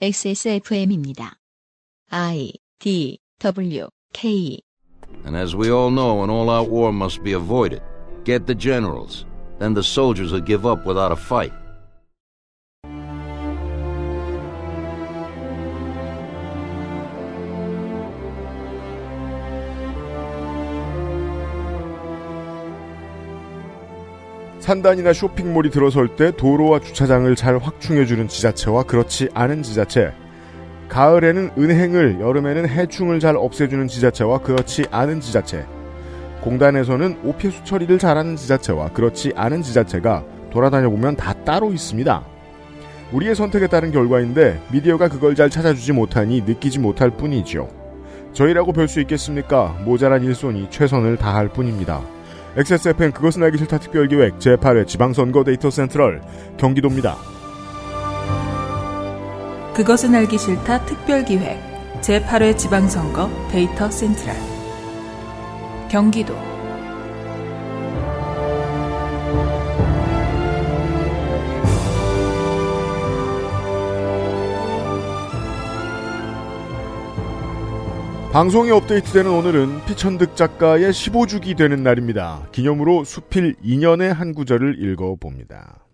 XSFM입니다. I D W K And as we all know, an all out war must be avoided. Get the generals. Then the soldiers will give up without a fight. 산단이나 쇼핑몰이 들어설 때 도로와 주차장을 잘 확충해주는 지자체와 그렇지 않은 지자체. 가을에는 은행을, 여름에는 해충을 잘 없애주는 지자체와 그렇지 않은 지자체. 공단에서는 오폐수 처리를 잘하는 지자체와 그렇지 않은 지자체가 돌아다녀 보면 다 따로 있습니다. 우리의 선택에 따른 결과인데 미디어가 그걸 잘 찾아주지 못하니 느끼지 못할 뿐이죠. 저희라고 별 수 있겠습니까? 모자란 일손이 최선을 다할 뿐입니다. XSFM 그것은 알기 싫다 특별기획 제8회 지방선거 데이터 센트럴 경기도입니다. 그것은 알기 싫다 특별기획 제8회 지방선거 데이터 센트럴 경기도 방송이 업데이트되는 오늘은 피천득 작가의 15주기 되는 날입니다. 기념으로 수필 2년의 한 구절을 읽어봅니다.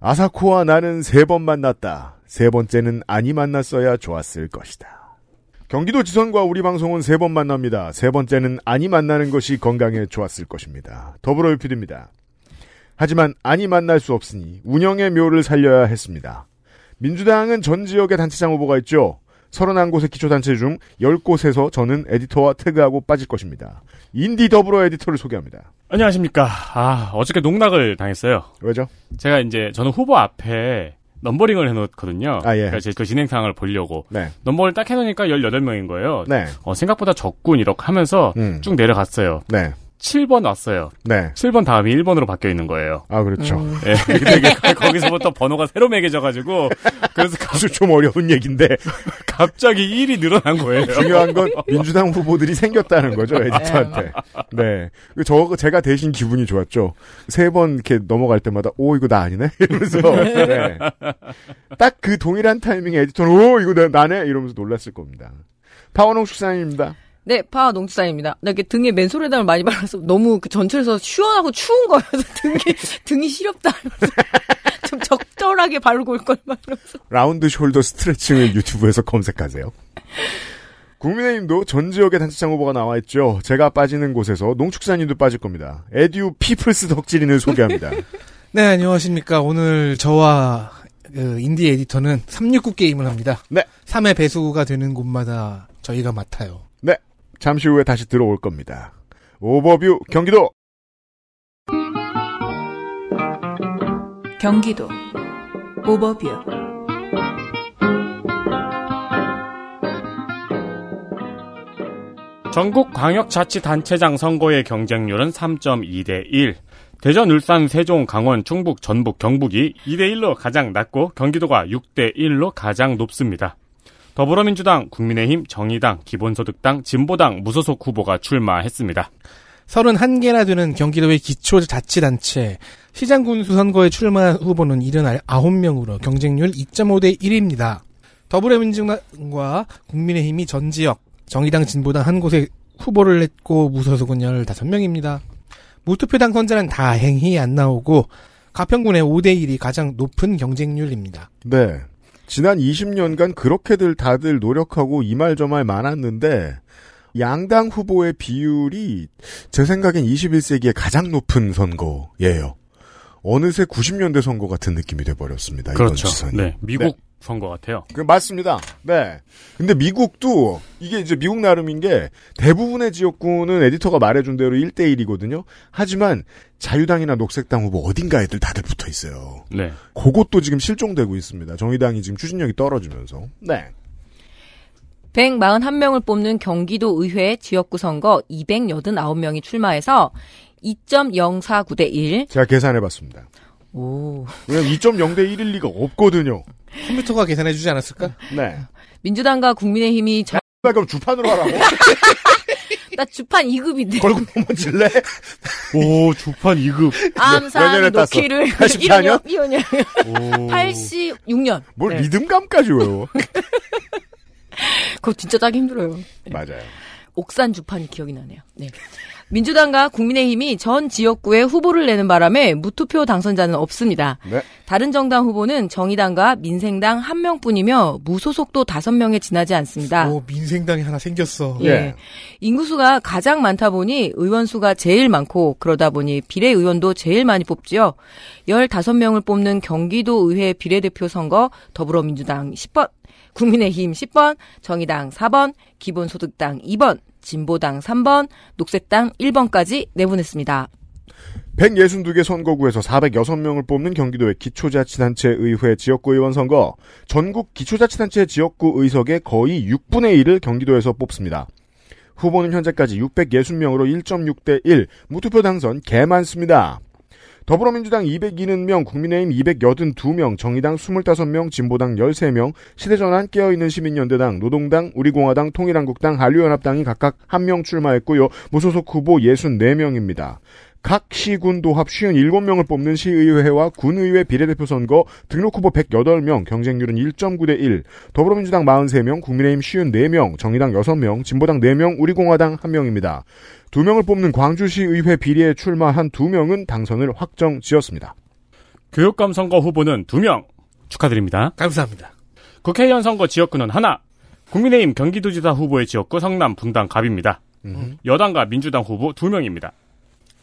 아사코와 나는 세 번 만났다. 세 번째는 아니 만났어야 좋았을 것이다. 경기도 지선과 우리 방송은 세 번 만납니다. 세 번째는 아니 만나는 것이 건강에 좋았을 것입니다. 더불어일피드입니다. 하지만 아니 만날 수 없으니 운영의 묘를 살려야 했습니다. 민주당은 전 지역에 단체장 후보가 있죠. 31곳의 기초단체 중 10곳에서 저는 에디터와 태그하고 빠질 것입니다. 인디 더불어 에디터를 소개합니다. 안녕하십니까. 아, 어저께 농락을 당했어요. 왜죠? 제가 이제, 저는 후보 앞에 넘버링을 해놓거든요. 아, 예. 그러니까 제 그 진행상을 보려고. 네. 넘버를 딱 해놓으니까 18명인 거예요. 네. 어, 생각보다 적군, 이렇게 하면서 음. 쭉 내려갔어요. 네. 7번 왔어요. 네. 7번 다음이 1번으로 바뀌어 있는 거예요. 아, 그렇죠. 예. 근데 이게 거기서부터 번호가 새로 매겨져가지고, 그래서 가- 아주 좀 어려운 얘기인데 갑자기 1이 늘어난 거예요. 중요한 건 민주당 후보들이 생겼다는 거죠 에디터한테. 네, 저 제가 대신 기분이 좋았죠. 세 번 이렇게 넘어갈 때마다 오 이거 나 아니네 이러면서 네. 딱 그 동일한 타이밍에 에디터는 오 이거 나, 나네 이러면서 놀랐을 겁니다. 파원홍 축사님입니다. 네, 파 농수산입니다. 나 이렇게 등에 맨소래담을 많이 발라서 너무 그 전철에서 시원하고 추운 거여서 등이, 등이 시렵다. 좀 적절하게 바르고 올 걸, 막 이러면서. round shoulder 스트레칭을 유튜브에서 검색하세요. 국민의힘도 전 지역의 단체장 후보가 나와 있죠. 제가 빠지는 곳에서 농축산인도 빠질 겁니다. 에듀 피플스 덕질인을 소개합니다. 네, 안녕하십니까. 오늘 저와 그 인디 에디터는 369 게임을 합니다. 네. 3회 배수가 되는 곳마다 저희가 맡아요. 네, 잠시 후에 다시 들어올 겁니다. 오버뷰 경기도 경기도 오버뷰 전국 광역자치단체장 선거의 경쟁률은 3.2대 1. 대전, 울산, 세종, 강원, 충북, 전북, 경북이 2대 1로 가장 낮고 경기도가 6대 1로 가장 높습니다. 더불어민주당, 국민의힘, 정의당, 기본소득당, 진보당 무소속 후보가 출마했습니다. 31개나 되는 경기도의 기초자치단체 시장군수 선거에 출마한 후보는 79명으로 경쟁률 2.5대 1입니다. 더불어민주당과 국민의힘이 전 지역, 정의당, 진보당 한 곳에 후보를 냈고 무소속은 15명입니다. 무투표 당선자는 다행히 안 나오고 가평군의 5대 1이 가장 높은 경쟁률입니다. 네. 지난 20년간 그렇게들 다들 노력하고 이 말 저 말 많았는데 양당 후보의 비율이 제 생각엔 21세기의 가장 높은 선거예요. 어느새 90년대 선거 같은 느낌이 돼버렸습니다. 이번 그렇죠. 지선이. 네, 미국 선거 같아요. 그 맞습니다. 네. 근데 미국도 이게 이제 미국 나름인 게 대부분의 지역구는 에디터가 말해준 대로 1대1이거든요. 하지만 자유당이나 녹색당 후보 어딘가 애들 다들 붙어 있어요. 네. 그것도 지금 실종되고 있습니다. 정의당이 지금 추진력이 떨어지면서. 네. 141명을 뽑는 경기도 의회 지역구 선거 289명이 출마해서 2.049 대 1. 제가 계산해 봤습니다. 오. 왜냐면 2.0 대 1일 리가 없거든요. 컴퓨터가 계산해 주지 않았을까? 네. 민주당과 국민의힘이 저- 그럼 주판으로 하라고? 나 주판 2급인데. 걸고 넘어질래? 오, 주판 2급. 암산? 놓기를 84년? 1년, 2년, 오. 86년. 뭘 네. 리듬감까지 외워. 그거 진짜 따기 힘들어요. 맞아요. 옥산 주판이 기억이 나네요. 네. 민주당과 국민의힘이 전 지역구에 후보를 내는 바람에 무투표 당선자는 없습니다. 네. 다른 정당 후보는 정의당과 민생당 한 명뿐이며 무소속도 다섯 명에 지나지 않습니다. 오, 민생당이 하나 생겼어. 예. 예. 인구수가 가장 많다 보니 의원 수가 제일 많고 그러다 보니 비례의원도 제일 많이 뽑지요. 15명을 뽑는 경기도 의회 비례대표 선거 더불어민주당 10번, 국민의힘 10번, 정의당 4번, 기본소득당 2번, 진보당 3번, 녹색당 1번까지 내보냈습니다. 162개 선거구에서 406명을 뽑는 경기도의 기초자치단체 의회 지역구 의원 선거. 전국 기초자치단체 지역구 의석의 거의 6분의 1을 경기도에서 뽑습니다. 후보는 현재까지 660명으로 1.6대 1, 무투표 당선 개 많습니다. 더불어민주당 202명, 국민의힘 282명, 정의당 25명, 진보당 13명, 시대전환 깨어있는 시민연대당, 노동당, 우리공화당, 통일한국당, 한류연합당이 각각 1명 출마했고요. 무소속 후보 64명입니다. 각 시군도 합 57명을 뽑는 시의회와 군의회 비례대표 선거 등록 후보 108명, 경쟁률은 1.9대 1, 더불어민주당 43명, 국민의힘 54명, 정의당 6명, 진보당 4명, 우리공화당 1명입니다. 2명을 뽑는 광주시의회 비리에 출마한 2명은 당선을 확정 지었습니다. 교육감 선거 후보는 2명. 축하드립니다. 감사합니다. 국회의원 선거 지역구는 하나. 국민의힘 경기도지사 후보의 지역구 성남 분당 갑입니다. 여당과 민주당 후보 2명입니다.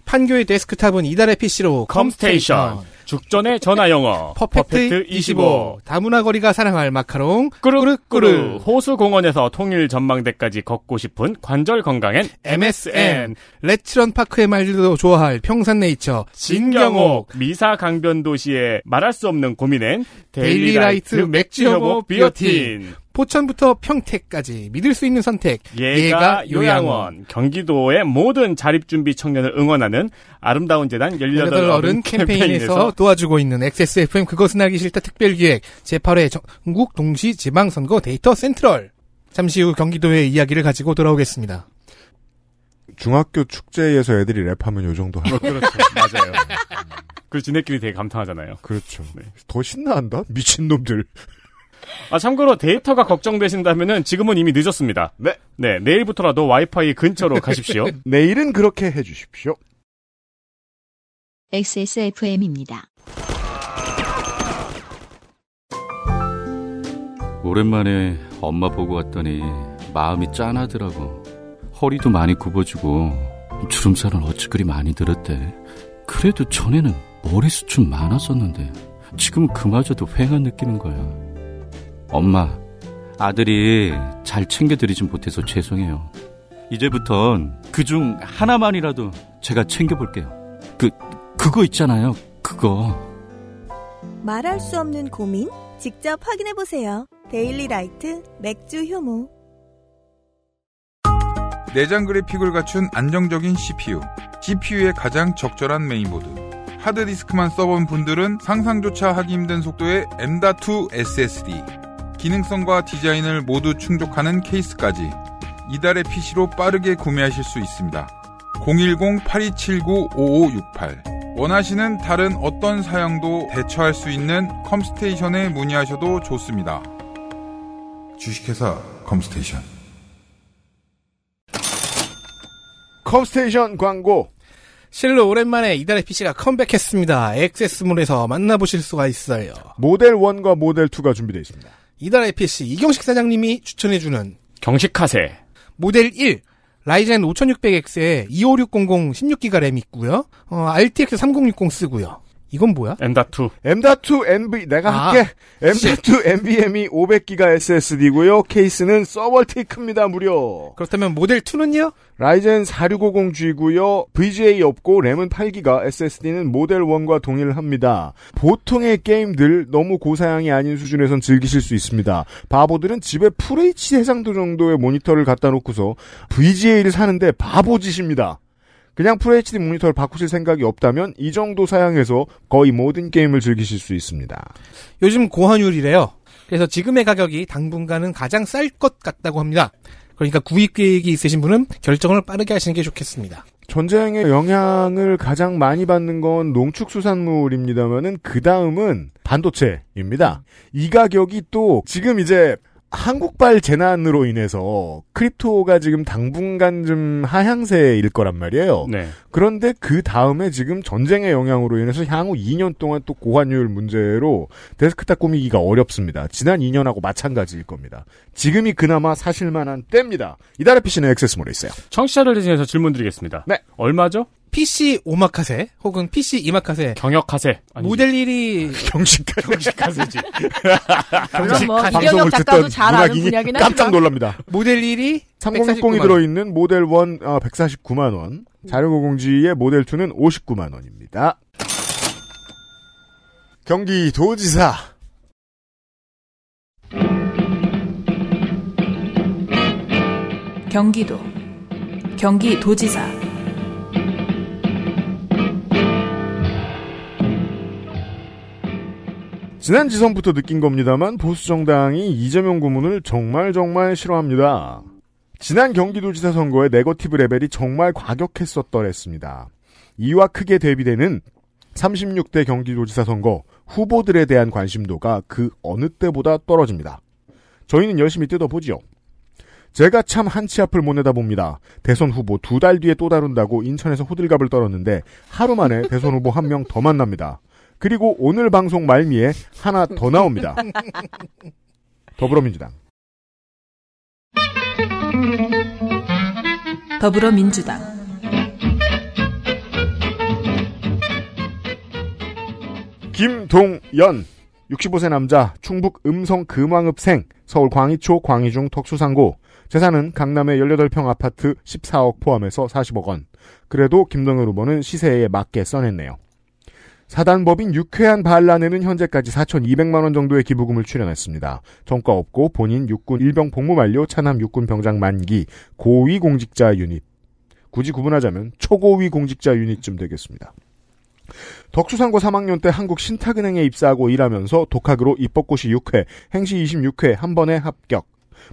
판교의 데스크탑은 이달의 PC로 컴스테이션. 죽전의 전화 영어. 퍼펙트 25 다문화 거리가 사랑할 마카롱. 꾸르꾸르 호수 공원에서 통일 전망대까지 걷고 싶은 관절 건강엔 MSM 렛츠런 파크의 말들도 좋아할 평산네이처. 진경옥. 미사 강변 도시의 말할 수 없는 고민엔 데일리라이트 데일리라이트 맥주 효모 비오틴 포천부터 평택까지 믿을 수 있는 선택 예가 요양원 경기도의 모든 자립준비 청년을 응원하는 아름다운 재단 18 18 어른 캠페인에서 도와주고 있는 XSFM 그것은 알기 싫다 특별기획 제8회 전국 동시 지방선거 데이터 센트럴 잠시 후 경기도의 이야기를 가지고 돌아오겠습니다. 중학교 축제에서 애들이 랩하면 요 정도 하고. 그렇죠 맞아요 그 지네끼리 되게 감탄하잖아요 그렇죠. 네. 더 신나한다? 미친놈들. 아 참고로 데이터가 걱정되신다면은 지금은 이미 늦었습니다 네. 네 내일부터라도 와이파이 근처로 가십시오 내일은 그렇게 해주십시오. XSFM입니다. 오랜만에 엄마 보고 왔더니 마음이 짠하더라고. 허리도 많이 굽어지고 주름살은 어찌 그리 많이 들었대. 그래도 전에는 머리숱 좀 많았었는데 지금 그마저도 휑한 느끼는 거야. 엄마, 아들이 잘 챙겨드리진 못해서 죄송해요. 이제부턴 그중 하나만이라도 제가 챙겨볼게요. 그, 그거 있잖아요. 그거. 말할 수 없는 고민? 직접 확인해보세요. 데일리 라이트 맥주 효모. 내장 그래픽을 갖춘 안정적인 CPU. CPU에 가장 적절한 메인보드. 하드디스크만 써본 분들은 상상조차 하기 힘든 속도의 M.2 SSD. 기능성과 디자인을 모두 충족하는 케이스까지. 이달의 PC로 빠르게 구매하실 수 있습니다. 010-8279-5568. 원하시는 다른 어떤 사양도 대처할 수 있는 컴스테이션에 문의하셔도 좋습니다. 주식회사 컴스테이션. 컴스테이션 광고. 실로 오랜만에 이달의 PC가 컴백했습니다. 액세스몰에서 만나보실 수가 있어요. 모델 1과 모델 2가 준비되어 있습니다. 이달의 PC 이경식 사장님이 추천해주는 경식하세 모델 1 라이젠 5600X에 25600 16기가 램 있고요. 어, RTX 3060 쓰고요. 이건 뭐야? M.2 M.2 NV 내가 아. 할게. M.2 NVMe 500기가 SSD고요. 케이스는 서벌테이크입니다. 무료. 그렇다면 모델 2는요? 라이젠 4650G고요. VGA 없고 램은 8기가, SSD는 모델 1과 동일을 합니다. 보통의 게임들 너무 고사양이 아닌 수준에선 즐기실 수 있습니다. 바보들은 집에 FHD 해상도 정도의 모니터를 갖다 놓고서 VGA를 사는데 바보짓입니다. 그냥 FHD 모니터를 바꾸실 생각이 없다면 이 정도 사양에서 거의 모든 게임을 즐기실 수 있습니다. 요즘 고환율이래요. 그래서 지금의 가격이 당분간은 가장 쌀 것 같다고 합니다. 그러니까 구입 계획이 있으신 분은 결정을 빠르게 하시는 게 좋겠습니다. 전쟁의 영향을 가장 많이 받는 건 농축수산물입니다만은 그 다음은 반도체입니다. 이 가격이 또 지금 이제 한국발 재난으로 인해서 crypto가 지금 당분간 좀 하향세일 거란 말이에요. 네. 그런데 그 다음에 지금 전쟁의 영향으로 인해서 향후 2년 동안 또 고환율 문제로 데스크탑 꾸미기가 어렵습니다. 지난 2년하고 마찬가지일 겁니다. 지금이 그나마 사실만한 때입니다. 이달의 PC는 액세스몰에 있어요. 청취자를 대신해서 질문 드리겠습니다. 네. 얼마죠? PC 오마카세 혹은 PC 이마카세 경역카세. 모델 1이 경식카세. 경식카세지. 그럼 뭐 방송을 듣던 잘 아는 문학인이 분야긴 깜짝 놀랍니다. 모델 1이 3060이 149만 원. 들어있는 모델 1 어, 149만 원, 자료고공지의 모델 2는 59만 원입니다. 경기도지사 경기도 경기도지사 지난 지선부터 느낀 겁니다만 보수 정당이 이재명 고문을 정말 정말 싫어합니다. 지난 경기도지사 선거의 네거티브 레벨이 정말 과격했었더랬습니다. 이와 크게 대비되는 36대 경기도지사 선거 후보들에 대한 관심도가 그 어느 때보다 떨어집니다. 저희는 열심히 뜯어보지요. 제가 참 한치 앞을 못 내다봅니다. 대선 후보 두 달 뒤에 또 다룬다고 인천에서 호들갑을 떨었는데 하루 만에 대선 후보 한 명 더 만납니다. 그리고 오늘 방송 말미에 하나 더 나옵니다. 더불어민주당. 더불어민주당. 김동연. 65세 남자 충북 음성 금왕읍생 서울 광희초 광희중 덕수상고. 재산은 강남의 18평 아파트 14억 포함해서 40억 원. 그래도 김동연 후보는 시세에 맞게 써냈네요 사단법인 유쾌한 반란에는 현재까지 4,200만 원 정도의 기부금을 출연했습니다. 전과 없고 본인 육군 일병 복무 만료 차남 육군 병장 만기 고위 공직자 유닛 굳이 구분하자면 초고위 공직자 유닛쯤 되겠습니다. 덕수상고 3학년 때 한국 신탁은행에 입사하고 일하면서 독학으로 입법고시 6회, 행시 26회 한 번에 합격.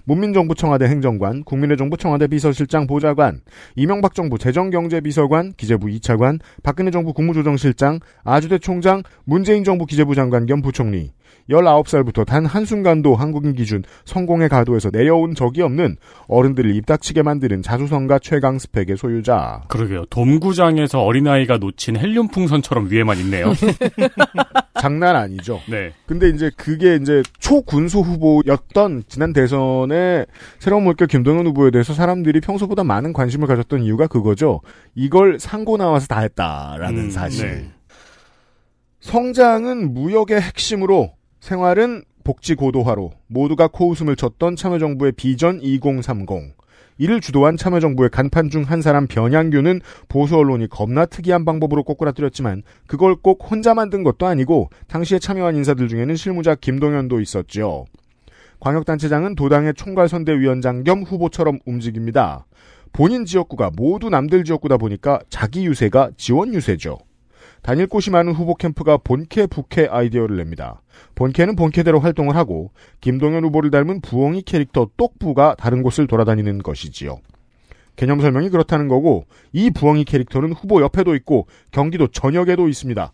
문민정부 청와대 행정관, 국민의 정부 청와대 비서실장 보좌관, 이명박 정부 재정경제비서관, 기재부 2차관, 박근혜 정부 국무조정실장, 아주대 총장, 문재인 정부 기재부 장관 겸 부총리. 19살부터 단 한순간도 한국인 기준 성공의 가도에서 내려온 적이 없는 어른들을 입닥치게 만드는 자수성가 최강 스펙의 소유자. 그러게요. 돔구장에서 어린아이가 놓친 헬륨 풍선처럼 위에만 있네요. 장난 아니죠. 네. 근데 이제 그게 이제 초군수 후보였던 지난 대선에 새로운 물결 김동연 후보에 대해서 사람들이 평소보다 많은 관심을 가졌던 이유가 그거죠. 이걸 상고 나와서 다 했다라는 음, 사실. 네. 성장은 무역의 핵심으로 생활은 복지 고도화로 모두가 코웃음을 쳤던 참여정부의 비전 2030. 이를 주도한 참여정부의 간판 중 한 사람 변양규는 보수 언론이 겁나 특이한 방법으로 꼬꾸라뜨렸지만 그걸 꼭 혼자 만든 것도 아니고 당시에 참여한 인사들 중에는 실무자 김동연도 있었죠. 광역단체장은 도당의 총괄선대위원장 겸 후보처럼 움직입니다. 본인 지역구가 모두 남들 지역구다 보니까 자기 유세가 지원 유세죠. 다닐 곳이 많은 후보 캠프가 본캐 부캐 아이디어를 냅니다. 본캐는 본캐대로 활동을 하고 김동연 후보를 닮은 부엉이 캐릭터 똑부가 다른 곳을 돌아다니는 것이지요. 개념 설명이 그렇다는 거고 이 부엉이 캐릭터는 후보 옆에도 있고 경기도 전역에도 있습니다.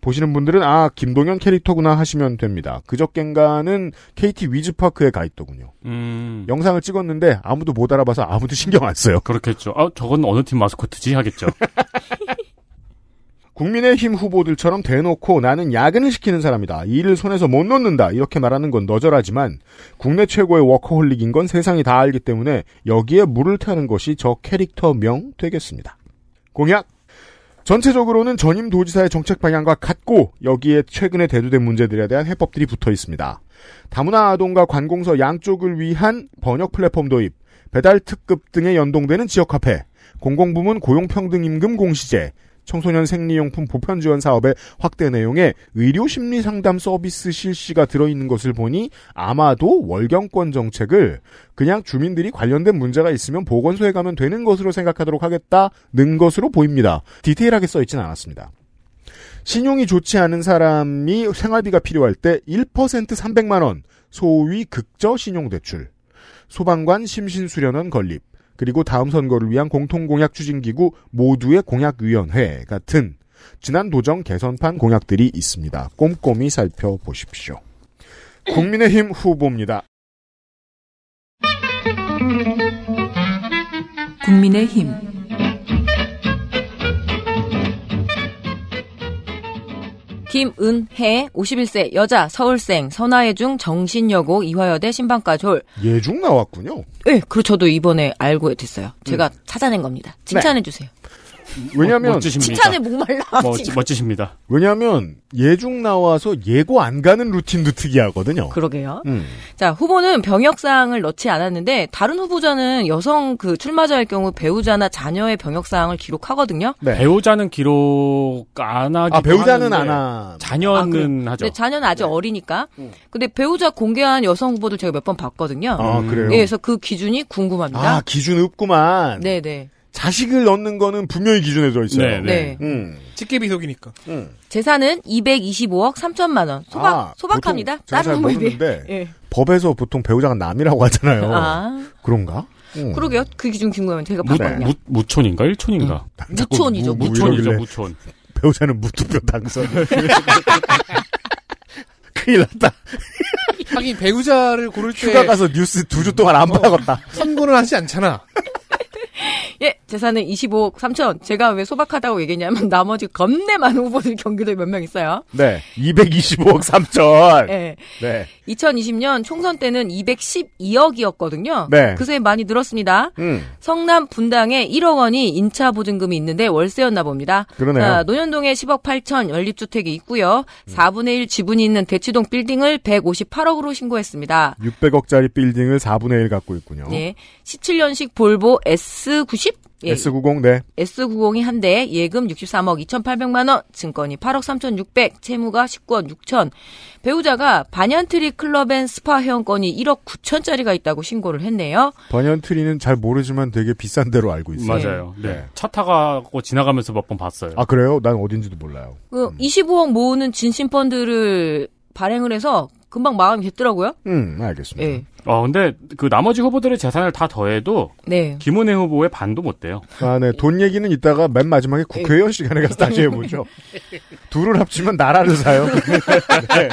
보시는 분들은 아 김동연 캐릭터구나 하시면 됩니다. 그저껜가는 KT 위즈파크에 가 있더군요. 음. 영상을 찍었는데 아무도 못 알아봐서 아무도 신경 안 써요. 그렇겠죠. 아, 저건 어느 팀 마스코트지 하겠죠. 국민의힘 후보들처럼 대놓고 나는 야근을 시키는 사람이다. 일을 손에서 못 놓는다. 이렇게 말하는 건 너절하지만 국내 최고의 워커홀릭인 건 세상이 다 알기 때문에 여기에 물을 타는 것이 저 캐릭터명 되겠습니다. 공약 전체적으로는 전임 도지사의 정책 방향과 같고 여기에 최근에 대두된 문제들에 대한 해법들이 붙어 있습니다. 다문화 아동과 관공서 양쪽을 위한 번역 플랫폼 도입, 배달 특급 등에 연동되는 지역화폐, 공공부문 고용평등임금 공시제, 청소년 생리용품 보편 지원 사업의 확대 내용의 의료 심리 상담 서비스 실시가 들어있는 것을 보니 아마도 월경권 정책을 그냥 주민들이 관련된 문제가 있으면 보건소에 가면 되는 것으로 생각하도록 하겠다는 것으로 보입니다. 디테일하게 써있진 않았습니다. 신용이 좋지 않은 사람이 생활비가 필요할 때 1% 300만 원 소위 극저 신용 대출 소방관 심신수련원 건립, 그리고 다음 선거를 위한 공통공약 추진기구 모두의 공약위원회 같은 지난 도정 개선판 공약들이 있습니다. 꼼꼼히 살펴보십시오. 국민의힘 후보입니다. 국민의힘 김은혜 51세 여자 서울생 선화예중 정신여고 이화여대 신방과 졸. 예중 나왔군요. 네, 그리고 저도 이번에 알고 됐어요. 제가 찾아낸 겁니다. 칭찬해 주세요. 왜냐면 멋지십니다. 칭찬에 목말라. 멋, 지금. 멋지십니다. 왜냐면 예중 나와서 예고 안 가는 루틴도 특이하거든요. 그러게요. 음. 자, 후보는 병역사항을 넣지 않았는데 다른 후보자는 여성 그 출마자일 경우 배우자나 자녀의 병역사항을 기록하거든요. 네. 배우자는 기록 안 하기도 아 배우자는 안 하. 자녀는 아, 그래. 하죠. 근데 자녀는 아직 어리니까. 근데 배우자 공개한 여성 후보들 제가 몇 번 봤거든요. 아 그래요. 예, 그래서 그 기준이 궁금합니다. 아 기준 없구만. 네, 네. 자식을 넣는 거는 분명히 기준에 져 있어요. 네, 네. 음. 직계비속이니까. 음. 재산은 225억 3천만 원. 소박 아, 소박합니다. 다른. 모르는데 예. 법에서 보통 배우자가 남이라고 하잖아요. 아, 그런가? 음. 그러게요. 그 기준 궁금하면 제가 네. 봤거든요. 무, 무촌인가 일촌인가? 자꾸 무촌이죠, 무- 무촌이죠 무촌. 배우자는 무투표 당선. 큰일 났다. 하긴 배우자를 고를 때 휴가 가서 뉴스 두 주 동안 안 봐갔다. 선고를 하지 않잖아. 예, 재산은 25억 3천. 제가 왜 소박하다고 얘기했냐면 나머지 겁내 많은 후보들 경기도에 몇 명 있어요. 네. 225억 3천. 예. 네. 2020년 총선 때는 212억이었거든요. 네. 그새 많이 늘었습니다. 음. 성남 분당에 1억 원이 인차 보증금이 있는데 월세였나 봅니다. 그러네요. 자, 노년동에 10억 8천 연립주택이 있고요. 4분의 1 지분이 있는 대치동 빌딩을 158억으로 신고했습니다. 600억짜리 빌딩을 4분의 1 갖고 있군요. 네. 17년식 볼보 S90? 예, S90, 네. S90이 한 대, 예금 63억 2,800만 원, 증권이 8억 3,600, 채무가 19억 6천. 배우자가 반얀트리 클럽 앤 스파 회원권이 1억 9천짜리가 있다고 신고를 했네요. 반얀트리는 잘 모르지만 되게 비싼 데로 알고 있어요. 맞아요. 네. 네. 차 타고 지나가면서 몇 번 봤어요. 아, 그래요? 난 어딘지도 몰라요. 그 25억 모으는 진심펀드를 발행을 해서 금방 마감이 됐더라고요. 음, 알겠습니다. 예. 어 근데 그 나머지 후보들의 재산을 다 더해도 네. 김은혜 후보의 반도 못 돼요. 아, 네. 돈 얘기는 이따가 맨 마지막에 국회의원 시간에 가서 다시 해보죠. 둘을 합치면 나라를 사요. 네.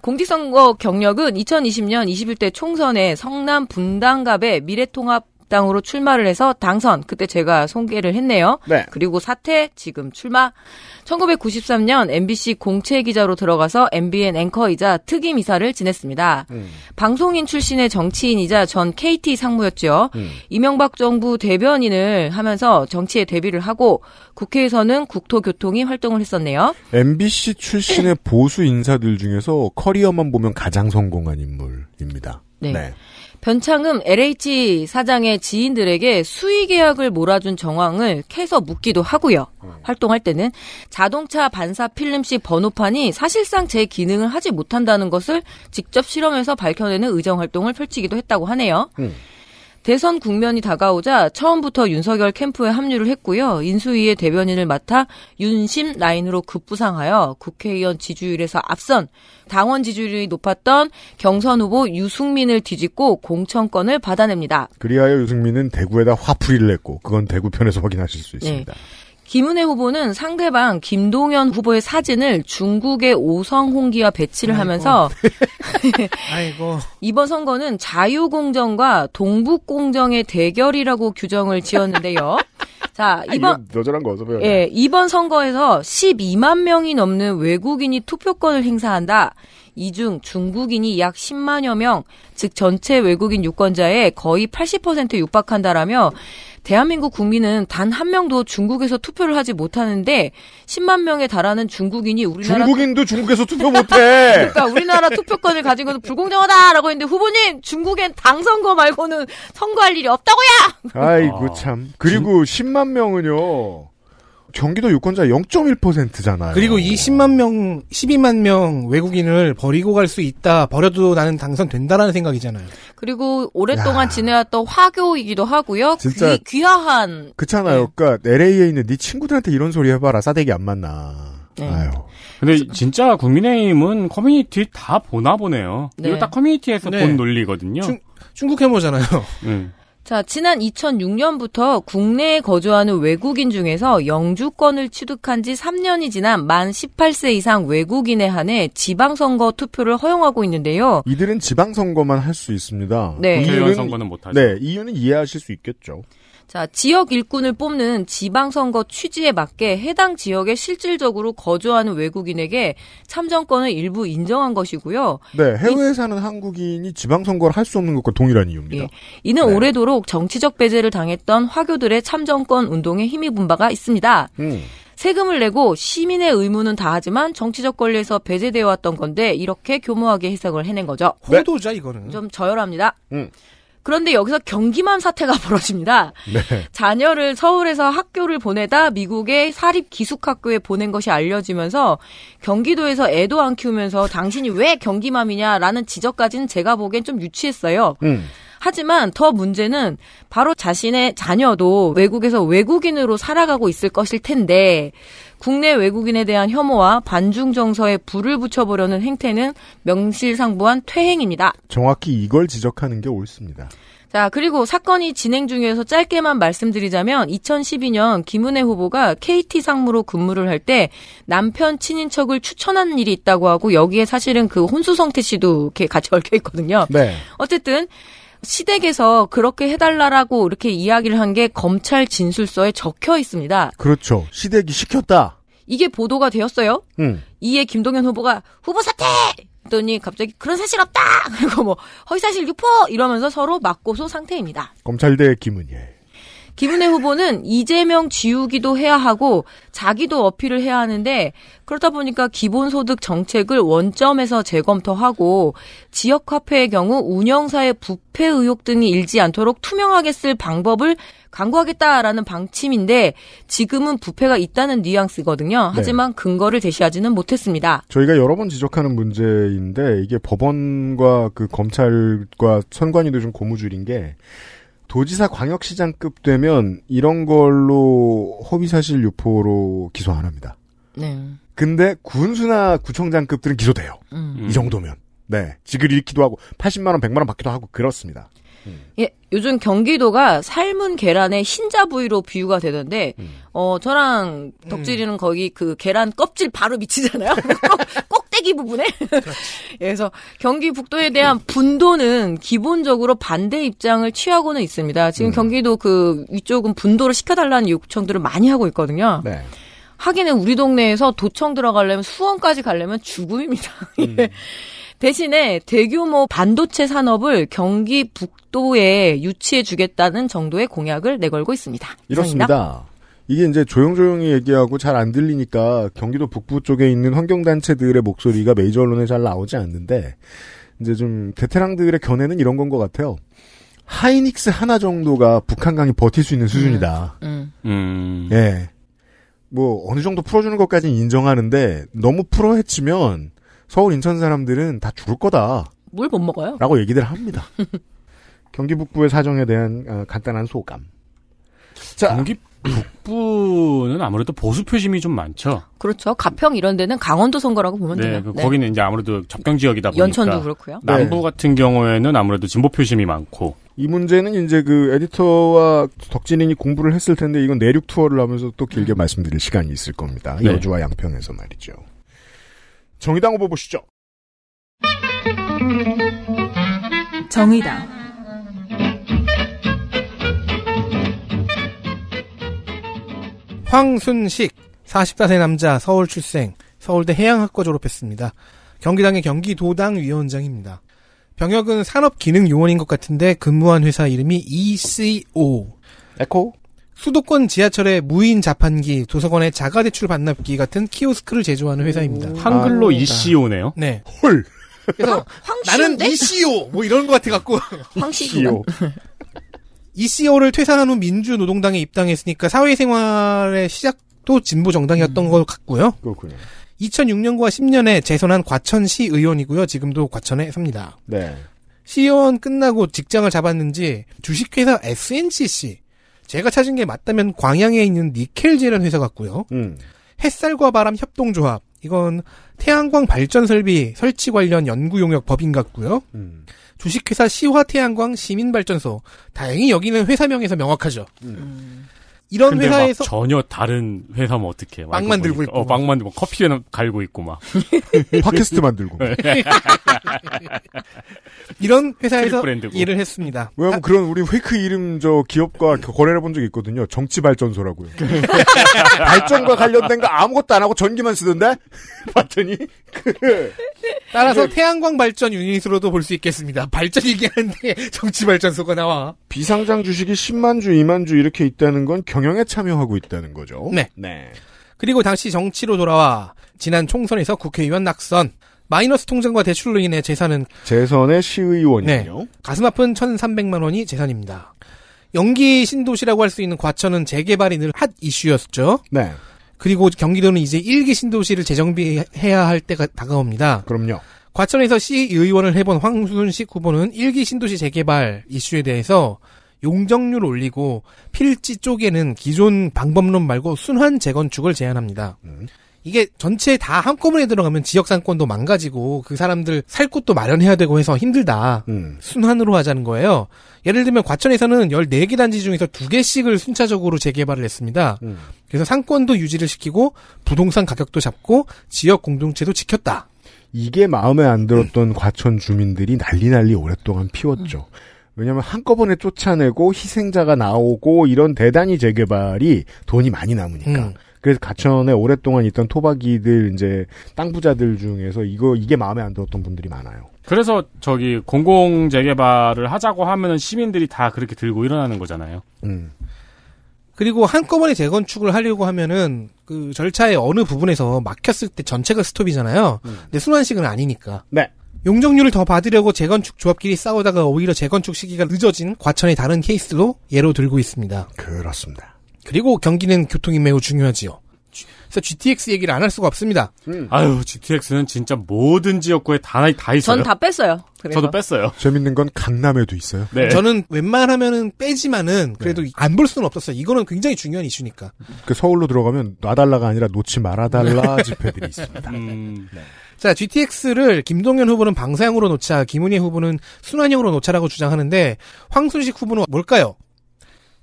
공직선거 경력은 2020년 21대 총선에 성남 분당갑의 미래통합 당으로 출마를 해서 당선. 그때 제가 소개를 했네요. 네. 그리고 사퇴, 지금 출마. 1993년 MBC 공채 기자로 들어가서 MBN 앵커이자 특임 이사를 지냈습니다. 음. 방송인 출신의 정치인이자 전 KT 상무였죠. 음. 이명박 정부 대변인을 하면서 정치에 데뷔를 하고 국회에서는 국토교통위 활동을 했었네요. MBC 출신의 보수 인사들 중에서 커리어만 보면 가장 성공한 인물입니다. 네. 변창흠 LH 사장의 지인들에게 수의 계약을 몰아준 정황을 캐서 묻기도 하고요. 활동할 때는 자동차 반사 필름식 번호판이 사실상 제 기능을 하지 못한다는 것을 직접 실험해서 밝혀내는 의정 활동을 펼치기도 했다고 하네요. 음. 대선 국면이 다가오자 처음부터 윤석열 캠프에 합류를 했고요. 인수위의 대변인을 맡아 윤심 라인으로 급부상하여 국회의원 지지율에서 앞선 당원 지지율이 높았던 경선 후보 유승민을 뒤집고 공천권을 받아냅니다. 그리하여 유승민은 대구에다 화풀이를 했고, 그건 대구 편에서 확인하실 수 있습니다. 김은혜 후보는 상대방 김동연 후보의 사진을 중국의 오성홍기와 배치를 하면서 아이고. 이번 선거는 자유공정과 동북공정의 대결이라고 규정을 지었는데요. 자, 이번 너저런 거 어서. 예, 이번 선거에서 12만 명이 넘는 외국인이 투표권을 행사한다. 이 중 중국인이 약 10만여 명, 즉 전체 외국인 유권자의 거의 80%에 육박한다라며 대한민국 국민은 단 한 명도 중국에서 투표를 하지 못하는데 10만 명에 달하는 중국인이 우리나라 중국인도 중국에서 투표 못해! 그러니까 우리나라 투표권을 가진 것은 불공정하다라고 했는데 후보님 중국엔 당 선거 말고는 선거할 일이 없다고요. 아이고, 아, 참. 그리고 10만 명은요, 경기도 유권자 0.1%잖아요. 그리고 이 10만 명, 12만 명 외국인을 버리고 갈 수 있다. 버려도 나는 당선된다라는 생각이잖아요. 그리고 오랫동안 야. 지내왔던 화교이기도 하고요. 진짜 귀, 귀화한 그렇잖아요. 네. 그러니까 LA에 있는 네 친구들한테 이런 소리 해봐라. 싸대기 안 맞나. 네. 아유. 근데 진짜 국민의힘은 커뮤니티 다 보나 보네요. 네. 이거 딱 커뮤니티에서 네. 본 논리거든요. 중- 중국 해모잖아요. 음. 자, 지난 2006년부터 국내에 거주하는 외국인 중에서 영주권을 취득한 지 3년이 지난 만 18세 이상 외국인에 한해 지방선거 투표를 허용하고 있는데요. 이들은 지방선거만 할 수 있습니다. 네. 국회의원 선거는 못하죠. 네, 이유는 이해하실 수 있겠죠. 자, 지역 일꾼을 뽑는 지방선거 취지에 맞게 해당 지역에 실질적으로 거주하는 외국인에게 참정권을 일부 인정한 것이고요. 네, 해외에 사는 한국인이 지방선거를 할 수 없는 것과 동일한 이유입니다. 예. 이는 네. 오래도록 정치적 배제를 당했던 화교들의 참정권 운동에 힘입은 바가 있습니다. 음. 세금을 내고 시민의 의무는 다하지만 정치적 권리에서 배제되어 왔던 건데 이렇게 교묘하게 해석을 해낸 거죠. 호도자 이거는. 좀 저열합니다. 음. 그런데 여기서 경기만 사태가 벌어집니다. 네. 자녀를 서울에서 학교를 보내다 미국의 사립 기숙학교에 보낸 것이 알려지면서 경기도에서 애도 안 키우면서 당신이 왜 경기맘이냐라는 지적까지는 제가 보기엔 좀 유치했어요. 음. 하지만 더 문제는 바로 자신의 자녀도 외국에서 외국인으로 살아가고 있을 것일 텐데 국내 외국인에 대한 혐오와 반중 정서에 불을 붙여보려는 행태는 명실상부한 퇴행입니다. 정확히 이걸 지적하는 게 옳습니다. 자, 그리고 사건이 진행 중에서 짧게만 말씀드리자면 2012년 김은혜 후보가 KT 상무로 근무를 할 때 남편 친인척을 추천한 일이 있다고 하고 여기에 사실은 그 혼수성태 씨도 이렇게 같이 얽혀 있거든요. 네. 어쨌든 시댁에서 그렇게 해달라라고 이렇게 이야기를 한 게 검찰 진술서에 적혀 있습니다. 그렇죠. 시댁이 시켰다. 이게 보도가 되었어요. 음. 이에 김동연 후보가 후보 사퇴! 했더니 갑자기 그런 사실 없다! 그리고 뭐 허위사실 유포! 이러면서 서로 맞고소 상태입니다. 검찰대 김은예. 김은혜 후보는 이재명 지우기도 해야 하고 자기도 어필을 해야 하는데 그러다 보니까 기본소득 정책을 원점에서 재검토하고 지역화폐의 경우 운영사의 부패 의혹 등이 일지 않도록 투명하게 쓸 방법을 강구하겠다라는 방침인데 지금은 부패가 있다는 뉘앙스거든요. 하지만 근거를 제시하지는 못했습니다. 저희가 여러 번 지적하는 문제인데 이게 법원과 그 검찰과 선관위도 좀 고무줄인 게 도지사 광역시장급 되면 이런 걸로 허위사실 유포로 기소 안 합니다. 네. 근데 군수나 구청장급들은 기소돼요. 음. 이 정도면. 네. 직을 잃기도 하고 80만 원, 100만 원 받기도 하고 그렇습니다. 예, 요즘 경기도가 삶은 계란의 흰자 부위로 비유가 되던데, 어, 저랑 덕질이는 거기 그 계란 껍질 바로 미치잖아요. 꼭- 꼭대기 부분에. 그래서 경기 북도에 대한 분도는 기본적으로 반대 입장을 취하고는 있습니다. 지금 경기도 그 위쪽은 분도를 시켜달라는 요청들을 많이 하고 있거든요. 네. 하기는 우리 동네에서 도청 들어가려면 수원까지 가려면 죽음입니다. 예. 대신에 대규모 반도체 산업을 경기 북도에 유치해 주겠다는 정도의 공약을 내걸고 있습니다. 이렇습니다. 이게 이제 조용조용히 얘기하고 잘 안 들리니까 경기도 북부 쪽에 있는 환경단체들의 목소리가 메이저 언론에 잘 나오지 않는데 이제 좀 베테랑들의 견해는 이런 건 것 같아요. 하이닉스 하나 정도가 북한강이 버틸 수 있는 수준이다. 음. 음. 예. 뭐 어느 정도 풀어주는 것까지는 인정하는데 너무 풀어헤치면 서울 인천 사람들은 다 죽을 거다. 물 못 먹어요. 라고 얘기들 합니다. 경기 북부의 사정에 대한 어, 간단한 소감. 자, 경기 북부는 아무래도 보수 표심이 좀 많죠. 그렇죠. 가평 이런 데는 강원도 선거라고 보면 네, 돼요. 그 거기는 이제 아무래도 접경 지역이다 보니까 연천도 그렇고요. 남부 네. 같은 경우에는 아무래도 진보 표심이 많고 이 문제는 이제 그 에디터와 덕진인이 공부를 했을 텐데 이건 내륙 투어를 하면서 또 길게 말씀드릴 시간이 있을 겁니다. 네. 여주와 양평에서 말이죠. 정의당 후보 보시죠. 정의당 황순식 44세 남자 서울 출생 서울대 해양학과 졸업했습니다. 경기당의 경기도당 위원장입니다. 병역은 산업기능요원인 것 같은데 근무한 회사 이름이 ECO. 에코? 수도권 지하철의 무인 자판기, 도서관의 자가 대출 반납기 같은 키오스크를 제조하는 회사입니다. 한글로 아, ECO네요. 네. 헐! 그래서 나는 황씨인데? ECO 뭐 이런 것 같아 갖고 황씨구나. ECO를 퇴사한 후 민주노동당에 입당했으니까 사회생활의 시작도 진보 정당이었던 것 같고요. 그렇군요. 2006년과 10년에 재선한 과천시 의원이고요. 지금도 과천에 삽니다. 네. 시의원 끝나고 직장을 잡았는지 주식회사 SNCC 제가 찾은 게 맞다면 광양에 있는 니켈제라는 회사 같고요. 음. 햇살과 바람 협동조합 이건 태양광 발전 설비 설치 관련 연구 용역 법인 같고요. 음. 주식회사 시화태양광 시민발전소. 다행히 여기는 회사명에서 명확하죠. 이런 근데 회사에서 막 전혀 다른 회사면 어떡해. 막 만들고 보니까. 있고. 어, 막 만들고 커피에 갈고 있고 막. 팟캐스트 만들고. 이런 회사에서. 일을 했습니다. 왜냐면 그런 우리 페이크 이름 저 기업과 거래를 해본 적이 있거든요. 정치 발전소라고요. 발전과 관련된 거 아무것도 안 하고 전기만 쓰던데? 봤더니 그 따라서 태양광 발전 유닛으로도 볼 수 있겠습니다. 발전 얘기하는데 정치 발전소가 나와. 비상장 주식이 10만 주, 2만 주 이렇게 있다는 건 경영에 참여하고 있다는 거죠. 네. 네. 그리고 당시 정치로 돌아와 지난 총선에서 국회의원 낙선, 마이너스 통장과 대출로 인해 재산은 재선의 시의원이요. 가슴 아픈 1,300만 원이 재산입니다. 연기 신도시라고 할 수 있는 과천은 재개발이 늘 핫 이슈였죠. 네. 그리고 경기도는 이제 1기 신도시를 재정비해야 할 때가 다가옵니다. 그럼요. 과천에서 시의원을 해본 황순식 후보는 1기 신도시 재개발 이슈에 대해서 용적률 올리고 필지 쪽에는 기존 방법론 말고 순환 재건축을 제안합니다. 이게 전체 다 한꺼번에 들어가면 지역 상권도 망가지고 그 사람들 살 곳도 마련해야 되고 해서 힘들다. 음. 순환으로 하자는 거예요. 예를 들면 과천에서는 14개 단지 중에서 2개씩을 순차적으로 재개발을 했습니다. 음. 그래서 상권도 유지를 시키고 부동산 가격도 잡고 지역 공동체도 지켰다. 이게 마음에 안 들었던 과천 주민들이 난리 난리 오랫동안 피웠죠. 왜냐하면 한꺼번에 쫓아내고 희생자가 나오고 이런 대단히 재개발이 돈이 많이 남으니까. 음. 그래서 가천에 오랫동안 있던 토박이들 이제 땅 부자들 중에서 이거 이게 마음에 안 들었던 분들이 많아요. 그래서 저기 공공 재개발을 하자고 하면은 시민들이 다 그렇게 들고 일어나는 거잖아요. 음. 그리고 한꺼번에 재건축을 하려고 하면은 그 절차의 어느 부분에서 막혔을 때 전체가 스톱이잖아요. 근데 순환식은 아니니까. 네. 용적률을 더 받으려고 재건축 조합끼리 싸우다가 오히려 재건축 시기가 늦어진 과천의 다른 케이스도 예로 들고 있습니다. 그렇습니다. 그리고 경기는 교통이 매우 중요하지요. 그래서 GTX 얘기를 안 할 수가 없습니다. 아유, GTX는 진짜 모든 지역구에 다, 다 있어요. 전 다 뺐어요. 그래서. 저도 뺐어요. 재밌는 건 강남에도 있어요. 네. 저는 웬만하면은 빼지만은 그래도 안볼 수는 없었어요. 이거는 굉장히 중요한 이슈니까. 그 서울로 들어가면 놔달라가 아니라 놓지 말아달라 집회들이 있습니다. 음, 자, GTX를 김동연 후보는 방사형으로 놓자, 김은혜 후보는 순환형으로 놓자라고 주장하는데 황순식 후보는 뭘까요?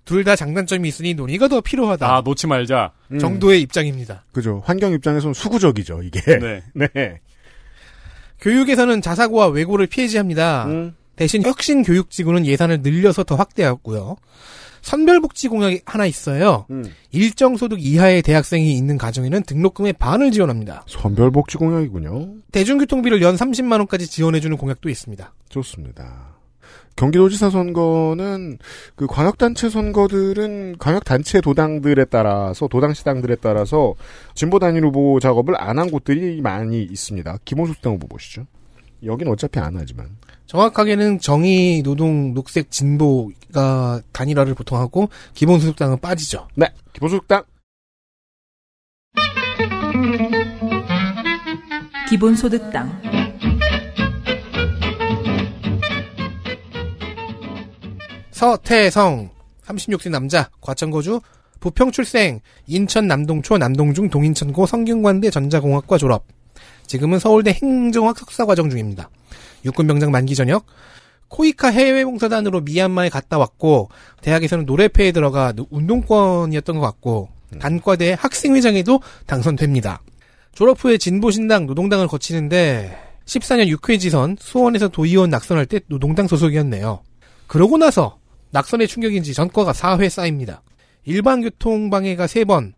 둘 다 장단점이 있으니 논의가 더 필요하다. 아, 놓지 말자. 음. 정도의 입장입니다. 그죠. 환경 입장에서는 수구적이죠, 이게. 네. 네. 교육에서는 자사고와 외고를 폐지합니다. 음. 대신 혁신 교육지구는 예산을 늘려서 더 확대하고요. 선별복지 공약이 하나 있어요. 음. 일정 소득 이하의 대학생이 있는 가정에는 등록금의 반을 지원합니다. 선별복지 공약이군요. 대중교통비를 연 30만 원까지 지원해주는 공약도 있습니다. 좋습니다. 경기도지사 선거는 그 광역단체 선거들은 광역단체 도당들에 따라서 도당시당들에 따라서 진보 단일 후보 작업을 안 한 곳들이 많이 있습니다. 기본소득당 후보 보시죠. 여긴 어차피 안 하지만 정확하게는 정의, 노동, 녹색, 진보가 단일화를 보통 하고 기본소득당은 빠지죠. 네 기본소득당 기본소득당 서태성 36세 남자 과천거주 부평 출생 인천 남동초 남동중 동인천고 성균관대 전자공학과 졸업 지금은 서울대 행정학 석사 과정 중입니다. 육군병장 만기 전역 코이카 해외봉사단으로 미얀마에 갔다 왔고 대학에서는 노래패에 들어가 노- 운동권이었던 것 같고 단과대 학생회장에도 당선됩니다. 졸업 후에 진보신당 노동당을 거치는데 14년 6회 지선 수원에서 도의원 낙선할 때 노동당 소속이었네요. 그러고 나서 낙선의 충격인지 전과가 4회 쌓입니다. 일반 교통 방해가 3번,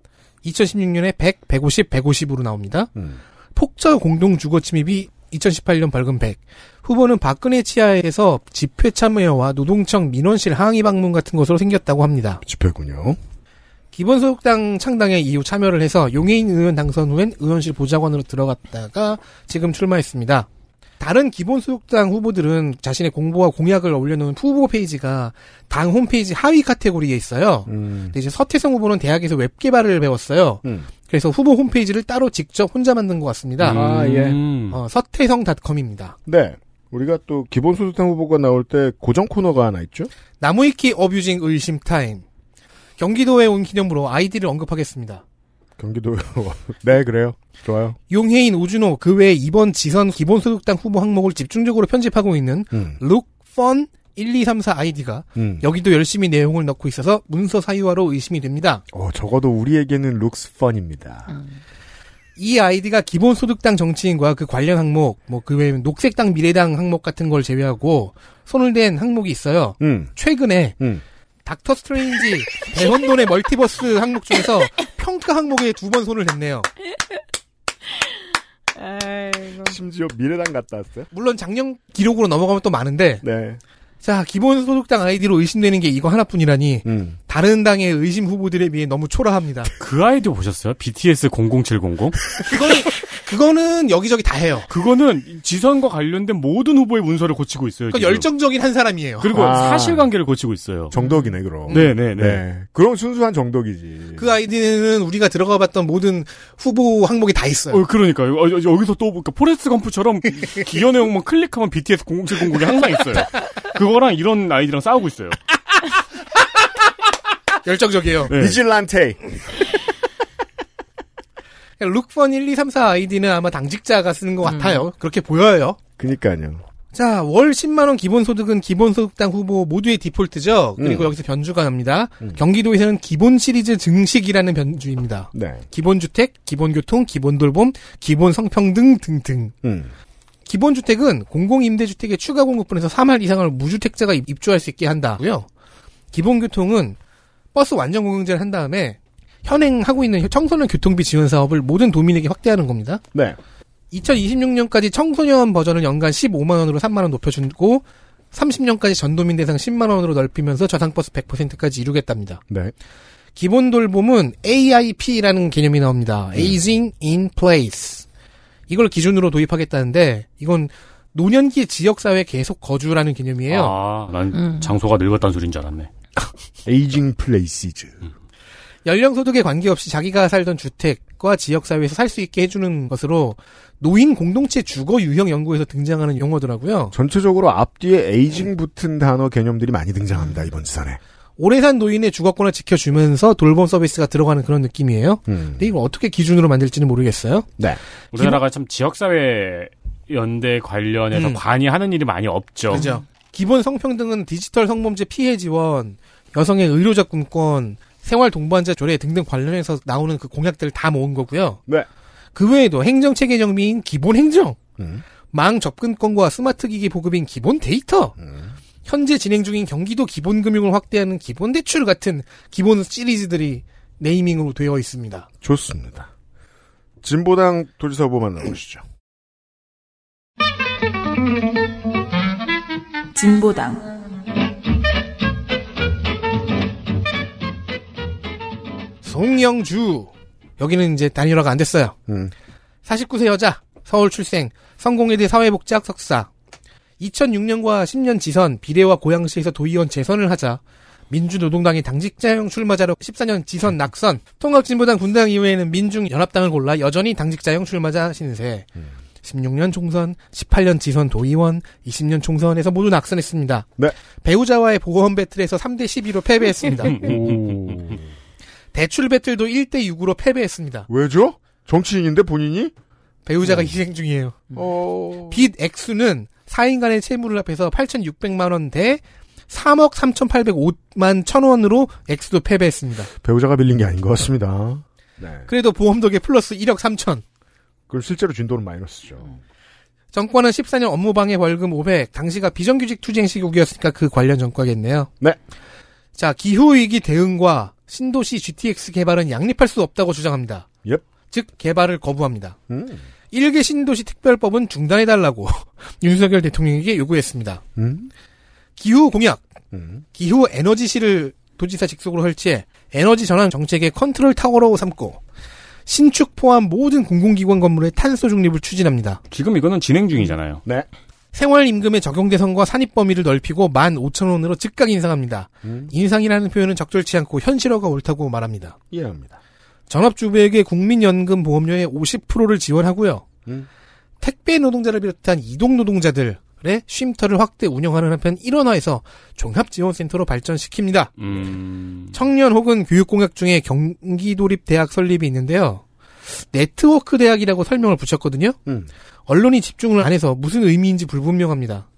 2016년에 100, 150, 150으로 나옵니다. 음. 폭저 공동 주거 침입이 2018년 벌금 100. 후보는 박근혜 치하에서 집회 참여와 노동청 민원실 항의 방문 같은 것으로 생겼다고 합니다. 집회군요. 기본소득당 창당에 이후 참여를 해서 용해인 의원 당선 후엔 의원실 보좌관으로 들어갔다가 지금 출마했습니다. 다른 기본소득당 후보들은 자신의 공보와 공약을 올려놓은 후보 페이지가 당 홈페이지 하위 카테고리에 있어요. 음. 근데 이제 서태성 후보는 대학에서 웹 개발을 배웠어요. 음. 그래서 후보 홈페이지를 따로 직접 혼자 만든 것 같습니다. 아, 예. 음. 어, 서태성닷컴입니다. 네. 우리가 또 기본소득당 후보가 나올 때 고정 코너가 하나 있죠. 나무위키 abusing 의심 타임. 경기도에 온 기념으로 아이디를 언급하겠습니다. 경기도 네 그래요. 좋아요. 용혜인 오준호 그 외에 이번 지선 기본소득당 후보 항목을 집중적으로 편집하고 있는 음. look fun 1234 아이디가 음. 여기도 열심히 내용을 넣고 있어서 문서 사유화로 의심이 됩니다. 어, 적어도 우리에게는 looks fun입니다. 이 아이디가 기본소득당 정치인과 그 관련 항목, 뭐 그 외에 녹색당 미래당 항목 같은 걸 제외하고 손을 댄 항목이 있어요. 음. 최근에 음. 닥터 스트레인지 대혼돈의 멀티버스 항목 중에서 평가 항목에 두 번 손을 댔네요. 심지어 미래당 갔다 왔어요? 물론 작년 기록으로 넘어가면 또 많은데 네. 자 기본소득당 아이디로 의심되는 게 이거 하나뿐이라니 음. 다른 당의 의심 후보들에 비해 너무 초라합니다. 그 아이디 보셨어요? BTS 00700? 그거는 그거는 여기저기 다 해요. 그거는 지선과 관련된 모든 후보의 문서를 고치고 있어요. 그 지금. 열정적인 한 사람이에요. 그리고 아. 사실관계를 고치고 있어요. 정덕이네 그럼. 네네네. 네. 그럼 순수한 정덕이지. 그 아이디는 우리가 들어가봤던 모든 후보 항목이 다 있어요. 어, 그러니까요. 어, 여- 여기서 또, 그러니까 포레스트 검프처럼 기여 내용만 클릭하면 BTS 00700이 항상 있어요. 그거 랑 이런 아이디랑 싸우고 있어요. 열정적이에요. 네. 비질란테. look fun 1234 아이디는 아마 당직자가 쓰는 것 같아요. 그렇게 보여요. 그니까요. 자, 월 10만원 기본소득은 기본소득당 후보 모두의 디폴트죠. 그리고 음. 여기서 변주가 납니다. 경기도에서는 기본 시리즈 증식이라는 변주입니다. 네. 기본주택, 기본교통, 기본돌봄, 기본성평등 등등. 음. 기본주택은 공공임대주택의 추가 공급분에서 3할 이상을 무주택자가 입- 입주할 수 있게 한다고요. 기본교통은 버스 완전 공영제를 한 다음에 현행하고 있는 청소년 교통비 지원 사업을 모든 도민에게 확대하는 겁니다. 네. 2026년까지 청소년 버전을 연간 15만 원으로 3만 원 높여주고 30년까지 전도민 대상 10만 원으로 넓히면서 저상버스 100%까지 이루겠답니다. 네. 기본 돌봄은 AIP라는 개념이 나옵니다. Aging in Place. 이걸 기준으로 도입하겠다는데 이건 노년기 지역사회 계속 거주라는 개념이에요. 아, 난 음. 장소가 늙었다는 소리인 줄 알았네. 에이징 플레이시즈. 연령 소득에 관계없이 자기가 살던 주택과 지역사회에서 살 수 있게 해주는 것으로 노인 공동체 주거 유형 연구에서 등장하는 용어더라고요. 전체적으로 앞뒤에 에이징 붙은 단어 개념들이 많이 등장합니다, 이번 지선에. 오래 산 노인의 주거권을 지켜주면서 돌봄 서비스가 들어가는 그런 느낌이에요. 음. 근데 이걸 어떻게 기준으로 만들지는 모르겠어요. 네. 우리나라가 참 지역사회 연대 관련해서 음. 관여하는 일이 많이 없죠. 그죠. 기본 성평등은 디지털 성범죄 피해 지원, 여성의 의료적금권, 생활 동반자 조례 등등 관련해서 나오는 그 공약들을 다 모은 거고요. 네. 그 외에도 행정 체계 정비인 기본 행정, 음. 망 접근권과 스마트 기기 보급인 기본 데이터, 음. 현재 진행 중인 경기도 기본 금융을 확대하는 기본 대출 같은 기본 시리즈들이 네이밍으로 되어 있습니다. 좋습니다. 진보당 도지사 후보 만나보시죠. 진보당 송영주 여기는 이제 단일화가 안 됐어요. 음. 49세 여자, 서울 출생, 성공회대 사회복지학 석사. 2006년과 10년 지선, 비례와 고양시에서 도의원 재선을 하자 민주노동당의 당직자형 출마자로 14년 지선 낙선, 통합진보당 분당이후에는 민중연합당을 골라 여전히 당직자형 출마자 신세. 16년 총선, 18년 지선 도의원, 20년 총선에서 모두 낙선했습니다. 네. 배우자와의 보험 배틀에서 3대 12로 패배했습니다. 오. 대출 배틀도 1대 6으로 패배했습니다. 왜죠? 정치인인데 본인이? 배우자가 희생 중이에요. 어. 빚 액수는 4인간의 채무를 합해서 8,600만 원 대 3억 3,805만 1,000원으로 액수도 패배했습니다. 배우자가 빌린 게 아닌 것 같습니다. 네. 그래도 보험 덕에 플러스 1억 3천. 그걸 실제로 준 돈은 마이너스죠. 정권은 14년 업무방해 벌금 500. 당시가 비정규직 투쟁 시국이었으니까 그 관련 정과겠네요. 네. 자, 기후위기 대응과 신도시 GTX 개발은 양립할 수 없다고 주장합니다. 옙. 즉, 개발을 거부합니다. 음. 일개 신도시 특별법은 중단해달라고 윤석열 대통령에게 요구했습니다. 음. 기후 공약, 음. 기후 에너지시를 도지사 직속으로 설치해 에너지 전환 정책의 컨트롤 타워로 삼고 신축 포함 모든 공공기관 건물의 탄소 중립을 추진합니다. 지금 이거는 진행 중이잖아요. 네. 생활임금의 적용 대상과 산입 범위를 넓히고 15,000원으로 즉각 인상합니다. 음. 인상이라는 표현은 적절치 않고 현실화가 옳다고 말합니다. 이해합니다. 전업주부에게 국민연금 보험료의 50%를 지원하고요. 음. 택배 노동자를 비롯한 이동 노동자들, 쉼터를 확대 운영하는 한편 일원화해서 종합지원센터로 발전시킵니다. 음. 청년 혹은 교육공약 중에 경기도립 대학 설립이 있는데요. 네트워크 대학이라고 설명을 붙였거든요. 음. 언론이 집중을 안 해서 무슨 의미인지 불분명합니다.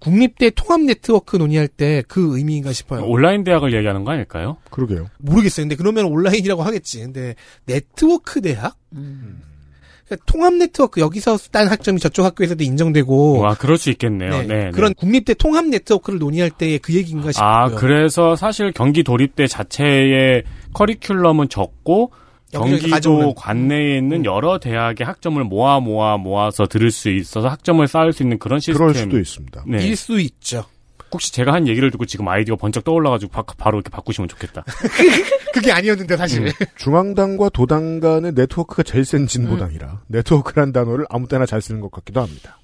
국립대 통합 네트워크 논의할 때 그 의미인가 싶어요. 온라인 대학을 얘기하는 거 아닐까요? 그러게요. 모르겠어요. 근데 그러면 온라인이라고 하겠지. 근데 네트워크 대학? 그러니까 통합 네트워크 여기서 딴 학점이 저쪽 학교에서도 인정되고 와, 그럴 수 있겠네요. 네, 네. 그런 국립대 통합 네트워크를 논의할 때그 얘기인가 싶고요. 아, 그래서 사실 경기 도립대 자체의 커리큘럼은 적고 경기도. 관내에 있는 여러 대학의 학점을 모아 모아 모아서 들을 수 있어서 학점을 쌓을 수 있는 그런 시스템. 그럴 수도 있습니다. 네. 일수 있죠. 혹시 제가 한 얘기를 듣고 지금 아이디어 번쩍 떠올라가지고 바, 바로 이렇게 바꾸시면 좋겠다. 그게 아니었는데 사실. 음. 중앙당과 도당 간의 네트워크가 제일 센 진보당이라 네트워크란 단어를 아무 때나 잘 쓰는 것 같기도 합니다.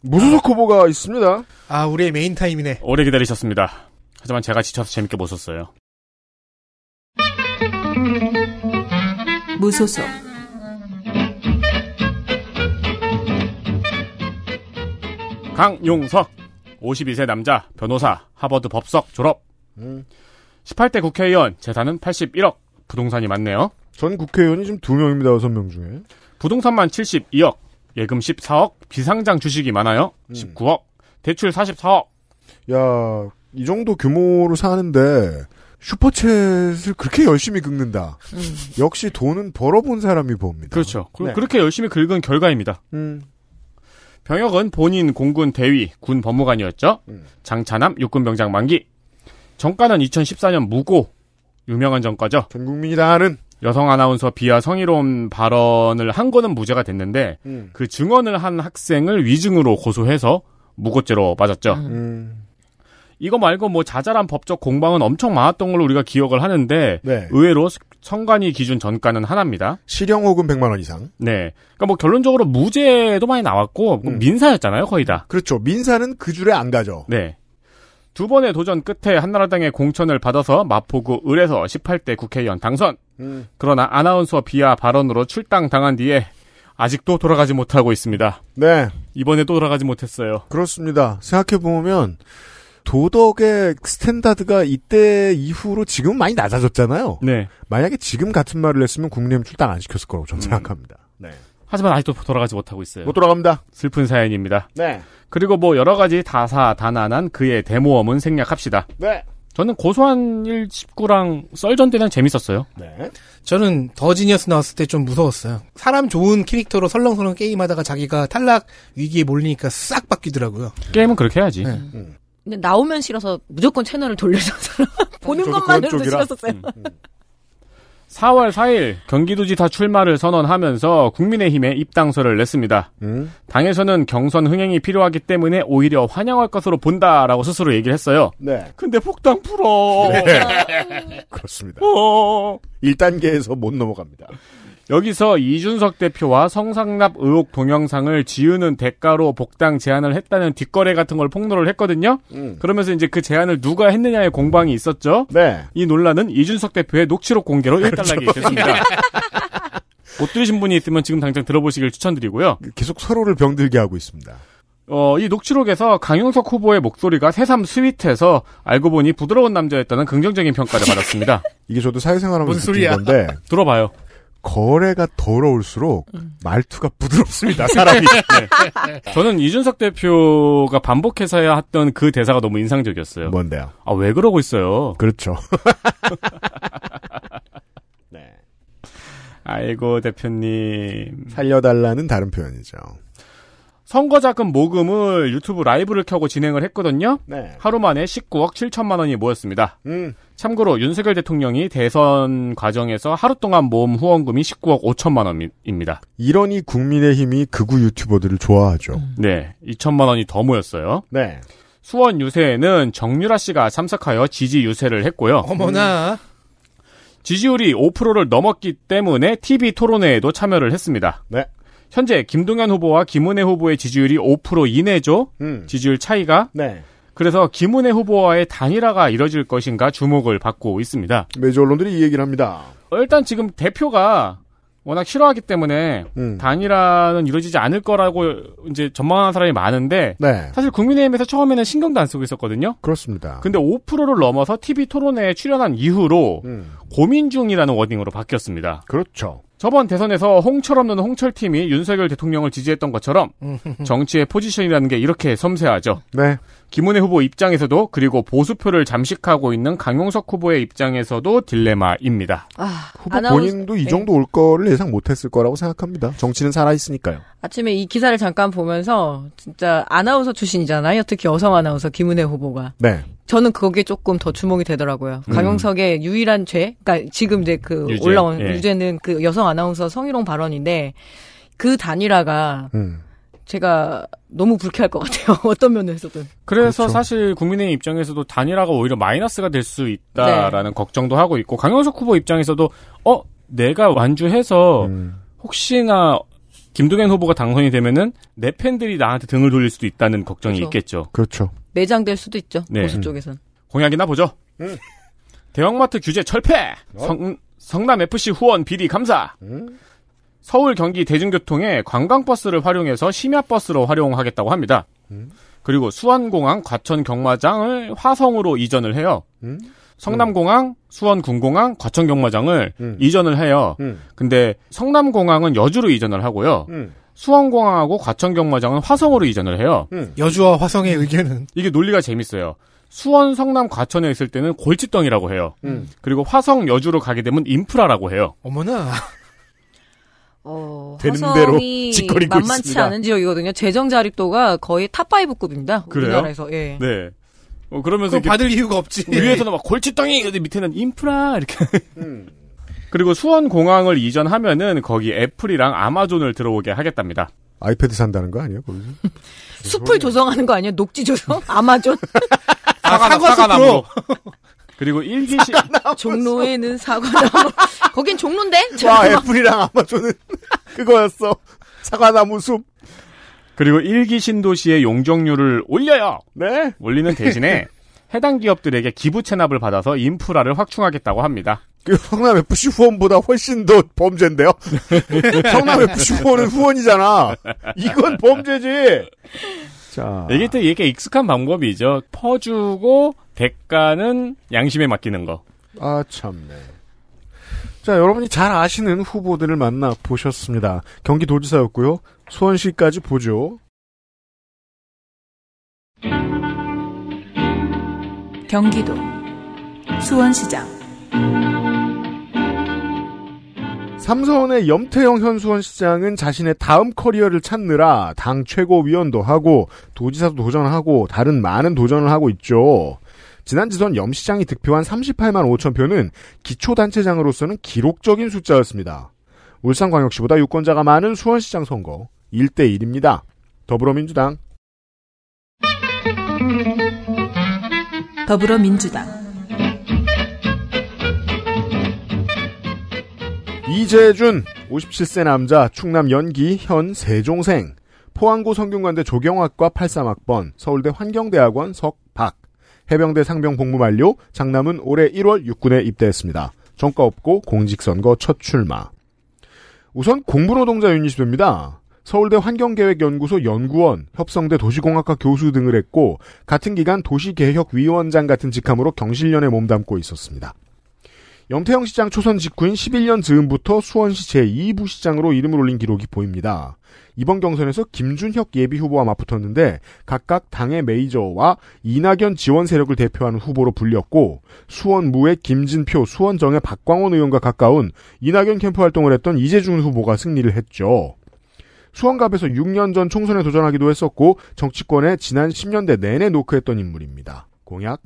무소속 후보가 있습니다. 아 우리의 메인 타임이네. 오래 기다리셨습니다. 하지만 제가 지쳐서 재밌게 못 썼어요. 무소속 강용석 52세 남자 변호사 하버드 법석 졸업 음. 18대 국회의원 재산은 81억 부동산이 많네요. 전 국회의원이 지금 두 명입니다. 여섯 명 중에. 부동산만 72억 예금 14억 비상장 주식이 많아요. 음. 19억 대출 44억 야, 이 정도 규모로 사는데 슈퍼챗을 그렇게 열심히 긁는다. 역시 돈은 벌어본 사람이 봅니다. 그렇죠. 그- 네. 그렇게 열심히 긁은 결과입니다. 음. 병역은 본인 공군 대위 군 법무관이었죠. 음. 장차남 육군병장 만기. 정가는 2014년 무고 유명한 정가죠. 전 국민이 다 아는 여성 아나운서 비하 성희롱 발언을 한 거는 무죄가 됐는데 음. 그 증언을 한 학생을 위증으로 고소해서 무고죄로 맞았죠. 음. 이거 말고 뭐 자잘한 법적 공방은 엄청 많았던 걸로 우리가 기억을 하는데 네. 의외로 성관위 기준 전가는 하나입니다. 실형 혹은 100만 원 이상. 네. 그러니까 뭐 결론적으로 무죄도 많이 나왔고 음. 민사였잖아요, 거의 다. 그렇죠. 민사는 그 줄에 안 가죠. 네. 두 번의 도전 끝에 한나라당의 공천을 받아서 마포구 을에서 18대 국회의원 당선. 음. 그러나 아나운서 비하 발언으로 출당 당한 뒤에 아직도 돌아가지 못하고 있습니다. 네. 이번에도 돌아가지 못했어요. 그렇습니다. 생각해 보면, 도덕의 standard가 이때 이후로 지금 많이 낮아졌잖아요. 네. 만약에 지금 같은 말을 했으면 국내는 출당 안 시켰을 거라고 저는 생각합니다. 네. 하지만 아직도 돌아가지 못하고 있어요. 못 돌아갑니다. 슬픈 사연입니다. 네. 그리고 뭐 여러 가지 다사다난한 그의 대모험은 생략합시다. 네. 저는 고소한 일 19랑 썰전 때는 재밌었어요. 네. 저는 더 지니어스 나왔을 때 좀 무서웠어요. 사람 좋은 캐릭터로 설렁설렁 게임하다가 자기가 탈락 위기에 몰리니까 싹 바뀌더라고요. 게임은 그렇게 해야지. 네. 근데 나오면 싫어서 무조건 채널을 돌려줬어요. 보는 것만으로도 그런 쪽이라. 싫었었어요. 4월 4일 경기도지사 출마를 선언하면서 국민의힘에 입당서를 냈습니다. 음. 당에서는 경선 흥행이 필요하기 때문에 오히려 환영할 것으로 본다라고 스스로 얘기를 했어요. 네. 근데 폭당 풀어. 그렇습니다. 어. 1단계에서 못 넘어갑니다. 여기서 이준석 대표와 성상납 의혹 동영상을 지우는 대가로 복당 제안을 했다는 뒷거래 같은 걸 폭로를 했거든요. 음. 그러면서 이제 그 제안을 누가 했느냐의 공방이 있었죠. 네. 이 논란은 이준석 대표의 녹취록 공개로 일단락이 됐습니다. 못 들으신 분이 있으면 지금 당장 들어보시길 추천드리고요. 계속 서로를 병들게 하고 있습니다. 어, 이 녹취록에서 강용석 후보의 목소리가 새삼 스윗해서 알고 보니 부드러운 남자였다는 긍정적인 평가를 받았습니다. 이게 저도 사회생활하면서 뭔 느낀 소리야. 건데 들어봐요. 거래가 더러울수록 음. 말투가 부드럽습니다. 사람이. 네. 저는 이준석 대표가 반복해서 해야 했던 그 대사가 너무 인상적이었어요. 뭔데요? 아, 왜 그러고 있어요? 그렇죠. 네. 아이고, 대표님. 살려달라는 다른 표현이죠. 선거자금 모금을 유튜브 라이브를 켜고 진행을 했거든요. 네. 하루 만에 19억 7천만 원이 모였습니다. 음. 참고로 윤석열 대통령이 대선 과정에서 하루 동안 모은 후원금이 19억 5천만 원입니다. 이러니 국민의힘이 극우 유튜버들을 좋아하죠. 네, 2천만 원이 더 모였어요. 네. 수원 유세에는 정유라 씨가 참석하여 지지 유세를 했고요. 어머나. 지지율이 5%를 넘었기 때문에 TV 토론회에도 참여를 했습니다. 네. 현재 김동연 후보와 김은혜 후보의 지지율이 5% 이내죠. 음. 지지율 차이가. 네. 그래서 김은혜 후보와의 단일화가 이뤄질 것인가 주목을 받고 있습니다. 메이저 언론들이 이 얘기를 합니다. 어, 일단 지금 대표가 워낙 싫어하기 때문에 음. 단일화는 이루어지지 않을 거라고 이제 전망하는 사람이 많은데 네. 사실 국민의힘에서 처음에는 신경도 안 쓰고 있었거든요. 그렇습니다. 근데 5%를 넘어서 TV 토론회에 출연한 이후로 음. 고민 중이라는 워딩으로 바뀌었습니다. 그렇죠. 저번 대선에서 홍철 없는 홍철 팀이 윤석열 대통령을 지지했던 것처럼 정치의 포지션이라는 게 이렇게 섬세하죠. 네. 김은혜 후보 입장에서도 그리고 보수표를 잠식하고 있는 강용석 후보의 입장에서도 딜레마입니다. 아, 후보 아나운서- 본인도 이 네. 정도 올 거를 예상 못했을 거라고 생각합니다. 정치는 살아있으니까요. 아침에 이 기사를 잠깐 보면서 진짜 아나운서 출신이잖아요. 특히 여성 아나운서 김은혜 후보가. 네. 저는 거기에 조금 더 주목이 되더라고요. 음. 강용석의 유일한 죄, 그러니까 지금 이제 그 유죄, 올라온 예. 유죄는 그 여성 아나운서 성희롱 발언인데 그 단일화가 음. 제가 너무 불쾌할 것 같아요. 어떤 면에서든. 그래서 그렇죠. 사실 국민의힘 입장에서도 단일화가 오히려 마이너스가 될 수 있다라는 걱정도 하고 있고 강용석 후보 입장에서도 어 내가 완주해서 음. 혹시나 김동연 후보가 당선이 되면은 내 팬들이 나한테 등을 돌릴 수도 있다는 걱정이 그렇죠. 있겠죠. 그렇죠. 매장될 수도 있죠. 네. 보수 쪽에선. 공약이나 보죠. 음. 대형마트 규제 철폐. 성, 성남 FC 후원 비리 감사. 음. 서울 경기 대중교통에 관광버스를 활용해서 심야버스로 활용하겠다고 합니다. 음. 그리고 수원공항 과천 경마장을 화성으로 이전을 해요. 음. 성남공항, 수원군공항, 과천 경마장을 음. 이전을 해요. 음. 근데 성남공항은 여주로 이전을 하고요. 음. 수원공항하고 과천 경마장은 화성으로 이전을 해요. 음. 여주와 화성의 의견은 이게 논리가 재밌어요. 수원, 성남, 과천에 있을 때는 골칫덩이라고 해요. 음. 그리고 화성, 여주로 가게 되면 인프라라고 해요. 어머나 어, 되는 대로 지껄이고 만만치 있습니다. 않은 지역이거든요. 재정 자립도가 거의 top5급입니다. 그래요? 우리나라에서. 예. 네. 어, 그러면서 받을 이유가 없지. 위에서는 막 골칫덩이, 근데 밑에는 인프라, 이렇게. 음. 그리고 수원 공항을 이전하면은 거기 애플이랑 아마존을 들어오게 하겠답니다. 아이패드 산다는 거 아니에요? 거기서? 숲을 조성하는 거 아니에요? 녹지 조성? 아마존? 사과, 사과 사과나무로. 그리고 일기시, 종로에는 사과나무. 거긴 종로인데? 와, 애플이랑 아마존은 그거였어. 사과나무 숲. 그리고 일기 신도시의 용적률을 올려요! 네. 올리는 대신에 해당 기업들에게 기부 체납을 받아서 인프라를 확충하겠다고 합니다. 그 성남 FC 후원보다 훨씬 더 범죄인데요. 성남 FC 후원은 후원이잖아. 이건 범죄지. 자, 이게 또 이게 익숙한 방법이죠. 퍼주고 대가는 양심에 맡기는 거. 아 참네. 자, 여러분이 잘 아시는 후보들을 만나 보셨습니다. 경기도지사였고요. 수원시까지 보죠. 경기도 수원시장 삼선의 염태영 현 수원시장은 자신의 다음 커리어를 찾느라 당 최고위원도 하고 도지사도 도전하고 다른 많은 도전을 하고 있죠. 지난 지선 염시장이 득표한 38만 5천 표는 기초단체장으로서는 기록적인 숫자였습니다. 울산광역시보다 유권자가 많은 수원시장 선거 1대1입니다. 더불어민주당 더불어민주당 이재준 57세 남자 충남 연기 현 세종생 포항고 성균관대 조경학과 83학번 서울대 환경대학원 석박 해병대 상병 복무 만료 장남은 올해 1월 육군에 입대했습니다. 전과 없고 공직선거 첫 출마. 우선 공부노동자 유닛입니다. 서울대 환경계획연구소 연구원, 협성대 도시공학과 교수 등을 했고 같은 기간 도시개혁위원장 같은 직함으로 경실련에 몸담고 있었습니다. 염태영 시장 초선 직후인 11년 즈음부터 수원시 제2부 시장으로 이름을 올린 기록이 보입니다. 이번 경선에서 김준혁 예비 후보와 맞붙었는데 각각 당의 메이저와 이낙연 지원 세력을 대표하는 후보로 불렸고 수원무의 김진표, 수원정의 박광원 의원과 가까운 이낙연 캠프 활동을 했던 이재준 후보가 승리를 했죠. 수원갑에서 6년 전 총선에 도전하기도 했었고 정치권에 지난 10년대 내내 노크했던 인물입니다. 공약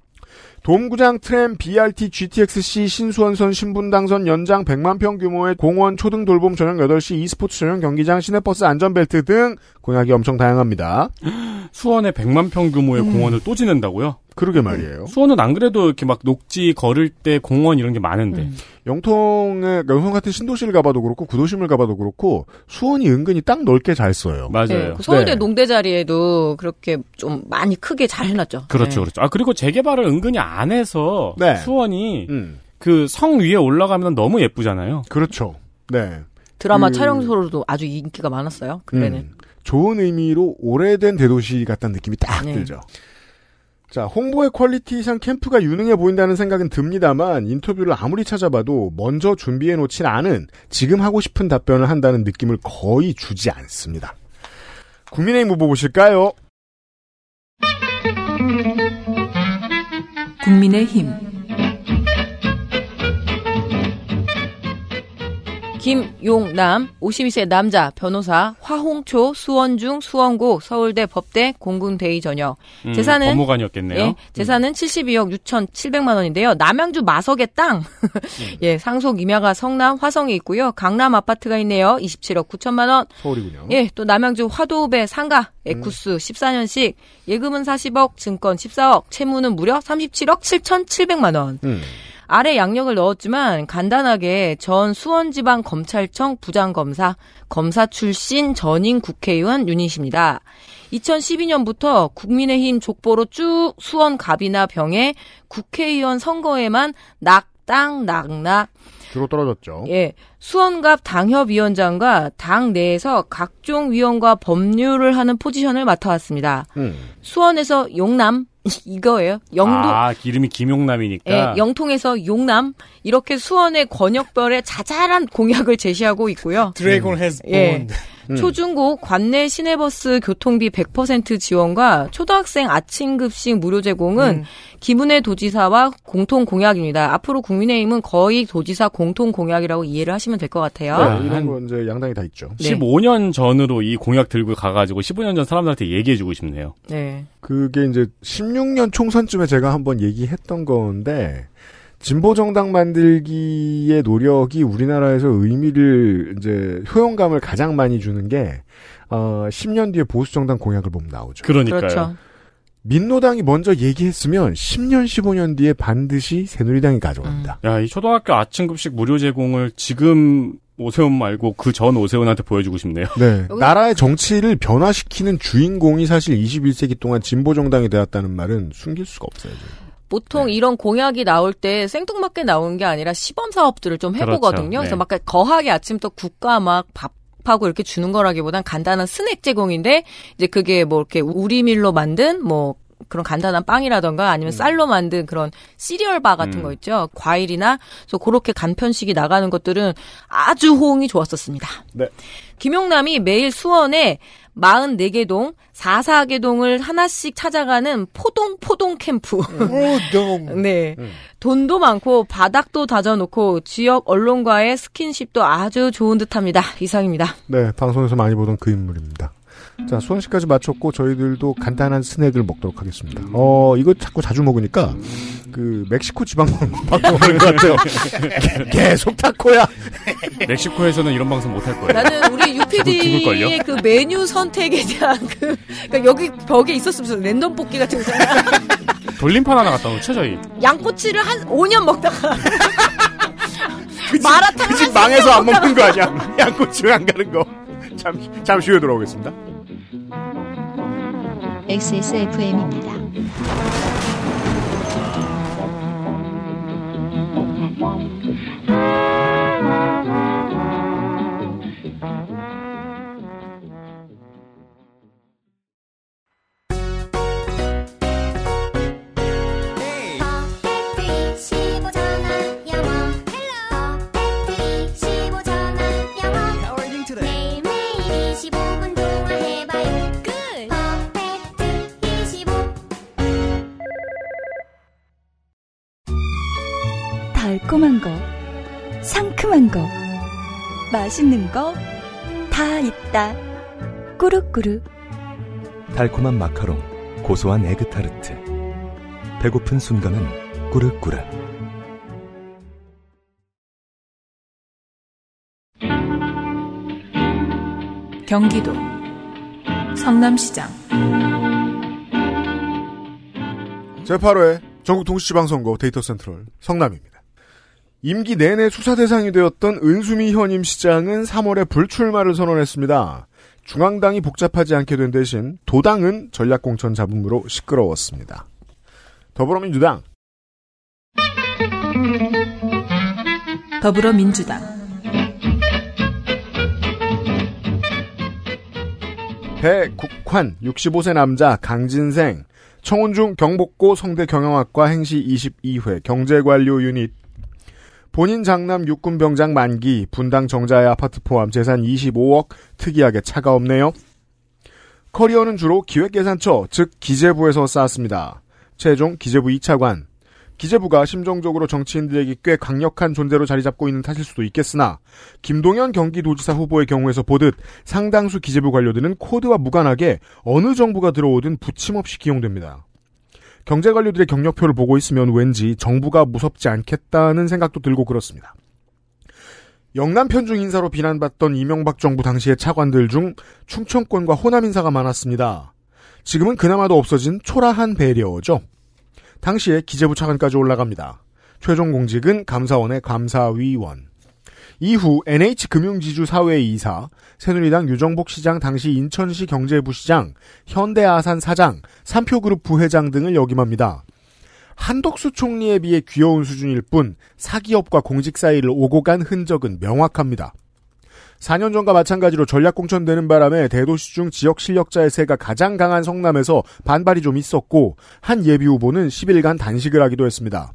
도움구장 트램 BRT GTX-C 신수원선 신분당선 연장 100만 평 규모의 공원 초등 돌봄 저녁 8시 e스포츠 전용 경기장 시내버스 안전벨트 등 공약이 엄청 다양합니다. 수원에 100만 평 규모의 공원을 또 짓는다고요? 그러게 말이에요. 수원은 안 그래도 이렇게 막 녹지 걸을 때 공원 이런 게 많은데. 음. 영통의 영통 같은 신도시를 가봐도 그렇고 구도심을 가봐도 그렇고 수원이 은근히 딱 넓게 잘 써요. 맞아요. 네, 그 서울대 네. 농대 자리에도 그렇게 좀 많이 크게 잘 해놨죠. 그렇죠, 네. 그렇죠. 아, 그리고 재개발을 은근히 안 해서 네. 수원이 음, 그성 위에 올라가면 너무 예쁘잖아요. 그렇죠. 네. 드라마 그- 촬영소로도 아주 인기가 많았어요. 그때는. 음, 좋은 의미로 오래된 대도시 같다는 느낌이 딱 네. 들죠. 자, 홍보의 quality 이상 캠프가 유능해 보인다는 생각은 듭니다만 인터뷰를 아무리 찾아봐도 먼저 준비해 놓진 않은 지금 하고 싶은 답변을 한다는 느낌을 거의 주지 않습니다. 국민의힘 후보 보실까요? 국민의힘 김용남, 52세 남자, 변호사, 화홍초, 수원중, 수원고, 서울대 법대, 공군 대위 전역. 음, 재산은 법무관이었겠네요. 예, 재산은 72억 6,700만 원인데요. 남양주 마석의 땅. 예, 상속 임야가 성남 화성에 있고요. 강남 아파트가 있네요. 27억 9천만 원. 서울이군요. 예, 또 남양주 화도읍의 상가 에쿠스 14년식 예금은 40억, 증권 14억, 채무는 무려 37억 7,700만 원. 음. 아래 양력을 넣었지만 간단하게 전 수원지방 검찰청 부장검사 검사 출신 전임 국회의원 유닛입니다. 2012년부터 국민의힘 족보로 쭉 수원 갑이나 병에 국회의원 선거에만 낙당 낙낙 주로 떨어졌죠. 예, 수원갑 당협위원장과 당 내에서 각종 위원과 법률을 하는 포지션을 맡아왔습니다. 음. 수원에서 용남 이거예요. 영도 아, 이름이 김용남이니까. 예, 영통에서 용남 이렇게 수원의 권역별의 자잘한 공약을 제시하고 있고요. Dragon has 예. 본드. 음. 초중고 관내 시내버스 교통비 100% 지원과 초등학생 아침 급식 무료 제공은 음. 김은혜 도지사와 공통 공약입니다. 앞으로 국민의힘은 거의 도지사 공통 공약이라고 이해를 하시면 될 것 같아요. 아, 네, 이런 한- 거 이제 양당이 다 있죠. 네. 15년 전으로 이 공약 들고 가가지고 15년 전 사람들한테 얘기해주고 싶네요. 네. 그게 이제 16년 총선쯤에 제가 한번 얘기했던 건데 진보 정당 만들기의 노력이 우리나라에서 의미를 이제 효용감을 가장 많이 주는 게 어, 10년 뒤에 보수 정당 공약을 보면 나오죠. 그러니까요. 그렇죠. 민노당이 먼저 얘기했으면 10년 15년 뒤에 반드시 새누리당이 가져갑니다. 야, 이 초등학교 아침급식 무료 제공을 지금 오세훈 말고 그 전 오세훈한테 보여주고 싶네요. 네. 나라의 정치를 변화시키는 주인공이 사실 21세기 동안 진보 정당이 되었다는 말은 숨길 수가 없어요. 지금. 보통 네. 이런 공약이 나올 때 생뚱맞게 나오는 게 아니라 시범 사업들을 좀 해보거든요. 그렇죠. 그래서 네. 막 거하게 아침부터 국가 막 밥 하고 이렇게 주는 거라기보단 간단한 스낵 제공인데 이제 그게 뭐 이렇게 우리밀로 만든 뭐 그런 간단한 빵이라던가 아니면 쌀로 만든 그런 시리얼 바 같은 음. 거 있죠. 과일이나 그래서 그렇게 간편식이 나가는 것들은 아주 호응이 좋았었습니다. 네. 김용남이 매일 수원에 44개 동, 44개 동을 하나씩 찾아가는 포동 포동 캠프. 오동. 네. 음. 돈도 많고 바닥도 다져놓고 지역 언론과의 스킨십도 아주 좋은 듯합니다. 이상입니다. 네, 방송에서 많이 보던 그 인물입니다. 자, 수원씨까지 마쳤고 저희들도 간단한 스낵을 먹도록 하겠습니다. 어, 이거 자꾸 자주 먹으니까 그 멕시코 지방 방송 하는 것 같아요. 계속 타코야. 멕시코에서는 이런 방송 못 할 거예요. 나는 우리? UPD의 그 메뉴 선택에 대한 그, 그러니까 여기 벽에 있었으면 랜덤 뽑기 같은 거. 돌림판 하나 갖다 놓죠, 저희. 양꼬치를 한 5년 먹다가. 마라탕 그집 망해서 안 먹는 거 아니야? 양꼬치 안 가는 거. 잠시, 잠시 후에 돌아오겠습니다. XSFM입니다. 맛있는 거 다 있다. 꾸룩꾸룩. 달콤한 마카롱, 고소한 에그타르트. 배고픈 순간은 꾸르꾸르. 경기도 성남시장 제8회 전국 동시지방선거 데이터 센트럴 성남입니다. 임기 내내 수사 대상이 되었던 은수미 현임 시장은 3월에 불출마를 선언했습니다. 중앙당이 복잡하지 않게 된 대신 도당은 전략공천 잡음으로 시끄러웠습니다. 더불어민주당 더불어민주당 배국환 65세 남자 강진생 청운중 경복고 성대 경영학과 행시 22회 경제관료 유닛 본인 장남 육군병장 만기 분당 정자의 아파트 포함 재산 25억 특이하게 차가 없네요. 커리어는 주로 기획예산처 즉 기재부에서 쌓았습니다. 최종 기재부 2차관 기재부가 심정적으로 정치인들에게 꽤 강력한 존재로 자리 잡고 있는 탓일 수도 있겠으나 김동연 경기도지사 후보의 경우에서 보듯 상당수 기재부 관료들은 코드와 무관하게 어느 정부가 들어오든 부침없이 기용됩니다. 경제 관료들의 경력표를 보고 있으면 왠지 정부가 무섭지 않겠다는 생각도 들고 그렇습니다. 영남 편중 인사로 비난받던 이명박 정부 당시의 차관들 중 충청권과 호남 인사가 많았습니다. 지금은 그나마도 없어진 초라한 배려죠. 당시에 기재부 차관까지 올라갑니다. 최종 공직은 감사원의 감사위원. 이후 NH금융지주 사회 이사, 새누리당 유정복 시장 당시 인천시 경제부 시장, 현대아산 사장, 삼표그룹 부회장 등을 역임합니다. 한덕수 총리에 비해 귀여운 수준일 뿐 사기업과 공직 사이를 오고 간 흔적은 명확합니다. 4년 전과 마찬가지로 전략 공천되는 바람에 대도시 중 지역 실력자의 세가 가장 강한 성남에서 반발이 좀 있었고 한 예비 후보는 10일간 단식을 하기도 했습니다.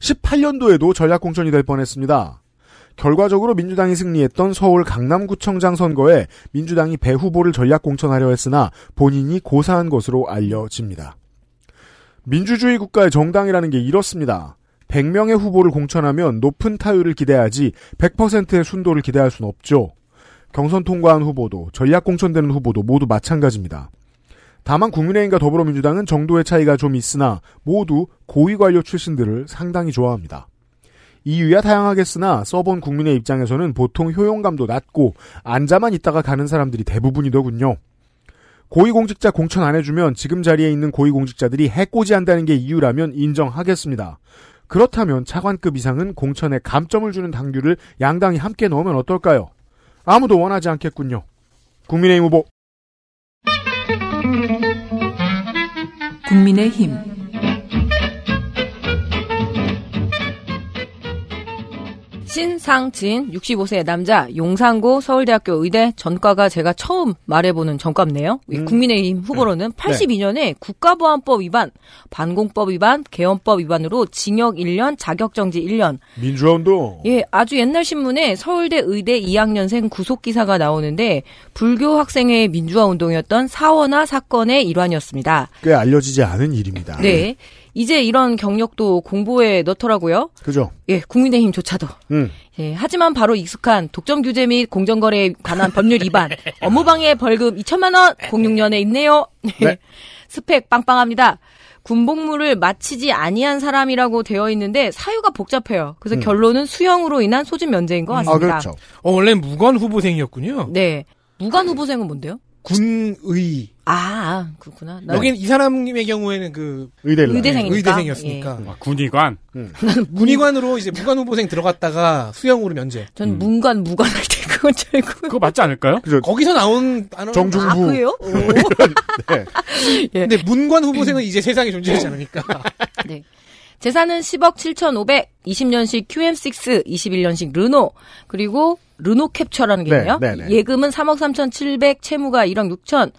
18년도에도 전략 공천이 될 뻔했습니다. 결과적으로 민주당이 승리했던 서울 강남구청장 선거에 민주당이 배 후보를 전략 공천하려 했으나 본인이 고사한 것으로 알려집니다. 민주주의 국가의 정당이라는 게 이렇습니다. 100명의 후보를 공천하면 높은 타율을 기대하지 100%의 순도를 기대할 수는 없죠. 경선 통과한 후보도 전략 공천되는 후보도 모두 마찬가지입니다. 다만 국민의힘과 더불어민주당은 정도의 차이가 좀 있으나 모두 고위 관료 출신들을 상당히 좋아합니다. 이유야 다양하겠으나 써본 국민의 입장에서는 보통 효용감도 낮고 앉아만 있다가 가는 사람들이 대부분이더군요. 고위공직자 공천 안 해주면 지금 자리에 있는 고위공직자들이 해코지한다는 게 이유라면 인정하겠습니다. 그렇다면 차관급 이상은 공천에 감점을 주는 당규를 양당이 함께 넣으면 어떨까요? 아무도 원하지 않겠군요. 국민의힘 후보 국민의힘 신상진 65세 남자 용산고 서울대학교 의대 전과가 제가 처음 말해보는 전과네요. 이 국민의힘 후보로는 82년에 국가보안법 위반, 반공법 위반, 개헌법 위반으로 징역 1년, 자격정지 1년. 민주화운동 예, 아주 옛날 신문에 서울대 의대 2학년생 구속 기사가 나오는데 불교 학생회의 민주화 운동이었던 사원화 사건의 일환이었습니다. 꽤 알려지지 않은 일입니다. 네. 이제 이런 경력도 공보에 넣더라고요. 그죠? 예, 국민의힘조차도. 음. 예, 하지만 바로 익숙한 독점 규제 및 공정거래에 관한 법률 위반, 업무방해 벌금 2천만 원, 06년에 있네요. 네. 스펙 빵빵합니다. 군복무를 마치지 아니한 사람이라고 되어 있는데 사유가 복잡해요. 그래서 음. 결론은 수형으로 인한 소집 면제인 것 아, 같습니다. 그렇죠. 어, 원래 무관 후보생이었군요. 네. 무관 후보생은 뭔데요? 군의. 아, 아, 그렇구나. 나- 여긴 이 사람의 경우에는 그 의대를 의대생이니까. 의대생이었으니까 예. 아, 군의관. 문의관으로 이제 무관 후보생 들어갔다가 수영으로 면제. 전 문관 무관 할 때 그건 줄 알고. 그거 맞지 않을까요? 거기서 나온 단어 정중부. 아, 그래요? 네. 근데 문관 후보생은 이제 세상에 존재하지 않으니까. 네. 재산은 10억 7,500, 20년식 QM6, 21년식 르노, 그리고 르노 캡처라는 게 네, 있네요. 네, 네. 예금은 3억 3,700, 채무가 1억 6천.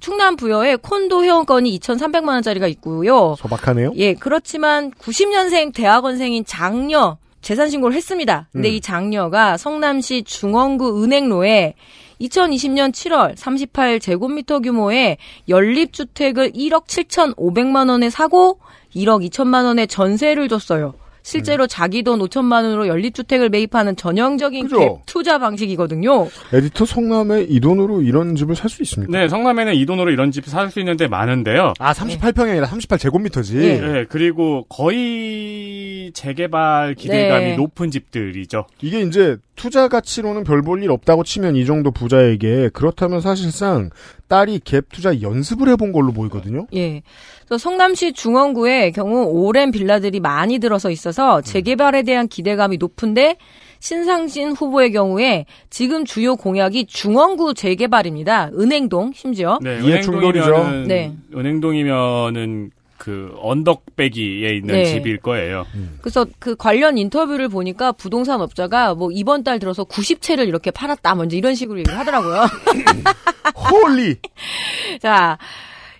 충남 부여에 콘도 회원권이 2,300만 원짜리가 있고요. 소박하네요. 예, 그렇지만 90년생 대학원생인 장녀 재산 신고를 했습니다. 근데 음. 이 장녀가 성남시 중원구 은행로에 2020년 7월 38제곱미터 규모의 연립주택을 1억 7,500만 원에 사고 1억 2천만 원에 전세를 줬어요. 실제로 자기 돈 5천만 원으로 연립주택을 매입하는 전형적인 그죠. 갭 투자 방식이거든요. 에디터 성남에 이 돈으로 이런 집을 살 수 있습니까? 네, 성남에는 이 돈으로 이런 집 살 수 있는데 많은데요. 아, 38평이 아니라 38제곱미터지. 예. 네, 그리고 거의 재개발 기대감이 네. 높은 집들이죠. 이게 이제 투자 가치로는 별 볼 일 없다고 치면 이 정도 부자에게 그렇다면 사실상 딸이 갭 투자 연습을 해본 걸로 보이거든요. 예. 그래서 성남시 중원구의 경우 오랜 빌라들이 많이 들어서 있어서 재개발에 대한 기대감이 높은데 신상진 후보의 경우에 지금 주요 공약이 중원구 재개발입니다. 은행동 심지어. 네, 이해 충돌이죠. 네. 은행동이면은 그 언덕배기에 있는 네. 집일 거예요. 그래서 그 관련 인터뷰를 보니까 부동산 업자가 뭐 이번 달 들어서 90채를 이렇게 팔았다 먼저 이런 식으로 얘기를 하더라고요. Holy. 자,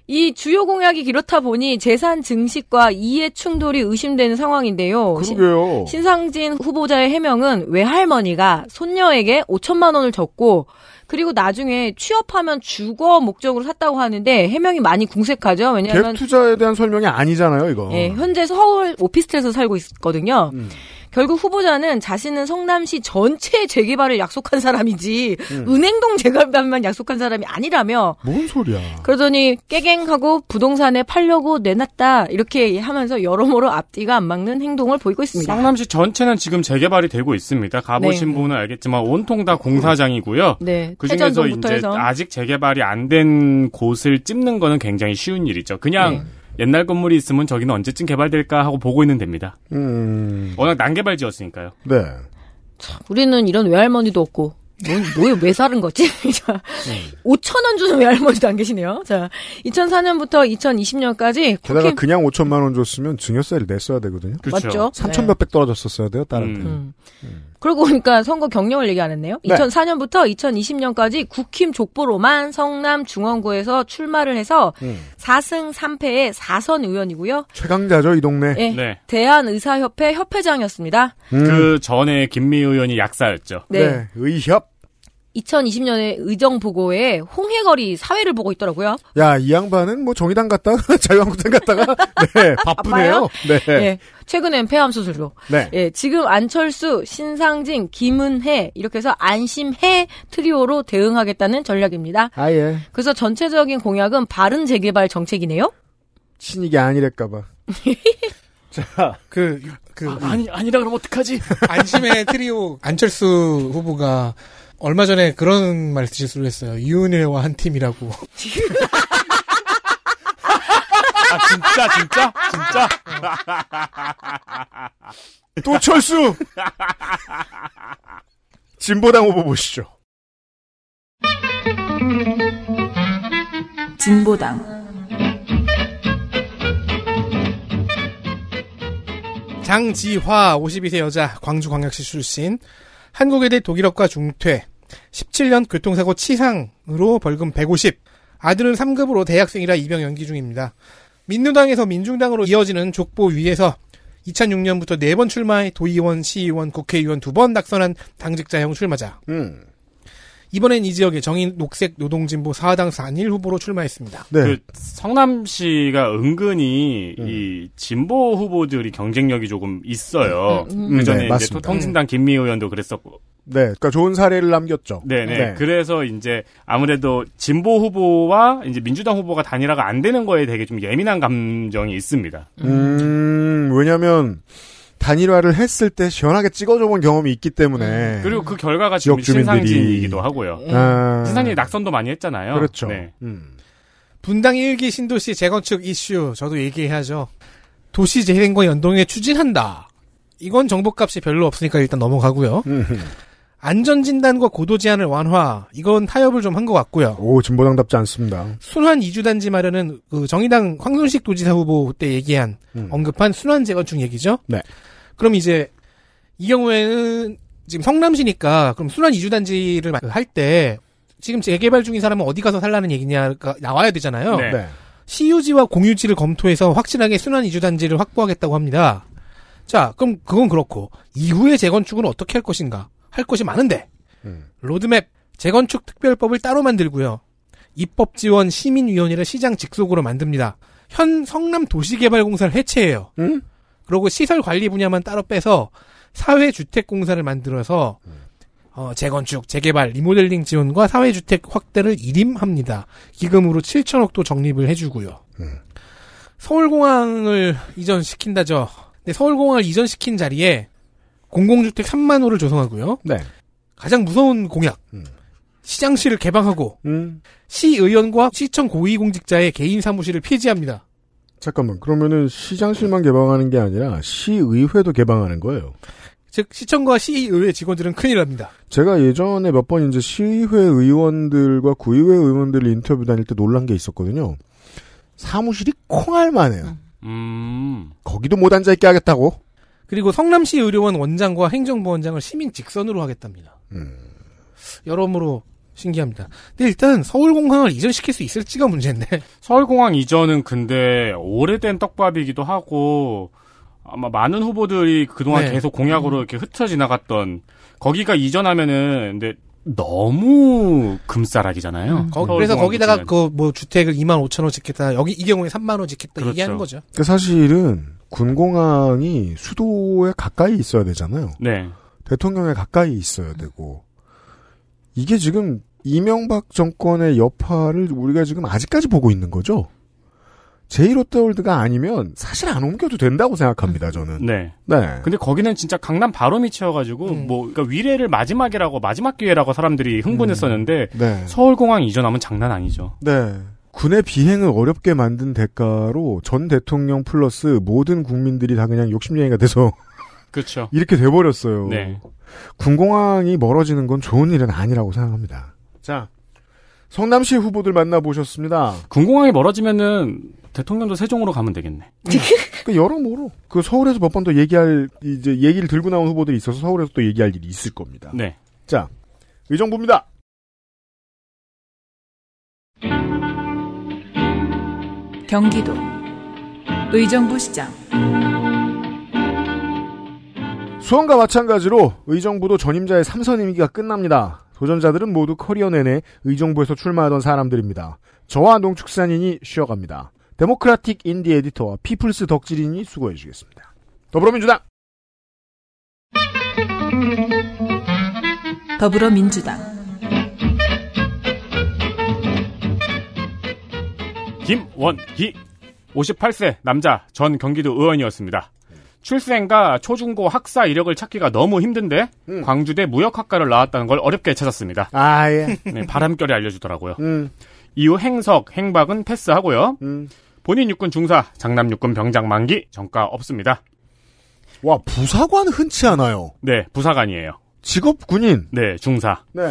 이 주요 공약이 이렇다 보니 재산 증식과 이해 충돌이 의심되는 상황인데요. 그러게요. 신- 신상진 후보자의 해명은 외할머니가 손녀에게 5천만 원을 줬고 그리고 나중에 취업하면 주거 목적으로 샀다고 하는데 해명이 많이 궁색하죠. 왜냐하면 갭 투자에 대한 설명이 아니잖아요, 이거. 예, 현재 서울 오피스텔에서 살고 있거든요. 음. 결국 후보자는 자신은 성남시 전체 재개발을 약속한 사람이지 음. 은행동 재개발만 약속한 사람이 아니라며 뭔 소리야. 그러더니 깨갱하고 부동산에 팔려고 내놨다 이렇게 하면서 여러모로 앞뒤가 안 맞는 행동을 보이고 있습니다. 성남시 전체는 지금 재개발이 되고 있습니다. 가보신 네. 분은 알겠지만 온통 다 공사장이고요. 네, 그 중에서 회전동부터 이제 해서. 아직 재개발이 안 된 곳을 찝는 거는 굉장히 쉬운 일이죠. 그냥 네. 옛날 건물이 있으면 저기는 언제쯤 개발될까 하고 보고 있는 됩니다. 음. 워낙 난개발 지었으니까요. 네. 우리는 이런 외할머니도 없고 뭐, 뭐에 왜 사는 거지? 자, 5천 원 주는 외할머니도 안 계시네요. 자, 2004년부터 2020년까지 게다가 그냥 5천만 원 줬으면 증여세를 냈어야 되거든요. 그렇죠. 맞죠. 3천 네. 몇백 떨어졌었어야 돼요, 다른 때. 음. 그러고 보니까 선거 경력을 얘기 안 했네요. 네. 2004년부터 2020년까지 국힘 족보로만 성남 중원구에서 출마를 해서 음. 4승 3패의 4선 의원이고요. 최강자죠, 이 동네. 예. 네. 대한의사협회 협회장이었습니다. 음. 그 전에 김미 의원이 약사였죠. 네. 의협. 2020년에 의정 보고에 홍해거리 사회를 보고 있더라고요. 야, 이 양반은 뭐 정의당 갔다가 자유한국당 갔다가 네, 바쁘네요. 네. 예. 최근엔 폐암 수술로. 네. 예, 지금 안철수, 신상진, 김은혜 이렇게 해서 안심해 트리오로 대응하겠다는 전략입니다. 아, 예. 그래서 전체적인 공약은 바른 재개발 정책이네요. 친이게 아니랄까 봐. 자, 그, 그. 아 니, 아니라 그러면 어떡하지? 안심의 트리오 안철수 후보가 얼마 전에 그런 말 실수를 했어요. 이은혜와 한 팀이라고. 아, 진짜, 진짜? 진짜? 또 철수! 진보당 후보 보시죠. 진보당 장지화 52세 여자 광주광역시 출신 한국외대 독일어과 중퇴 17년 교통사고 치상으로 벌금 150 아들은 3급으로 대학생이라 입영 연기 중입니다. 민주당에서 민중당으로 이어지는 족보 위에서 2006년부터 4번 출마해 도의원, 시의원, 국회의원 2번 낙선한 당직자형 출마자. 음. 이번엔 이 지역의 정인 녹색 노동진보 4당 4일 후보로 출마했습니다. 네. 그 성남시가 은근히 이 진보 후보들이 경쟁력이 조금 있어요. 음, 음. 그 전에 네, 이제. 통신당 김미 의원도 그랬었고. 네, 그러니까 좋은 사례를 남겼죠. 네네. 네. 그래서 이제 아무래도 진보 후보와 이제 민주당 후보가 단일화가 안 되는 거에 되게 좀 예민한 감정이 있습니다. 음, 왜냐면, 단일화를 했을 때 시원하게 찍어줘 본 경험이 있기 때문에. 그리고 그 결과가 지금 네. 지역 주민들이- 신상진이기도 하고요. 아. 신상진이 낙선도 많이 했잖아요. 그렇죠. 네. 분당 일기 신도시 재건축 이슈 저도 얘기해야죠. 도시 재생과 연동에 추진한다. 이건 정보값이 별로 없으니까 일단 넘어가고요. 안전진단과 고도 제한을 완화. 이건 타협을 좀 한 것 같고요. 오, 진보당답지 않습니다. 순환 이주단지 마련은 그 정의당 황순식 도지사 후보 때 얘기한 언급한 순환 재건축 얘기죠. 네. 그럼 이제 이 경우에는 지금 성남시니까 그럼 순환 이주단지를 할 때 지금 재개발 중인 사람은 어디 가서 살라는 얘기냐가 나와야 되잖아요. 네. 네. 시유지와 공유지를 검토해서 확실하게 순환 이주단지를 확보하겠다고 합니다. 자, 그럼 그건 그렇고 이후의 재건축은 어떻게 할 것인가? 할 것이 많은데 로드맵 재건축 특별법을 따로 만들고요. 입법 지원 시민위원회를 시장 직속으로 만듭니다. 현 성남 도시개발공사를 해체해요. 그리고 시설 관리 분야만 따로 빼서 사회주택공사를 만들어서 어, 재건축, 재개발, 리모델링 지원과 사회주택 확대를 일임합니다. 기금으로 7천억도 적립을 해주고요. 서울공항을 이전시킨다죠. 근데 서울공항을 이전시킨 자리에 공공주택 3만 호를 조성하고요. 네. 가장 무서운 공약. 시장실을 개방하고 음. 시의원과 시청 고위공직자의 개인 사무실을 폐지합니다. 잠깐만, 그러면은 시장실만 개방하는 게 아니라 시의회도 개방하는 거예요. 즉 시청과 시의회 직원들은 큰일 납니다. 제가 예전에 몇 번 이제 시의회 의원들과 구의회 의원들을 인터뷰 다닐 때 놀란 게 있었거든요. 사무실이 콩알만해요. 음. 거기도 못 앉아 있게 하겠다고. 그리고 성남시 의료원 원장과 행정부원장을 시민 직선으로 하겠답니다. 음. 여러모로 신기합니다. 근데 일단 서울공항을 이전시킬 수 있을지가 문제인데. 서울공항 이전은 근데 오래된 떡밥이기도 하고 아마 많은 후보들이 그동안 네. 계속 공약으로 이렇게 흩어 지나갔던 거기가 이전하면은 근데 너무 금싸락이잖아요. 거- 서울 그래서 거기다가. 그 뭐 주택을 2만 5천 원 짓겠다. 여기 이 경우에 3만 원 짓겠다. 그렇죠. 얘기하는 거죠. 그 사실은 군공항이 수도에 가까이 있어야 되잖아요. 네. 대통령에 가까이 있어야 되고 이게 지금 이명박 정권의 여파를 우리가 지금 아직까지 보고 있는 거죠. 제1롯데월드가 아니면 사실 안 옮겨도 된다고 생각합니다. 저는. 네. 네. 근데 거기는 진짜 강남 바로 밑이어가지고 뭐 그러니까 위례를 마지막이라고 마지막 기회라고 사람들이 흥분했었는데 네. 서울공항 이전하면 장난 아니죠. 네. 군의 비행을 어렵게 만든 대가로 전 대통령 플러스 모든 국민들이 다 그냥 욕심쟁이가 돼서 그렇죠. 이렇게 돼버렸어요. 네. 군공항이 멀어지는 건 좋은 일은 아니라고 생각합니다. 자, 성남시 후보들 만나보셨습니다. 군공항이 멀어지면은 대통령도 세종으로 가면 되겠네. 그 여러모로 그 서울에서 몇 번 더 얘기할 이제 얘기를 들고 나온 후보들이 있어서 서울에서 또 얘기할 일이 있을 겁니다. 네. 자, 의정부입니다. 경기도 의정부 시장 수원과 마찬가지로 의정부도 전임자의 3선 임기가 끝납니다. 도전자들은 모두 커리어 내내 의정부에서 출마하던 사람들입니다. 저와 농축산인이 쉬어갑니다. Democratic 인디 에디터와 People's 덕질인이 수고해 주겠습니다. 더불어민주당 더불어민주당 김원희 58세 남자 전 경기도 의원이었습니다. 출생과 초중고 학사 이력을 찾기가 너무 힘든데 광주대 무역학과를 나왔다는 걸 어렵게 찾았습니다. 아 예. 네, 바람결에 알려주더라고요. 음, 이후 행석, 행박은 패스하고요. 음. 본인 육군 중사, 장남 육군 병장 만기 전과 없습니다. 와 부사관 흔치 않아요. 네, 부사관이에요. 직업 군인. 네, 중사. 네.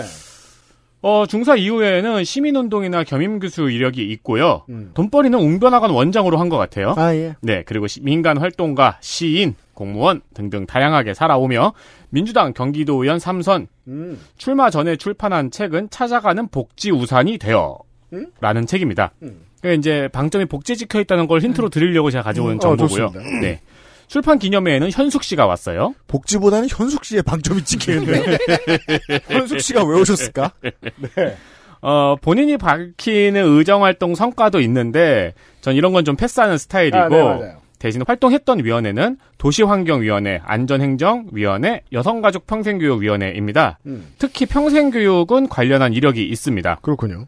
어, 중사 이후에는 시민운동이나 겸임교수 이력이 있고요. 음. 돈벌이는 웅변학원 원장으로 한 것 같아요. 아 예. 네, 그리고 시- 민간 활동가, 시인, 공무원 등등 다양하게 살아오며 민주당 경기도 의원 3선 음. 출마 전에 출판한 책은 찾아가는 복지 우산이 되어 음? 라는 책입니다. 음. 그러니까 이제 방점이 복지에 찍혀 있다는 걸 힌트로 드리려고 제가 가져온 음. 어, 정보고요. 좋습니다. 네. 출판 기념회에는 현숙 씨가 왔어요. 복지보다는 현숙 씨의 방점이 찍히는데 현숙 씨가 왜 오셨을까? 네. 어, 본인이 밝히는 의정활동 성과도 있는데, 전 이런 건 좀 패스하는 스타일이고, 아, 네. 대신 활동했던 위원회는 도시환경위원회, 안전행정위원회, 여성가족평생교육위원회입니다. 음. 특히 평생교육은 관련한 이력이 있습니다. 그렇군요.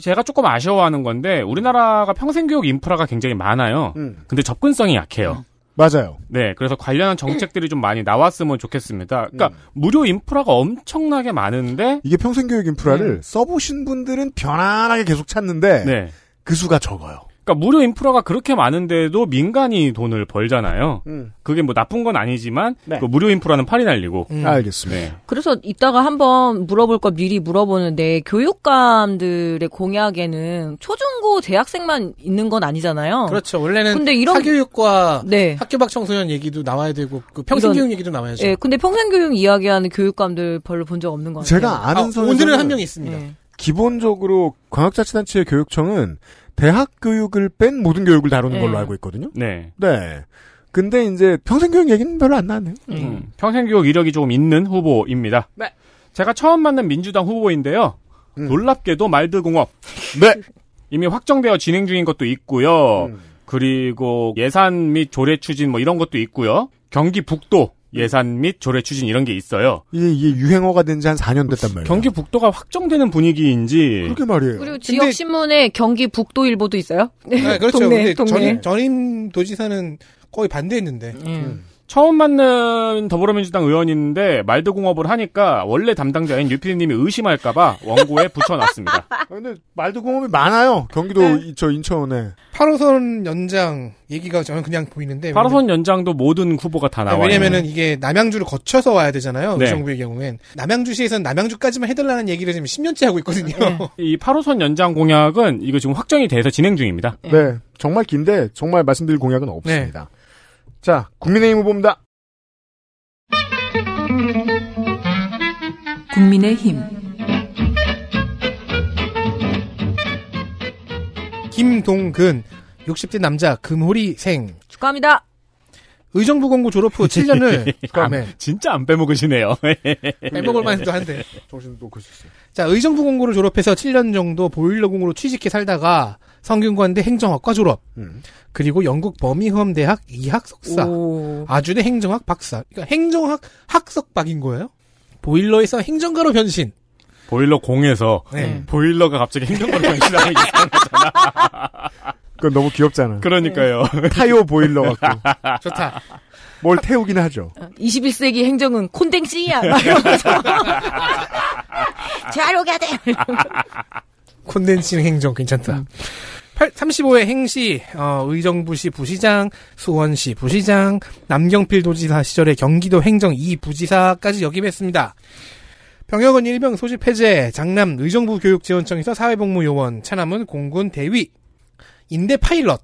제가 조금 아쉬워하는 건데, 우리나라가 평생교육 인프라가 굉장히 많아요. 음. 근데 접근성이 약해요. 맞아요. 네, 그래서 관련한 정책들이 좀 많이 나왔으면 좋겠습니다. 그러니까 음. 무료 인프라가 엄청나게 많은데, 이게 평생교육 인프라를 써보신 분들은 편안하게 계속 찾는데 네. 그 수가 적어요. 그러니까 무료 인프라가 그렇게 많은데도 민간이 돈을 벌잖아요. 음. 그게 뭐 나쁜 건 아니지만 네. 그 무료 인프라는 팔이 날리고. 음. 알겠습니다. 네. 그래서 이따가 한번 물어볼 거 미리 물어보는데 교육감들의 공약에는 초중고 재학생만 있는 건 아니잖아요. 그렇죠. 원래는 근데 이런- 사교육과 네. 학교 밖 청소년 얘기도 나와야 되고 그 평생 교육 이런- 얘기도 나와야죠. 예, 근데 평생 교육 이야기하는 교육감들 별로 본 적 없는 것 같아요. 제가 아는 아, 오늘은 한 명 있습니다. 예. 기본적으로 광역자치단체의 교육청은 대학 교육을 뺀 모든 교육을 다루는 네. 걸로 알고 있거든요. 네. 네. 근데 이제 평생교육 얘기는 별로 안 나왔네요. 음, 평생교육 이력이 조금 있는 후보입니다. 네. 제가 처음 만난 민주당 후보인데요. 음. 놀랍게도 말드공업. 네. 이미 확정되어 진행 중인 것도 있고요. 음. 그리고 예산 및 조례 추진 뭐 이런 것도 있고요. 경기 북도 예산 및 조례 추진 이런 게 있어요. 이게, 이게 유행어가 된 지 한 4년 됐단 말이에요. 경기 북도가 확정되는 분위기인지 그렇게 말이에요. 그리고 지역 신문에 경기 북도일보도 있어요. 네, 그렇죠. 동네, 근데 동네. 전임, 전임 도지사는 거의 반대했는데. 음. 처음 맞는 더불어민주당 의원인데 말드공업을 하니까 원래 담당자인 유피디님이 의심할까봐 원고에 붙여놨습니다. 아, 근데 말도 공업이 많아요. 경기도 네. 이- 저 인천에. 8호선 연장 얘기가 저는 그냥 보이는데 8호선 연장도 모든 후보가 다 나와요. 네, 왜냐면은 이게 남양주를 거쳐서 와야 되잖아요. 네. 의정부의 경우엔 남양주시에서는 남양주까지만 해달라는 얘기를 지금 10년째 하고 있거든요. 이 8호선 연장 공약은 이거 지금 확정이 돼서 진행 중입니다. 네. 정말 긴데 정말 말씀드릴 공약은 없습니다. 자, 국민의힘 후보입니다. 국민의힘 김동근 60대 남자 금호리생 축하합니다. 의정부 공고 졸업 후 7년을 안- 진짜 안 빼먹으시네요. 빼먹을 만도 한데. 정신 놓고 있었어요. 자, 의정부 공고를 졸업해서 7년 정도 보일러 공으로 취직해 살다가 성균관대 행정학과 졸업. 음. 그리고 영국 버밍엄 대학 이학 석사. 아주대 행정학 박사. 그러니까 행정학 학석박인 거예요. 보일러에서 행정가로 변신. 보일러 공에서 네. 보일러가 갑자기 행정가로 변신하는 거잖아. 그건 너무 귀엽잖아. 그러니까요. 타요 보일러 갖고. 좋다. 뭘 태우긴 하죠. 21세기 행정은 콘댕씨야. 막 이러면서. 자료가 돼. 콘덴싱 행정 괜찮다. 35회 행시, 어, 의정부시 부시장, 수원시 부시장, 남경필 도지사 시절에 경기도 행정 2부지사까지 역임했습니다. 병역은 일병 소집 해제, 장남 의정부 교육지원청에서 사회복무요원, 차남은 공군 대위, 인대 파일럿,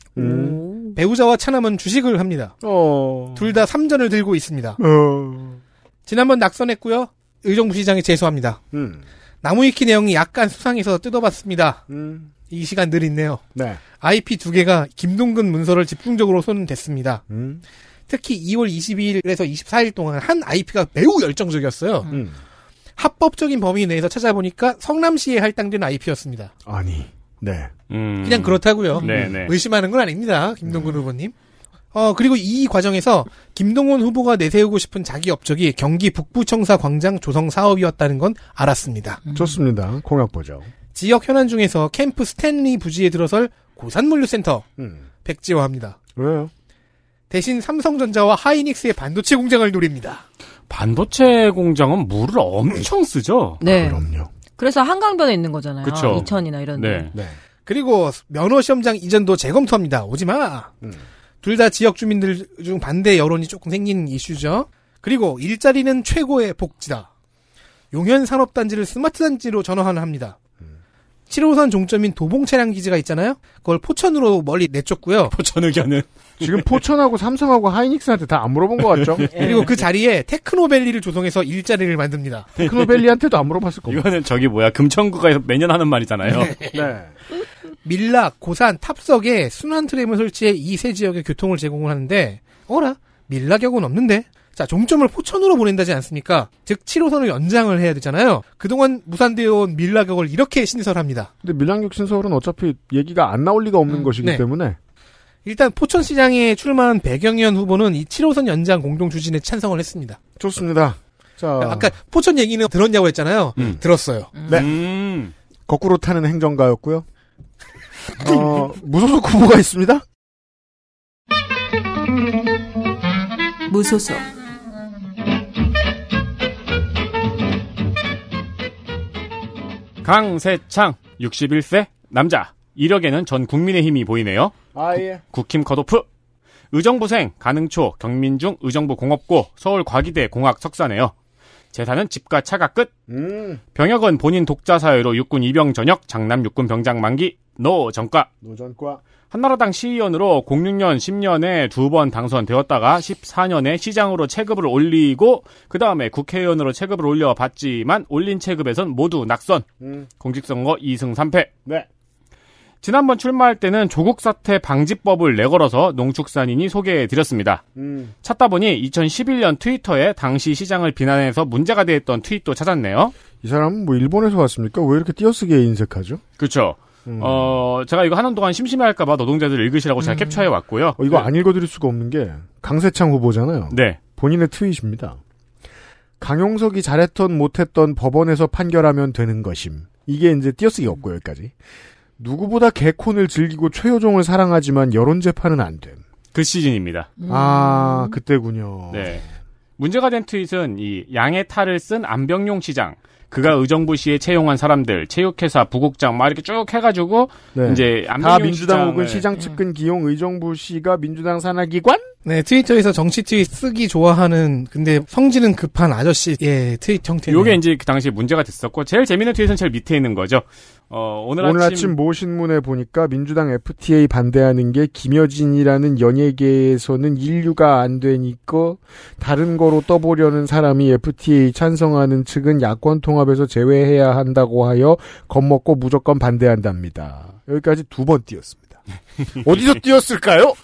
배우자와 차남은 주식을 합니다. 어. 둘다 3전을 들고 있습니다. 어. 지난번 낙선했고요. 의정부시장에 재수합니다. 음. 나무 위키 내용이 약간 수상해서 뜯어봤습니다. 음. 이 시간 늘 있네요. 네. IP 두 개가 김동근 문서를 집중적으로 손댔습니다. 음. 특히 2월 22일에서 24일 동안 한 IP가 매우 열정적이었어요. 음. 합법적인 범위 내에서 찾아보니까 성남시에 할당된 IP였습니다. 아니. 네. 음. 그냥 그렇다고요. 네 네. 의심하는 건 아닙니다. 김동근 후보님. 어 그리고 이 과정에서 김동원 후보가 내세우고 싶은 자기 업적이 경기 북부청사 광장 조성 사업이었다는 건 알았습니다. 좋습니다. 공약 보죠. 지역 현안 중에서 캠프 스탠리 부지에 들어설 고산물류센터 음. 백지화합니다. 왜요? 대신 삼성전자와 하이닉스의 반도체 공장을 노립니다. 반도체 공장은 물을 엄청 쓰죠. 네. 그럼요. 그래서 한강변에 있는 거잖아요. 그쵸. 이천이나 이런 데. 네. 그리고 면허 시험장 이전도 재검토합니다. 오지 마. 음. 둘 다 지역 주민들 중 반대 여론이 조금 생긴 이슈죠. 그리고 일자리는 최고의 복지다. 용현 산업단지를 스마트 단지로 전환을 합니다. 7호선 종점인 도봉 차량 기지가 있잖아요. 그걸 포천으로 멀리 내쫓고요. 포천 의견은 지금 포천하고 삼성하고 하이닉스한테 다 안 물어본 것 같죠? 그리고 그 자리에 테크노밸리를 조성해서 일자리를 만듭니다. 테크노밸리한테도 안 물어봤을 겁니다. 이거는 저기 뭐야 금천구가 매년 하는 말이잖아요. 네. 밀락, 고산, 탑석에 순환 트램을 설치해 이 세 지역에 교통을 제공을 하는데 어라? 밀락역은 없는데? 자, 종점을 포천으로 보낸다지 않습니까? 즉 7호선을 연장을 해야 되잖아요. 그동안 무산되어 온 밀락역을 이렇게 신설합니다. 근데 밀양역 신설은 어차피 얘기가 안 나올 리가 없는 것이기 네. 때문에 일단 포천시장에 출마한 배경현 후보는 이 7호선 연장 공동 추진에 찬성을 했습니다. 좋습니다. 자, 아까 포천 얘기는 들었냐고 했잖아요. 음. 들었어요. 네. 음. 거꾸로 타는 행정가였고요. 어, 무소속 후보가 있습니다. 무소속 강세창 61세 남자 이력에는 전 국민의힘이 보이네요. 아 예. 국힘 컷오프 의정부생 가능초 경민중 의정부 공업고 서울 과기대 공학 석사네요. 재산은 집과 차가 끝. 음. 병역은 본인 독자 사유로 육군 입영 전역 장남 육군 병장 만기 노 전과 노전과 한나라당 시의원으로 06년 10년에 두 번 당선되었다가 14년에 시장으로 체급을 올리고 그 다음에 국회의원으로 체급을 올려봤지만 올린 체급에선 모두 낙선. 음. 공직선거 2승 3패. 네. 지난번 출마할 때는 조국 사태 방지법을 내걸어서 농축산인이 소개해드렸습니다. 음. 찾다 보니 2011년 트위터에 당시 시장을 비난해서 문제가 됐던 트윗도 찾았네요. 이 사람은 뭐 일본에서 왔습니까? 왜 이렇게 띄어쓰기에 인색하죠? 그렇죠. 음. 어, 제가 이거 하는 동안 심심해할까봐 노동자들 읽으시라고 제가 캡처해 왔고요. 어, 이거 안 읽어드릴 수가 없는 게 강세창 후보잖아요. 네. 본인의 트윗입니다. 강용석이 잘했던 못했던 법원에서 판결하면 되는 것임. 이게 이제 띄어쓰기 없고 여기까지. 누구보다 개콘을 즐기고 최효종을 사랑하지만 여론 재판은 안 됨. 그 시즌입니다. 아, 그때군요. 네. 문제가 된 트윗은 이 양의 탈을 쓴 안병용 시장. 그가 의정부 시에 채용한 사람들, 체육회사 부국장 막 이렇게 쭉 해가지고 네. 이제 다 민주당 혹은 시장 측근 기용 의정부 시가 민주당 산하기관? 네, 트위터에서 정치 트윗 쓰기 좋아하는 근데 성질은 급한 아저씨의 트윗 형태네요. 요게 이제 그 당시에 문제가 됐었고 제일 재밌는 트윗은 제일 밑에 있는 거죠. 어, 오늘, 오늘, 아침, 아침, 모 신문에 보니까 민주당 FTA 반대하는 게 김여진이라는 연예계에서는 인류가 안 되니까 다른 거로 떠보려는 사람이 FTA 찬성하는 측은 야권 통합에서 제외해야 한다고 하여 겁먹고 무조건 반대한답니다. 여기까지 두 번 띄었습니다. 어디서 띄었을까요?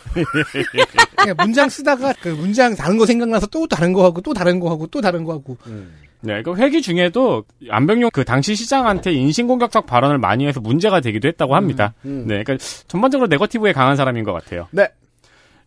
그냥 문장 쓰다가 그 문장 다른 거 생각나서 또 다른 거 하고 또 다른 거 하고 또 다른 거 하고. 네, 그 회기 중에도 안병용 그 당시 시장한테 인신공격적 발언을 많이 해서 문제가 되기도 했다고 합니다. 음. 네, 그러니까 전반적으로 네거티브에 강한 사람인 것 같아요. 네.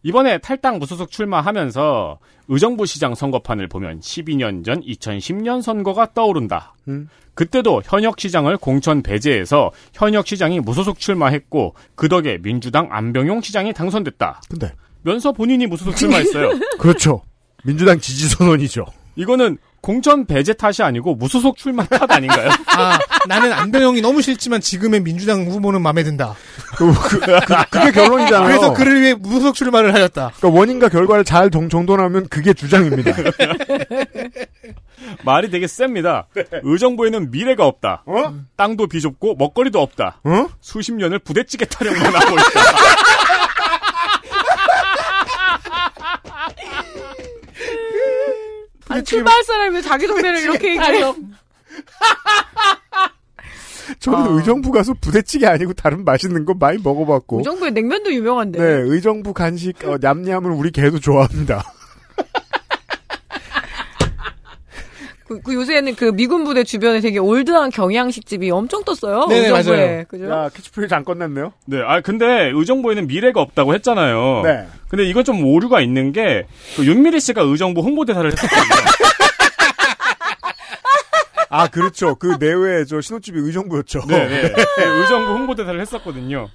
이번에 탈당 무소속 출마하면서 의정부 시장 선거판을 보면 12년 전 2010년 선거가 떠오른다. 음. 그때도 현역 시장을 공천 배제해서 현역 시장이 무소속 출마했고 그 덕에 민주당 안병용 시장이 당선됐다. 근데 면서 본인이 무소속 출마했어요. 그렇죠. 민주당 지지 선언이죠. 이거는 공천 배제 탓이 아니고 무소속 출마 탓 아닌가요? 아, 나는 안병영이 너무 싫지만 지금의 민주당 후보는 마음에 든다. 그, 게 결론이잖아요. 그래서 그를 위해 무소속 출마를 하였다. 그러니까 원인과 결과를 잘 정, 정돈하면 그게 주장입니다. 말이 되게 셉니다. 의정부에는 미래가 없다. 땅도 비좁고 먹거리도 없다. 수십 년을 부대찌개 타령만 하고 있다. 아니, 출마할 사람이 왜 자기 동네를 이렇게 얘기해요? 저는 의정부 가서 부대찌개 아니고 다른 맛있는 거 많이 먹어봤고. 의정부에 냉면도 유명한데. 네, 의정부 간식 어, 냠냠을 우리 개도 좋아합니다. 그, 그 요새는 그 미군 부대 주변에 되게 old한 경양식 집이 엄청 떴어요. 네네, 의정부에. 맞아요. 그죠? 야, 캐치프레이즈 안 끝났네요. 네, 아 근데 의정부에는 미래가 없다고 했잖아요. 네. 근데 이건 좀 오류가 있는 게 그 윤미리 씨가 의정부 홍보대사를 했었거든요. 아, 그렇죠. 그 내외에 저 신혼집이 의정부였죠. 네, 네. 네, 의정부 홍보대사를 했었거든요.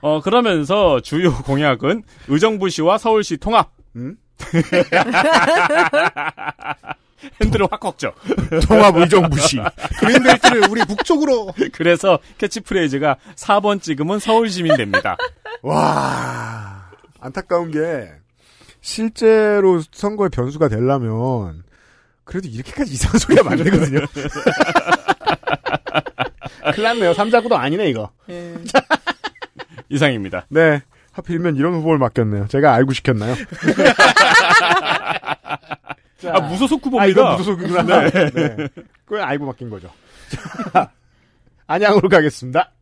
어 그러면서 주요 공약은 의정부시와 서울시 통합. 음? 핸들을 확 꺾죠. 통합 의정부시. 그린벨트를 우리 북쪽으로. 그래서 캐치프레이즈가 4번 찍으면 서울 시민 됩니다. 와, 안타까운 게 실제로 선거의 변수가 되려면 그래도 이렇게까지 이상한 소리가 많이 되거든요. 큰일 났네요. 삼자구도 아니네, 이거. 이상입니다. 네. 하필이면 이런 후보를 맡겼네요. 제가 알고 시켰나요? 아, 무소속 후보입니다. 아, 이거 무소속이구나. 네. 네. 그걸 알고 맡긴 거죠. 자, 안양으로 가겠습니다.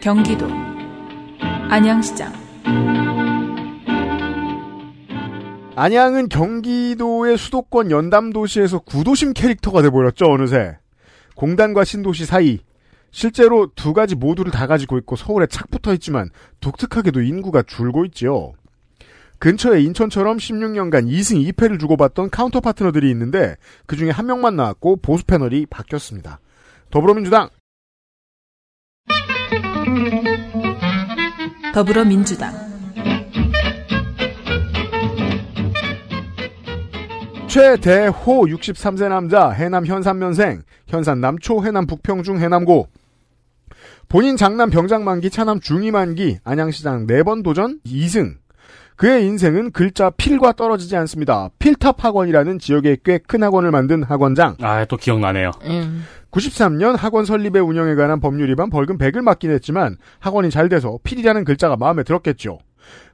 경기도 안양시장 안양은 경기도의 수도권 연담 도시에서 구도심 캐릭터가 돼버렸죠 어느새 공단과 신도시 사이 실제로 두 가지 모두를 다 가지고 있고 서울에 착 붙어 있지만 독특하게도 인구가 줄고 있지요. 근처에 인천처럼 16년간 2승 2패를 주고받던 카운터 파트너들이 있는데 그 중에 한 명만 나왔고 보수 패널이 바뀌었습니다. 더불어민주당 더불어민주당 최대호 63세 남자 해남 현산면생 현산 남초 해남 북평중 해남고 본인 장남 병장 만기 차남 중위 만기 안양시장 4번 도전 2승 그의 인생은 글자 필과 떨어지지 않습니다. 필탑 학원이라는 지역에 꽤 큰 학원을 만든 학원장 아, 또 기억나네요. 93년 학원 설립의 운영에 관한 법률 위반 벌금 100을 맞긴 했지만 학원이 잘 돼서 필이라는 글자가 마음에 들었겠죠.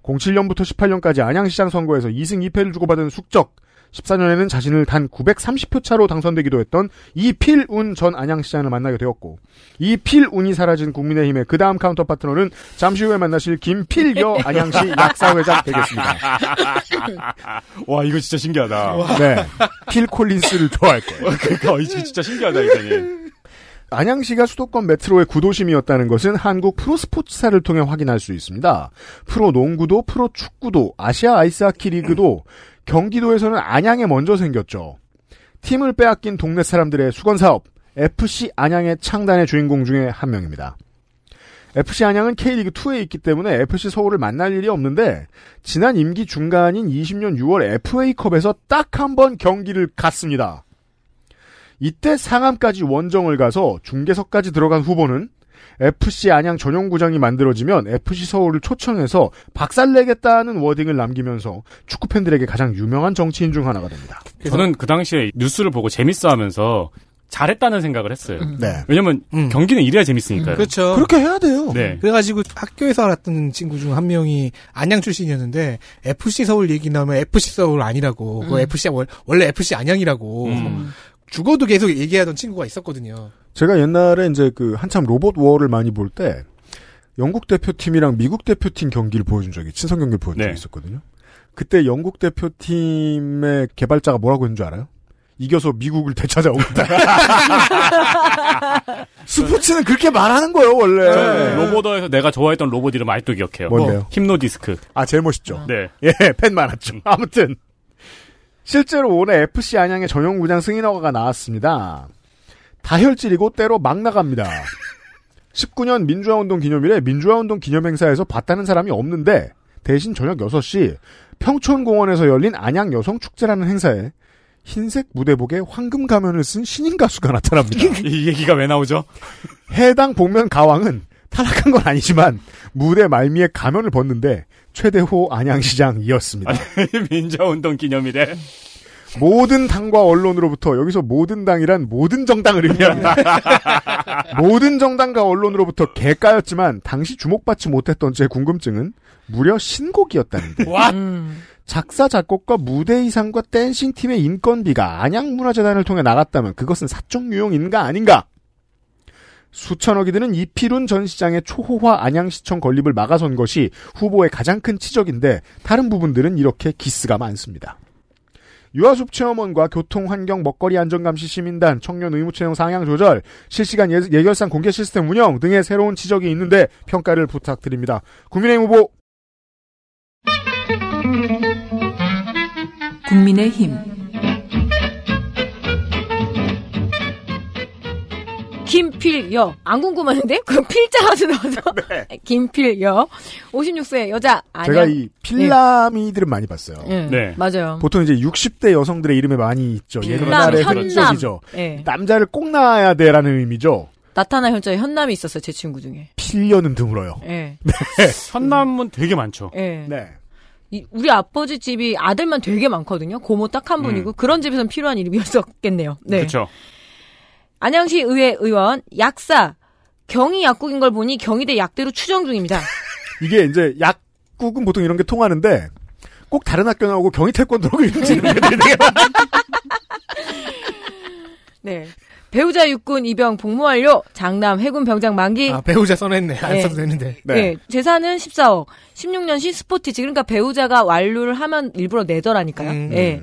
07년부터 18년까지 안양시장 선거에서 2승 2패를 주고받은 숙적 14년에는 자신을 단 930표 차로 당선되기도 했던 이필운 전 안양시장을 만나게 되었고 이 필운이 사라진 국민의힘의 그 다음 카운터 파트너는 잠시 후에 만나실 김필여 안양시 약사회장 되겠습니다. 와, 이거 진짜 신기하다. 네, 필 콜린스를 좋아할 거예요. 그러니까 이게 진짜 신기하다, 이거는. 안양시가 수도권 메트로의 구도심이었다는 것은 한국 프로스포츠사를 통해 확인할 수 있습니다. 프로농구도 프로축구도 아시아 아이스하키 리그도 경기도에서는 안양에 먼저 생겼죠. 팀을 빼앗긴 동네 사람들의 수건 사업 FC 안양의 창단의 주인공 중에 한 명입니다. FC 안양은 K리그 2에 있기 때문에 FC 서울을 만날 일이 없는데 지난 임기 중간인 20년 6월 FA컵에서 딱 한 번 경기를 갔습니다. 이때 상암까지 원정을 가서 중계석까지 들어간 후보는 FC 안양 전용구장이 만들어지면 FC 서울을 초청해서 박살내겠다는 워딩을 남기면서 축구 팬들에게 가장 유명한 정치인 중 하나가 됩니다. 저는 그 당시에 뉴스를 보고 재밌어 하면서 잘했다는 생각을 했어요. 네. 왜냐면 경기는 이래야 재밌으니까요. 그렇죠. 그렇게 해야 돼요. 네. 그래가지고 학교에서 알았던 친구 중 한 명이 안양 출신이었는데 FC 서울 얘기 나오면 FC 서울 아니라고 그 음. FC 원- 원래 FC 안양이라고 음. 죽어도 계속 얘기하던 친구가 있었거든요. 제가 옛날에 이제 그 한참 로봇 워를 많이 볼 때 영국 대표팀이랑 미국 대표팀 경기를 보여준 적이 친선 경기를 보여준 적이 있었거든요. 그때 영국 대표팀의 개발자가 뭐라고 했는 줄 알아요? 이겨서 미국을 되찾아오겠다. 스포츠는 그렇게 말하는 거예요, 원래. 저는 로보더에서 내가 좋아했던 로봇 이름 아직도 기억해요. 뭔데요? 힘노디스크. 아, 제일 멋있죠. 네. 예, 팬 많았죠. 아무튼 실제로 올해 FC 안양의 전용 구장 승인허가가 나왔습니다. 다혈질이고 때로 막 나갑니다. 19년 민주화운동 기념일에 민주화운동 기념행사에서 봤다는 사람이 없는데 대신 저녁 6시 평촌공원에서 열린 안양 여성 축제라는 행사에 흰색 무대복에 황금 가면을 쓴 신인 가수가 나타납니다. 이 얘기가 왜 나오죠? 해당 복면 가왕은 탈락한 건 아니지만 무대 말미에 가면을 벗는데 최대호 안양시장이었습니다. 민주화운동 기념일에. 모든 당과 언론으로부터 여기서 모든 당이란 모든 정당을 의미합니다. 모든 정당과 언론으로부터 개까였지만 당시 주목받지 못했던 제 궁금증은 무려 신곡이었다는데. 작사 작곡과 무대 의상과 댄싱 팀의 인건비가 안양문화재단을 통해 나갔다면 그것은 사적 유용인가 아닌가? 수천억이 드는 이필훈 전 시장의 초호화 안양시청 건립을 막아선 것이 후보의 가장 큰 치적인데 다른 부분들은 이렇게 기스가 많습니다. 유아숲 체험원과 교통 환경 먹거리 안전감시 시민단, 청년 의무 채용 상향 조절, 실시간 예, 예결상 공개 시스템 운영 등의 새로운 지적이 있는데 평가를 부탁드립니다. 국민의힘 후보 국민의힘 김필여. 안 궁금한데? 그 필자가 들어서. 김필여. 56세 여자. 안양. 제가 이 필라미들은 많이 봤어요. 예. 네. 맞아요. 보통 이제 60대 여성들의 이름에 많이 있죠. 필람, 옛날에 현남. 흔적이죠. 예. 남자를 꼭 낳아야 돼라는 의미죠. 나타나 현자에 현남이 있었어요, 제 친구 중에. 필려는 드물어요. 예. 현남은 되게 많죠. 예. 네. 이- 우리 아버지 집이 아들만 되게 많거든요. 고모 딱 한 분이고 그런 집에선 필요한 이름이었겠네요. 네. 그렇죠. 안양시 의회 의원 약사 경희 약국인 걸 보니 경희대 약대로 추정 중입니다. 이게 이제 약국은 보통 이런 게 통하는데 꼭 다른 학교 나오고 경희 태권도라고 이름 짓는 애들이 되게 많아요. 네. 배우자 육군 입영 복무 완료. 장남 해군 병장 만기. 아, 배우자 써냈네. 안 네. 써도 되는데. 네. 재산은 14억. 16년시 스포티지. 그러니까 배우자가 완료를 하면 일부러 내더라니까요. 음. 예.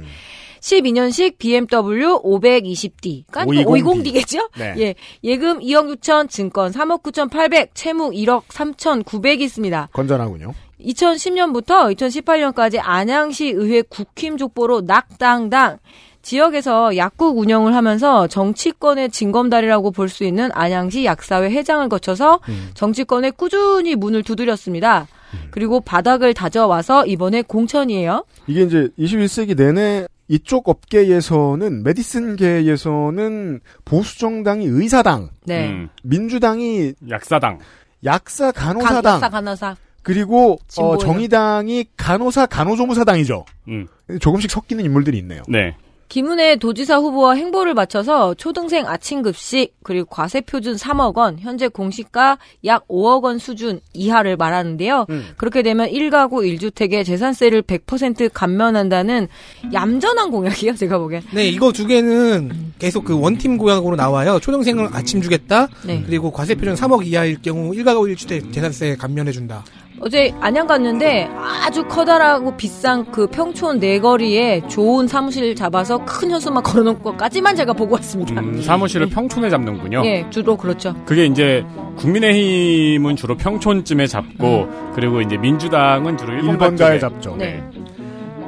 12년식 BMW 520D. 그러니까 520D. 520D겠죠? 네. 예. 예금 2억 6천, 증권 3억 9천 800, 채무 1억 3천 900 있습니다. 건전하군요. 2010년부터 2018년까지 안양시 의회 국힘 족보로 낙당당 지역에서 약국 운영을 하면서 정치권의 징검다리라고 볼 수 있는 안양시 약사회 회장을 거쳐서 정치권에 꾸준히 문을 두드렸습니다. 그리고 바닥을 다져와서 이번에 공천이에요. 이게 이제 21세기 내내 이쪽 업계에서는 메디슨계에서는 보수 정당이 의사당, 네. 음, 민주당이 약사당. 약사 간- 간호사당, 약사 간호사. 그리고 어. 정의당이 간호사 간호조무사당이죠. 음. 조금씩 섞이는 인물들이 있네요. 네. 김은혜 도지사 후보와 행보를 맞춰서 초등생 아침 급식 그리고 과세 표준 3억 원, 현재 공시가 약 5억 원 수준 이하를 말하는데요. 그렇게 되면 1가구 1주택에 재산세를 100% 감면한다는 얌전한 공약이에요, 제가 보기엔. 네, 이거 두 개는 계속 그 원팀 공약으로 나와요. 초등생을 아침 주겠다. 네. 그리고 과세표준 3억 이하일 경우 1가구 1주택 재산세 감면해준다. 어제 안양 갔는데 아주 커다랗고 비싼 그 평촌 내거리에 좋은 사무실 잡아서 큰 현수막 걸어놓은 것까지만 제가 보고 왔습니다. 음, 사무실을 평촌에 잡는군요. 예, 주로 그렇죠. 그게 이제 국민의힘은 주로 평촌쯤에 잡고 그리고 이제 민주당은 주로 일본가 일본가에. 잡죠. 네.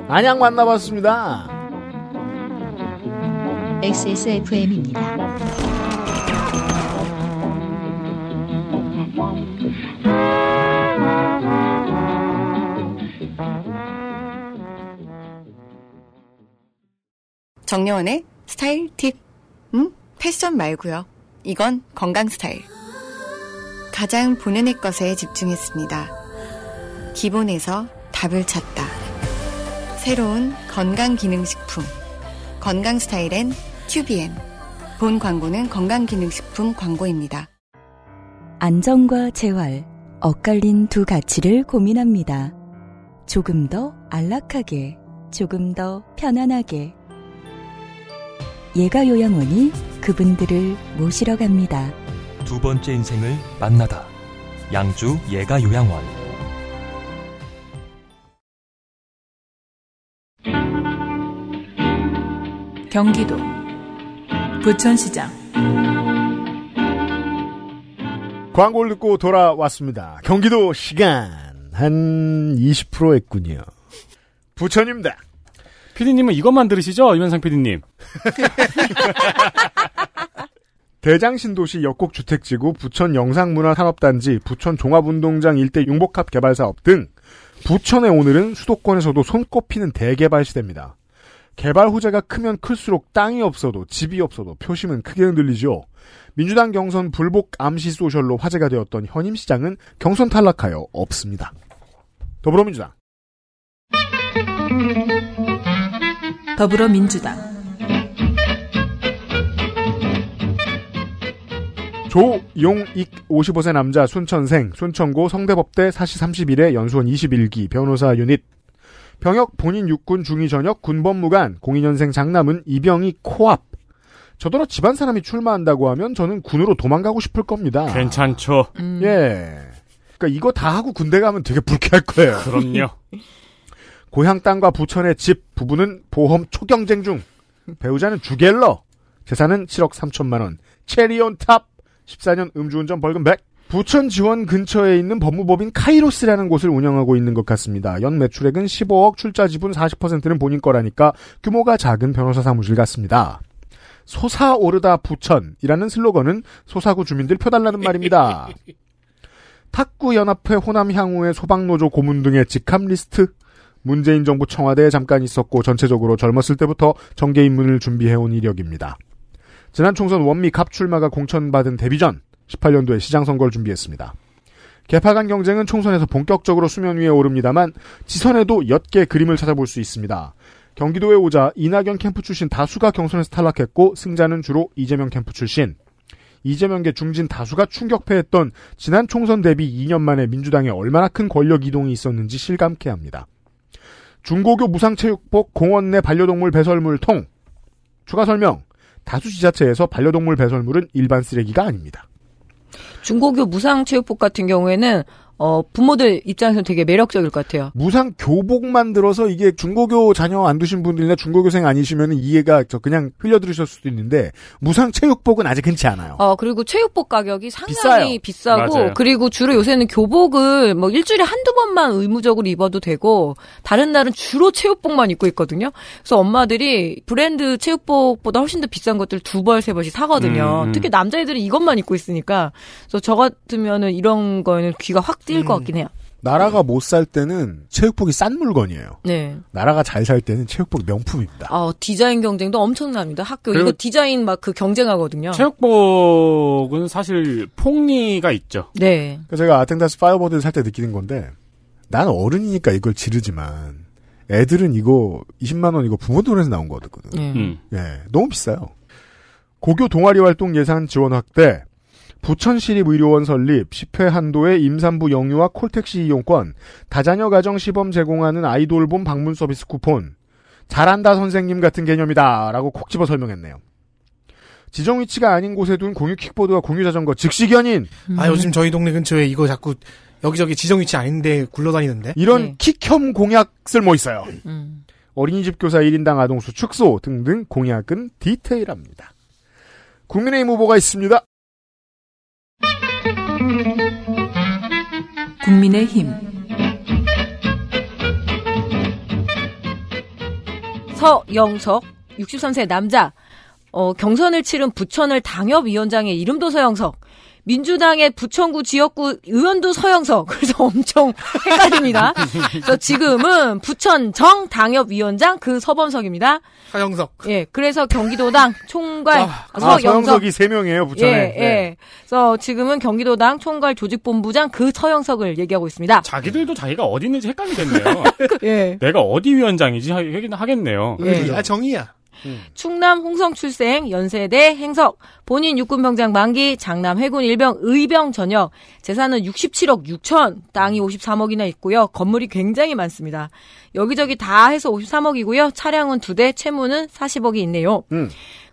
안양 만나봤습니다. XSFM입니다. 정려원의 스타일 팁. 음? 패션 말고요. 이건 건강 스타일. 가장 본연의 것에 집중했습니다. 기본에서 답을 찾다. 새로운 건강 기능식품. 건강 스타일엔 튜비엔. 본 광고는 건강 기능식품 광고입니다. 안정과 재활, 엇갈린 두 가치를 고민합니다. 조금 더 안락하게, 조금 더 편안하게. 예가 요양원이 그분들을 모시러 갑니다. 두 번째 인생을 만나다. 양주 예가 요양원. 경기도 부천시장 광고를 듣고 돌아왔습니다. 경기도 시간 한 20% 했군요. 부천입니다. 피디님은 이것만 들으시죠? 이면상 피디님. 대장신도시 역곡주택지구 부천 영상문화산업단지 부천 종합운동장 일대 융복합 개발사업 등 부천의 오늘은 수도권에서도 손꼽히는 대개발 시대입니다. 개발 호재가 크면 클수록 땅이 없어도 집이 없어도 표심은 크게 흔들리죠. 민주당 경선 불복 암시 소셜로 화제가 되었던 현임 시장은 경선 탈락하여 없습니다. 더불어민주당 더불어민주당 조용익 55세 남자 순천생 순천고 성대법대 사시 31회 연수원 21기 변호사 유닛 병역 본인 육군 중위 전역 군법무관 02년생 장남은 이병희 코앞 저더러 집안 사람이 출마한다고 하면 저는 군으로 도망가고 싶을 겁니다. 괜찮죠. 예. 그러니까 이거 다 하고 군대 가면 되게 불쾌할 거예요. 그럼요. 고향 땅과 부천의 집 부부는 보험 초경쟁 중 배우자는 주갤러 재산은 7억 3천만 원 cherry on top 14년 음주운전 벌금 100 부천 지원 근처에 있는 법무법인 카이로스라는 곳을 운영하고 있는 것 같습니다. 연 매출액은 15억, 출자 지분 40%는 본인 거라니까 규모가 작은 변호사 사무실 같습니다. 솟아오르다 부천이라는 슬로건은 소사구 주민들 펴달라는 말입니다. 탁구연합회 호남향후의 소방노조 고문 등의 직함 리스트 문재인 정부 청와대에 잠깐 있었고 전체적으로 젊었을 때부터 정계 입문을 준비해온 이력입니다. 지난 총선 원미 갑 출마가 공천받은 데뷔 전 18년도에 시장 선거를 준비했습니다. 계파 간 경쟁은 총선에서 본격적으로 수면 위에 오릅니다만 지선에도 옅게 그림을 찾아볼 수 있습니다. 경기도에 오자 이낙연 캠프 출신 다수가 경선에서 탈락했고 승자는 주로 이재명 캠프 출신. 이재명계 중진 다수가 충격패했던 지난 총선 대비 2년 만에 민주당에 얼마나 큰 권력 이동이 있었는지 실감케 합니다. 중고교 무상체육복 공원 내 반려동물 배설물 통. 추가 설명. 다수 지자체에서 반려동물 배설물은 일반 쓰레기가 아닙니다. 중고교 무상체육복 같은 경우에는 어, 부모들 입장에서는 되게 매력적일 것 같아요. 무상 교복만 들어서 이게 중고교 자녀 안 두신 분들이나 중고교생 아니시면 이해가 저 그냥 흘려들으실 수도 있는데 무상 체육복은 아직 흔치 않아요. 어, 그리고 체육복 가격이 상당히 비싸요. 비싸고 맞아요. 그리고 주로 요새는 교복을 뭐 일주일에 한두 번만 의무적으로 입어도 되고 다른 날은 주로 체육복만 입고 있거든요. 그래서 엄마들이 브랜드 체육복보다 훨씬 더 비싼 것들 두 벌, 세 벌씩 사거든요. 음. 특히 남자애들은 이것만 입고 있으니까. 그래서 저 같으면은 이런 거에는 귀가 확뛸 것 같긴 해요. 나라가 못 살 때는 체육복이 싼 물건이에요. 네. 나라가 잘 살 때는 체육복 명품입니다. 어, 디자인 경쟁도 엄청납니다. 학교 그리고 이거 디자인 막 그 경쟁하거든요. 체육복은 사실 폭리가 있죠. 네. 제가 아디다스 파이어버드를 살 때 느끼는 건데 난 어른이니까 이걸 지르지만 애들은 이거 20만 원 이거 부모 돈에서 나온 거거든요. 네. 음. 예, 너무 비싸요. 고교 동아리 활동 예산 지원 확대, 부천시립 의료원 설립, 10회 한도의 임산부 영유아 콜택시 이용권, 다자녀 가정 시범 제공하는 아이돌봄 방문 서비스 쿠폰, 잘한다 선생님 같은 개념이다 라고 콕 집어 설명했네요. 지정 위치가 아닌 곳에 둔 공유 킥보드와 공유 자전거 즉시 견인 아 요즘 저희 동네 근처에 이거 자꾸 여기저기 지정 위치 아닌데 굴러다니는데. 이런 킥혐 공약 쓸모 있어요. 음. 어린이집 교사 1인당 아동수 축소 등등 공약은 디테일합니다. 국민의힘 후보가 있습니다. 국민의힘. 서영석 63세 남자. 어, 경선을 치른 부천을 당협위원장의 이름도 서영석 민주당의 부천구 지역구 의원도 서영석. 그래서 엄청 헷갈립니다. 그래서 지금은 부천정 당협위원장 그 서범석입니다. 서영석. 예, 그래서 경기도당 총괄 아, 서영석. 서영석이 세 명이에요, 부천에. 예, 네. 예. 그래서 지금은 경기도당 총괄 조직본부장 그 서영석을 얘기하고 있습니다. 자기들도 자기가 어디 있는지 헷갈리겠네요. 예. 내가 어디 위원장이지 하긴 하겠네요. 예. 아, 정의야. 충남 홍성 출생, 연세대 행석, 본인 육군병장 만기, 장남 해군 일병 의병 전역, 재산은 67억 6천, 땅이 53억이나 있고요. 건물이 굉장히 많습니다. 여기저기 다 해서 53억이고요. 차량은 두 대, 채무는 40억이 있네요. 음.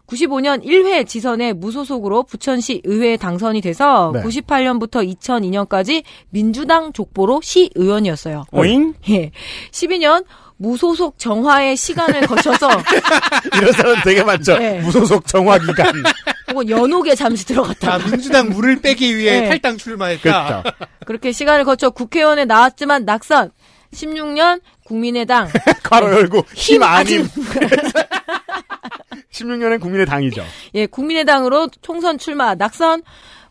95년 1회 지선에 무소속으로 부천시 의회에 당선이 돼서 네. 98년부터 2002년까지 민주당 족보로 시의원이었어요. 오잉? 예. 12년 무소속 정화의 시간을 거쳐서 이런 사람 되게 많죠. 네. 무소속 정화 기간. 혹은 연옥에 잠시 들어갔다. 아, 민주당 물을 빼기 위해 네. 탈당 출마했다. 그렇죠. 그렇게 시간을 거쳐 국회의원에 나왔지만 낙선. 16년 국민의당 괄호 열고 힘 아님. 아님. 16년엔 국민의 당이죠. 예, 국민의당으로 총선 출마 낙선.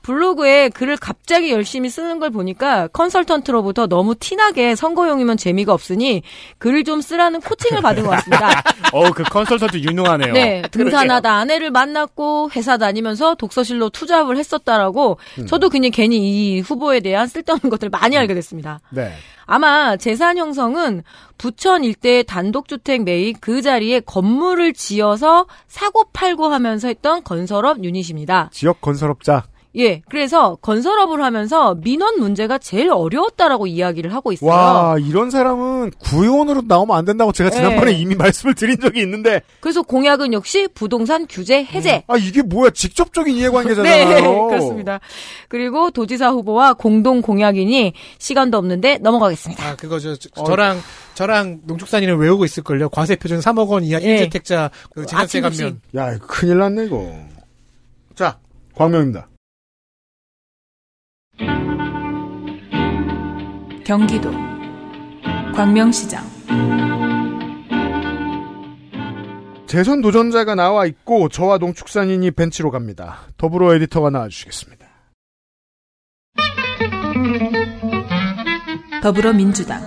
블로그에 글을 갑자기 열심히 쓰는 걸 보니까 컨설턴트로부터 너무 티나게 선거용이면 재미가 없으니 글을 좀 쓰라는 코칭을 받은 것 같습니다. 어, 그 컨설턴트 유능하네요. 네, 등산하다 아내를 만났고 회사 다니면서 독서실로 투잡을 했었다라고 음. 저도 그냥 괜히 이 후보에 대한 쓸데없는 것들을 많이 알게 됐습니다. 네. 아마 재산 형성은 부천 일대의 단독주택 매입 그 자리에 건물을 지어서 사고 팔고 하면서 했던 건설업 유닛입니다. 지역 건설업자. 예, 그래서 건설업을 하면서 민원 문제가 제일 어려웠다라고 이야기를 하고 있어요. 와, 이런 사람은 구의원으로 나오면 안 된다고 제가 지난번에 네. 이미 말씀을 드린 적이 있는데. 그래서 공약은 역시 부동산 규제 해제. 아, 이게 뭐야. 직접적인 이해관계잖아요. 네, 그렇습니다. 그리고 도지사 후보와 공동 공약이니 시간도 없는데 넘어가겠습니다. 아, 그거 저, 저, 랑 저랑 농축산인을 외우고 있을걸요. 과세 표준 3억 원 이하 예. 1주택자 그 재산세 감면. 야, 큰일 났네, 이거. 자, 광명입니다. 경기도 광명시장 재선 도전자가 나와 있고 저와 농축산인이 벤치로 갑니다. 더불어 에디터가 나와주시겠습니다. 더불어민주당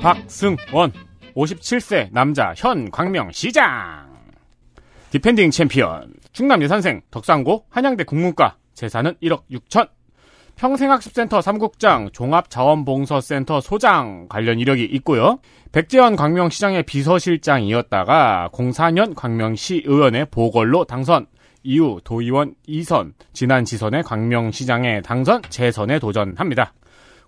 박승원 57세 남자 현 광명시장 디펜딩 챔피언 충남 예산생 덕산고 한양대 국문과 재산은 1억 6천 평생학습센터 사무국장 종합자원봉사센터 소장 관련 이력이 있고요. 백재현 광명시장의 비서실장이었다가 04년 광명시 의원의 보궐로 당선 이후 도의원 2선 지난 지선에 광명시장에 당선 재선에 도전합니다.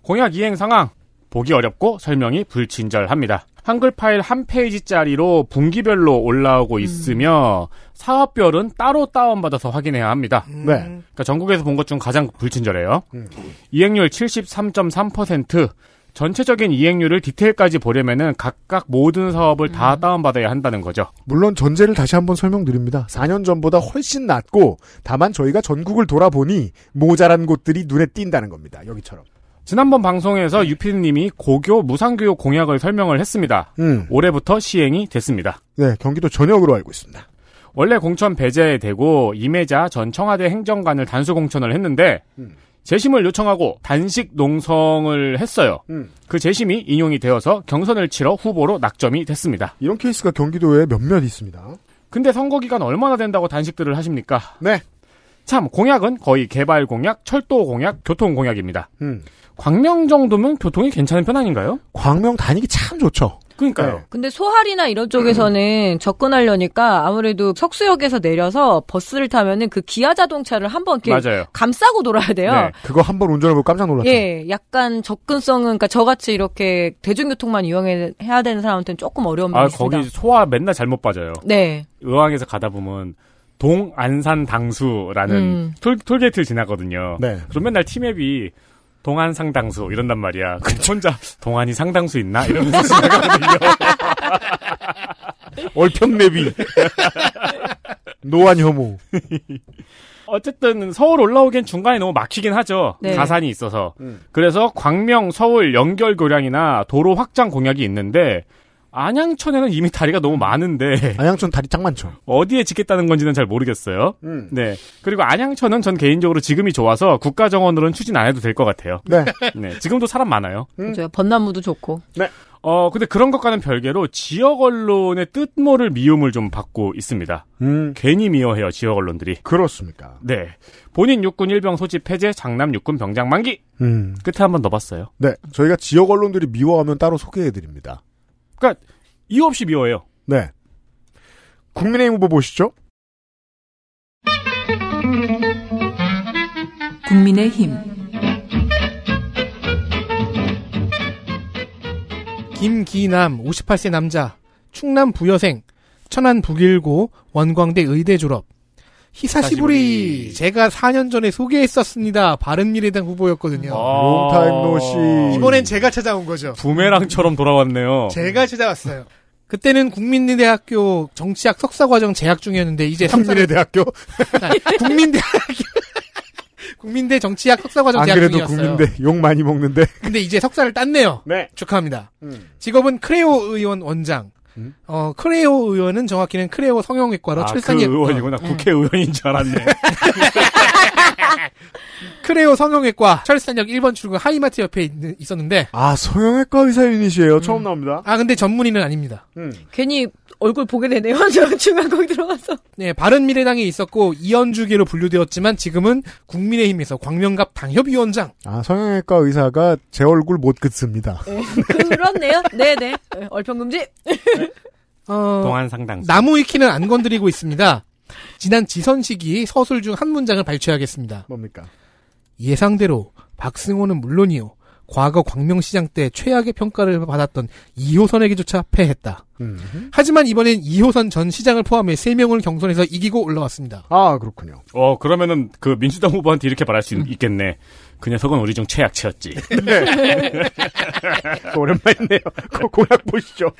공약 이행 상황 보기 어렵고 설명이 불친절합니다. 한글 파일 한 페이지짜리로 분기별로 올라오고 있으며 사업별은 따로 다운받아서 확인해야 합니다. 네. 그러니까 전국에서 본 것 중 가장 불친절해요. 음. 이행률 73.3%. 전체적인 이행률을 디테일까지 보려면은 각각 모든 사업을 다 다운받아야 한다는 거죠. 물론 전제를 다시 한번 설명드립니다. 4년 전보다 훨씬 낫고 다만 저희가 전국을 돌아보니 모자란 곳들이 눈에 띈다는 겁니다. 여기처럼. 지난번 방송에서 유피님이 고교 무상교육 공약을 설명을 했습니다. 음. 올해부터 시행이 됐습니다. 네, 경기도 전역으로 알고 있습니다. 원래 공천 배제되고 임혜자 전 청와대 행정관을 단수 공천을 했는데 음. 재심을 요청하고 단식 농성을 했어요. 음. 그 재심이 인용이 되어서 경선을 치러 후보로 낙점이 됐습니다. 이런 케이스가 경기도에 몇몇 있습니다. 근데 선거 기간 얼마나 된다고 단식들을 하십니까? 네. 참 공약은 거의 개발 공약, 철도 공약, 교통 공약입니다. 음. 광명 정도면 교통이 괜찮은 편 아닌가요? 광명 다니기 참 좋죠. 그러니까요. 근데 소할이나 이런 쪽에서는 접근하려니까 아무래도 석수역에서 내려서 버스를 타면은 그 기아 자동차를 한번 이렇게 맞아요. 감싸고 놀아야 돼요. 네. 그거 한 번 운전해보고 깜짝 놀랐죠. 예, 약간 접근성은 그러니까 저같이 이렇게 대중교통만 이용해야 되는 사람한테는 조금 어려운 면이 아, 있습니다. 거기 소화 맨날 잘못 빠져요. 네. 의왕에서 가다 보면 동안산 당수라는 음. 톨, 톨게이트를 지나거든요. 네. 그럼 맨날 티맵이 동안 상당수 이런단 말이야. 그럼 혼자 동안이 상당수 있나 이러면서 지나가거든요. 얼평내비. 노안 혐오. 어쨌든 서울 올라오기엔 중간에 너무 막히긴 하죠. 네. 가산이 있어서. 음. 그래서 광명 서울 연결 교량이나 도로 확장 공약이 있는데 안양천에는 이미 다리가 너무 많은데 안양천 다리 짱 많죠. 어디에 짓겠다는 건지는 잘 모르겠어요. 음. 네. 그리고 안양천은 전 개인적으로 지금이 좋아서 국가 정원으로는 추진 안 해도 될 것 같아요. 네. 네. 지금도 사람 많아요. 그죠. 벚나무도 좋고. 네. 어, 근데 그런 것과는 별개로 지역 언론의 뜻모를 미움을 좀 받고 있습니다. 음. 괜히 미워해요, 지역 언론들이. 그렇습니까? 네. 본인 육군 일병 소집 해제, 장남 육군 병장 만기. 음. 끝에 한번 넣어봤어요. 네. 저희가 지역 언론들이 미워하면 따로 소개해드립니다. 그러니까 이유 없이 미워해요. 네. 국민의힘 후보 보시죠. 국민의힘 김기남 58세 남자 충남 부여생 천안 북일고 원광대 의대 졸업 히사시부리 제가 4년 전에 소개했었습니다. 바른미래당 후보였거든요. 롱타임 노시. 이번엔 제가 찾아온 거죠. 부메랑처럼 돌아왔네요. 제가 찾아왔어요. 그때는 국민대학교 정치학 석사과정 재학 중이었는데 이제 국민의대학교 국민대학교 국민대 정치학 석사과정 안 재학 그래도 중이었어요. 국민대 욕 많이 먹는데. 근데 이제 석사를 땄네요. 네. 축하합니다. 음. 직업은 크레오 의원 원장. 어, 크레오 의원은 정확히는 크레오 성형외과로 아, 그 출산이 의원이구나. 어, 국회의원인 줄 알았네. 크레오 성형외과 철산역 1번 출구 하이마트 옆에 있, 있었는데 아, 성형외과 의사 유닛이에요. 처음 나옵니다. 아 근데 전문의는 아닙니다. 음. 괜히 얼굴 보게 되네요. 저 중간 거기 들어가서. 네, 바른미래당에 있었고 이현주계로 분류되었지만 지금은 국민의힘에서 광명갑 당협위원장. 아, 성형외과 의사가 제 얼굴 못 긋습니다. 그렇네요. 네네. 얼평금지. 어, 동안 상당. 나무 위키는 안 건드리고 있습니다. 지난 지선 시기 서술 중 한 문장을 발췌하겠습니다. 뭡니까? 예상대로 박승호는 물론이요. 과거 광명시장 때 최악의 평가를 받았던 2호선에게조차 패했다. 음. 하지만 이번엔 2호선 전 시장을 포함해 3명을 경선에서 이기고 올라왔습니다. 아, 그렇군요. 어, 그러면은 그 민주당 후보한테 이렇게 말할 수 있- 있겠네. 그 녀석은 우리 중 최악체였지. 오랜만이네요. 그 공약 보시죠.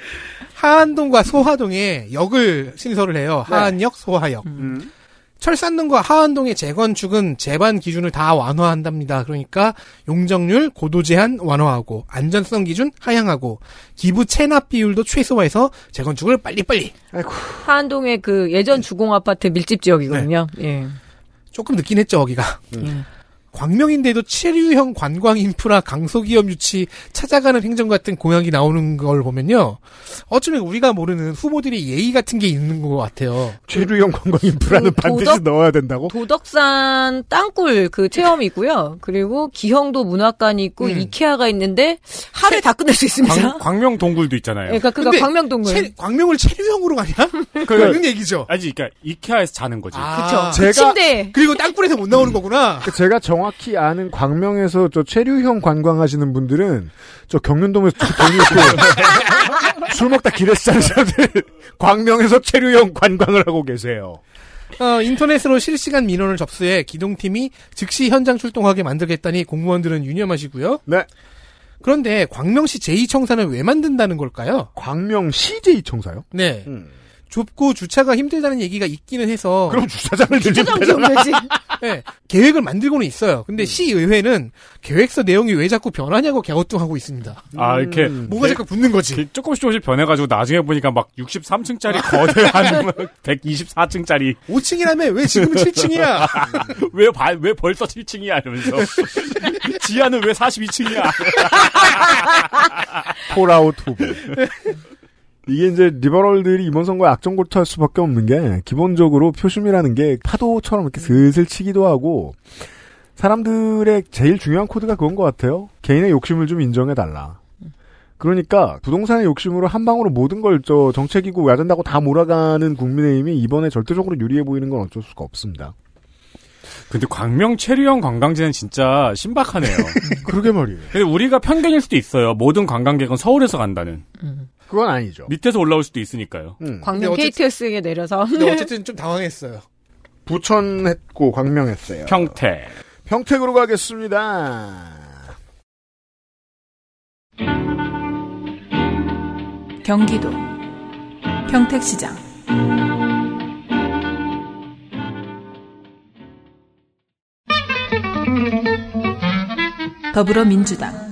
하안동과 소하동에 역을 신설을 해요. 하안역, 소하역. 철산동과 하안동의 재건축은 재반 기준을 다 완화한답니다. 그러니까 용적률 고도 제한 완화하고 안전성 기준 하향하고 기부 체납 비율도 최소화해서 재건축을 빨리빨리. 하안동의 그 예전 주공 아파트 밀집 지역이거든요. 예. 조금 늦긴 했죠, 거기가. 광명인데도 체류형 관광 인프라 강소기업 유치 찾아가는 행정 같은 공약이 나오는 걸 보면요. 어쩌면 우리가 모르는 후보들이 예의 같은 게 있는 것 같아요. 체류형 관광 인프라는 그 반드시 도덕- 넣어야 된다고? 도덕산 땅굴 그 체험이 있고요. 그리고 기형도 문학관이 있고 음. 이케아가 있는데 하루에 다 끝낼 수 있습니다. 광, 광명 동굴도 있잖아요. 그러니까 그가 근데 광명 동굴. 체- 광명을 체류형으로 가냐? 그- 그런 얘기죠. 아니, 그러니까 이케아에서 자는 거지. 아, 그쵸. 그 제가- 침대. 그리고 땅굴에서 못 나오는 거구나. 그 제가 정확 히 아는 광명에서 저 체류형 관광하시는 분들은 저 경륜동에서 돈 있고 술 먹다 길에서 자는 사람들 광명에서 체류형 관광을 하고 계세요. 어, 인터넷으로 실시간 민원을 접수해 기동팀이 즉시 현장 출동하게 만들겠다니 공무원들은 유념하시고요. 네. 그런데 광명시 제2청사는 왜 만든다는 걸까요? 광명 CJ 청사요? 네. 음. 좁고 주차가 힘들다는 얘기가 있기는 해서 그럼 주차장을 늘리면 주차장 되잖아. 지어야지. 네, 계획을 만들고는 있어요. 근데 음. 시의회는 계획서 내용이 왜 자꾸 변하냐고 갸우뚱하고 있습니다. 아, 이렇게. 뭐가 자꾸 붙는 거지. 조금씩 조금씩 변해가지고 나중에 보니까 막 63층짜리 거대한 124층짜리 5층이라며 왜 지금은 7층이야? 왜, 바- 왜 벌써 7층이야 이러면서 지하는 왜 42층이야 폴아웃 후보. 이게 이제 리버럴들이 이번 선거에 악전고투할 수밖에 없는 게 기본적으로 표심이라는 게 파도처럼 이렇게 슬슬 치기도 하고 사람들의 제일 중요한 코드가 그건 것 같아요. 개인의 욕심을 좀 인정해달라. 그러니까 부동산의 욕심으로 한 방으로 모든 걸 저 정책이고 야된다고 다 몰아가는 국민의힘이 이번에 절대적으로 유리해 보이는 건 어쩔 수가 없습니다. 근데 광명 체류형 관광지는 진짜 신박하네요 그러게 말이에요. 근데 우리가 편견일 수도 있어요 모든 관광객은 서울에서 간다는 그건 아니죠. 밑에서 올라올 수도 있으니까요 음. 광명 어쨌- KTX에 내려서. 근데 어쨌든 좀 당황했어요. 부천했고 광명했어요. 평택 평택으로 가겠습니다. 경기도 평택시장 더불어민주당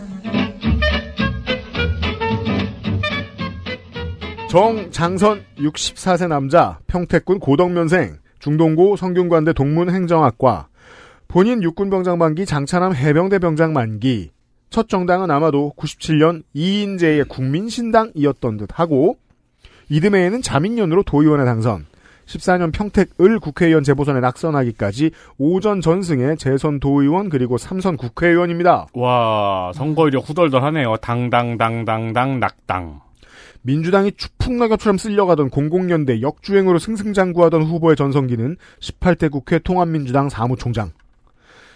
정장선 64세 남자 평택군 고덕면생 중동고 성균관대 동문행정학과 본인 육군병장 만기 장차남 해병대 병장 만기 첫 정당은 아마도 97년 이인재의 국민신당이었던 듯하고 이듬해에는 자민련으로 도의원에 당선 14년 평택을 국회의원 재보선에 낙선하기까지 오전 전승의 재선 도의원 그리고 삼선 국회의원입니다. 와, 선거일이 후덜덜하네요. 당당당당당 낙당. 민주당이 추풍낙엽처럼 쓸려가던 00년대 역주행으로 승승장구하던 후보의 전성기는 18대 국회 통합민주당 사무총장.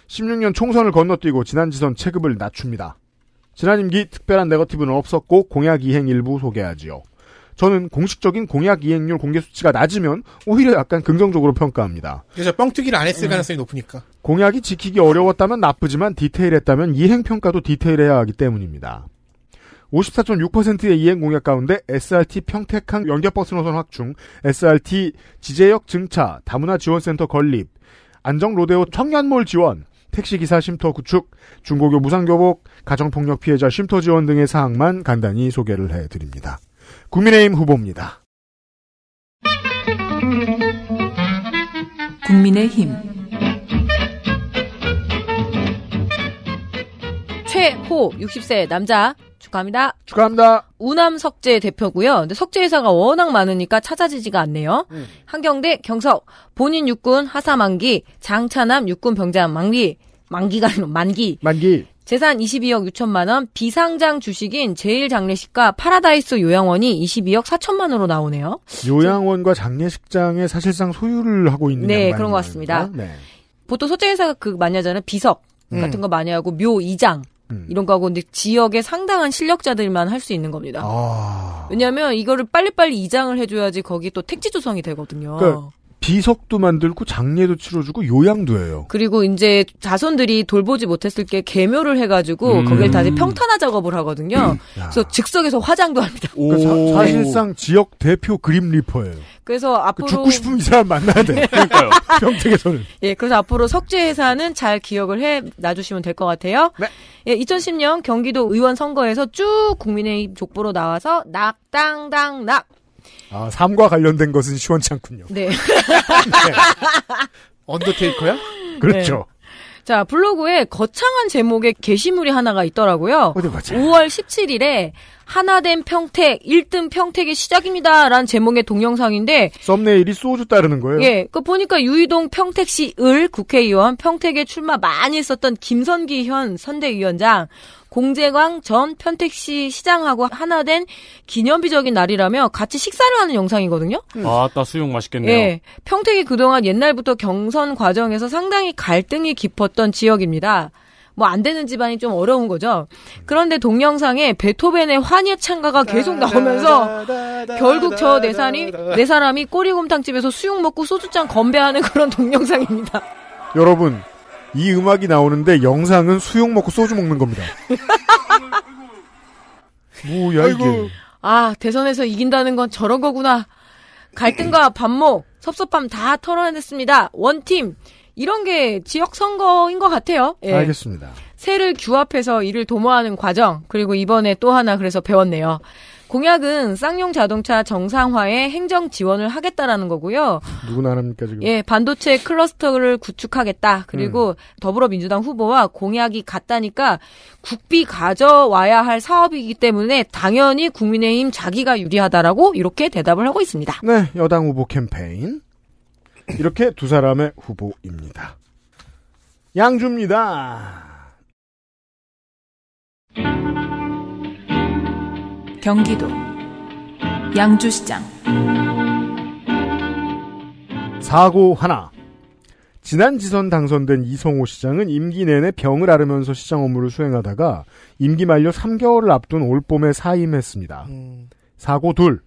16년 총선을 건너뛰고 지난 지선 체급을 낮춥니다. 지난 임기 특별한 네거티브는 없었고 공약 이행 일부 소개하지요. 저는 공식적인 공약 이행률 공개 수치가 낮으면 오히려 약간 긍정적으로 평가합니다. 그래서 뻥튀기를 안 했을 가능성이 높으니까. 공약이 지키기 어려웠다면 나쁘지만 디테일했다면 이행 평가도 디테일해야 하기 때문입니다. 54.6%의 이행 공약 가운데 SRT 평택항 연결버스 노선 확충, SRT 지제역 증차, 다문화 지원센터 건립, 안정 로데오 청년몰 지원, 택시기사 쉼터 구축, 중고교 무상교복, 가정폭력 피해자 쉼터 지원 등의 사항만 간단히 소개를 해드립니다. 국민의힘 후보입니다. 국민의힘 최호 60세 남자 축하합니다. 축하합니다. 우남 석재 대표고요. 근데 석재 회사가 워낙 많으니까 찾아지지가 않네요. 한경대 경석 본인 육군 하사 만기 장차남 육군 병장 만기 만기가 아니라 만기 만기 재산 22억 6천만 원 비상장 주식인 제일 장례식장과 파라다이스 요양원이 22억 4천만 원으로 나오네요. 요양원과 장례식장에 사실상 소유를 하고 있는 네, 그런 것 같습니다. 네. 보통 석재 회사가 그 하잖아요. 비석 음. 같은 거 많이 하고 묘 이장 이런 거 하고 근데 지역에 상당한 실력자들만 할 수 있는 겁니다. 아. 왜냐하면 이거를 빨리빨리 이장을 해줘야지 거기 또 택지 조성이 되거든요. 그러니까 비석도 만들고 장례도 치러주고 요양도 해요. 그리고 이제 자손들이 돌보지 못했을 게 개묘를 해가지고 음. 거기를 다시 평탄화 작업을 하거든요. 그래서 즉석에서 화장도 합니다. 그러니까 사, 실상 지역 대표 그림 리퍼예요. 그래서 앞으로 죽고 싶으면 이 사람 만나야 돼. 그러니까요. 평택에서는. 예, 그래서 앞으로 석재 회사는 잘 기억을 해 놔주시면 될 것 같아요. 네. 예, 2010년 경기도 의원 선거에서 쭉 국민의힘 족보로 나와서 낙당당낙. 아, 삶과 관련된 것은 시원치 않군요. 네. 언더테이커야? 그렇죠. 자, 블로그에 거창한 제목의 게시물이 하나가 있더라고요. 어디 보자. 5월 17일에 하나된 평택, 1등 평택의 시작입니다. 라는 제목의 동영상인데, 썸네일이 소주 따르는 거예요. 예, 그 보니까 유이동 평택시 을 국회의원, 평택에 출마 많이 했었던 김선기 현 선대위원장, 공재광 전 평택시 시장하고 하나 된 기념비적인 날이라며 같이 식사를 하는 영상이거든요. 아따 수육 맛있겠네요. 예, 평택이 그동안 옛날부터 경선 과정에서 상당히 갈등이 깊었던 지역입니다. 뭐안 되는 집안이 좀 어려운 거죠. 그런데 동영상에 베토벤의 환희의 찬가가 계속 나오면서 결국 저 네 사람이 네 사람이 꼬리곰탕집에서 수육 먹고 소주잔 건배하는 그런 동영상입니다. 여러분, 이 음악이 나오는데 영상은 수육 먹고 소주 먹는 겁니다. 뭐야 이게. 아 대선에서 이긴다는 건 저런 거구나. 갈등과 반목, 섭섭함 다 털어냈습니다. 원팀 이런 게 지역 선거인 것 같아요. 예. 알겠습니다. 새를 규합해서 이를 도모하는 과정 그리고 이번에 또 하나 그래서 배웠네요. 공약은 쌍용 자동차 정상화에 행정 지원을 하겠다라는 거고요. 누구나 합니까 지금? 예, 반도체 클러스터를 구축하겠다. 그리고 더불어민주당 후보와 공약이 같다니까 국비 가져와야 할 사업이기 때문에 당연히 국민의힘 자기가 유리하다라고 이렇게 대답을 하고 있습니다. 네, 여당 후보 캠페인. 이렇게 두 사람의 후보입니다. 양주입니다. 경기도 양주시장 사고 하나. 지난 지선 당선된 이성호 시장은 임기 내내 병을 앓으면서 시장 업무를 수행하다가 임기 만료 3개월을 앞둔 올봄에 사임했습니다. 사고 둘.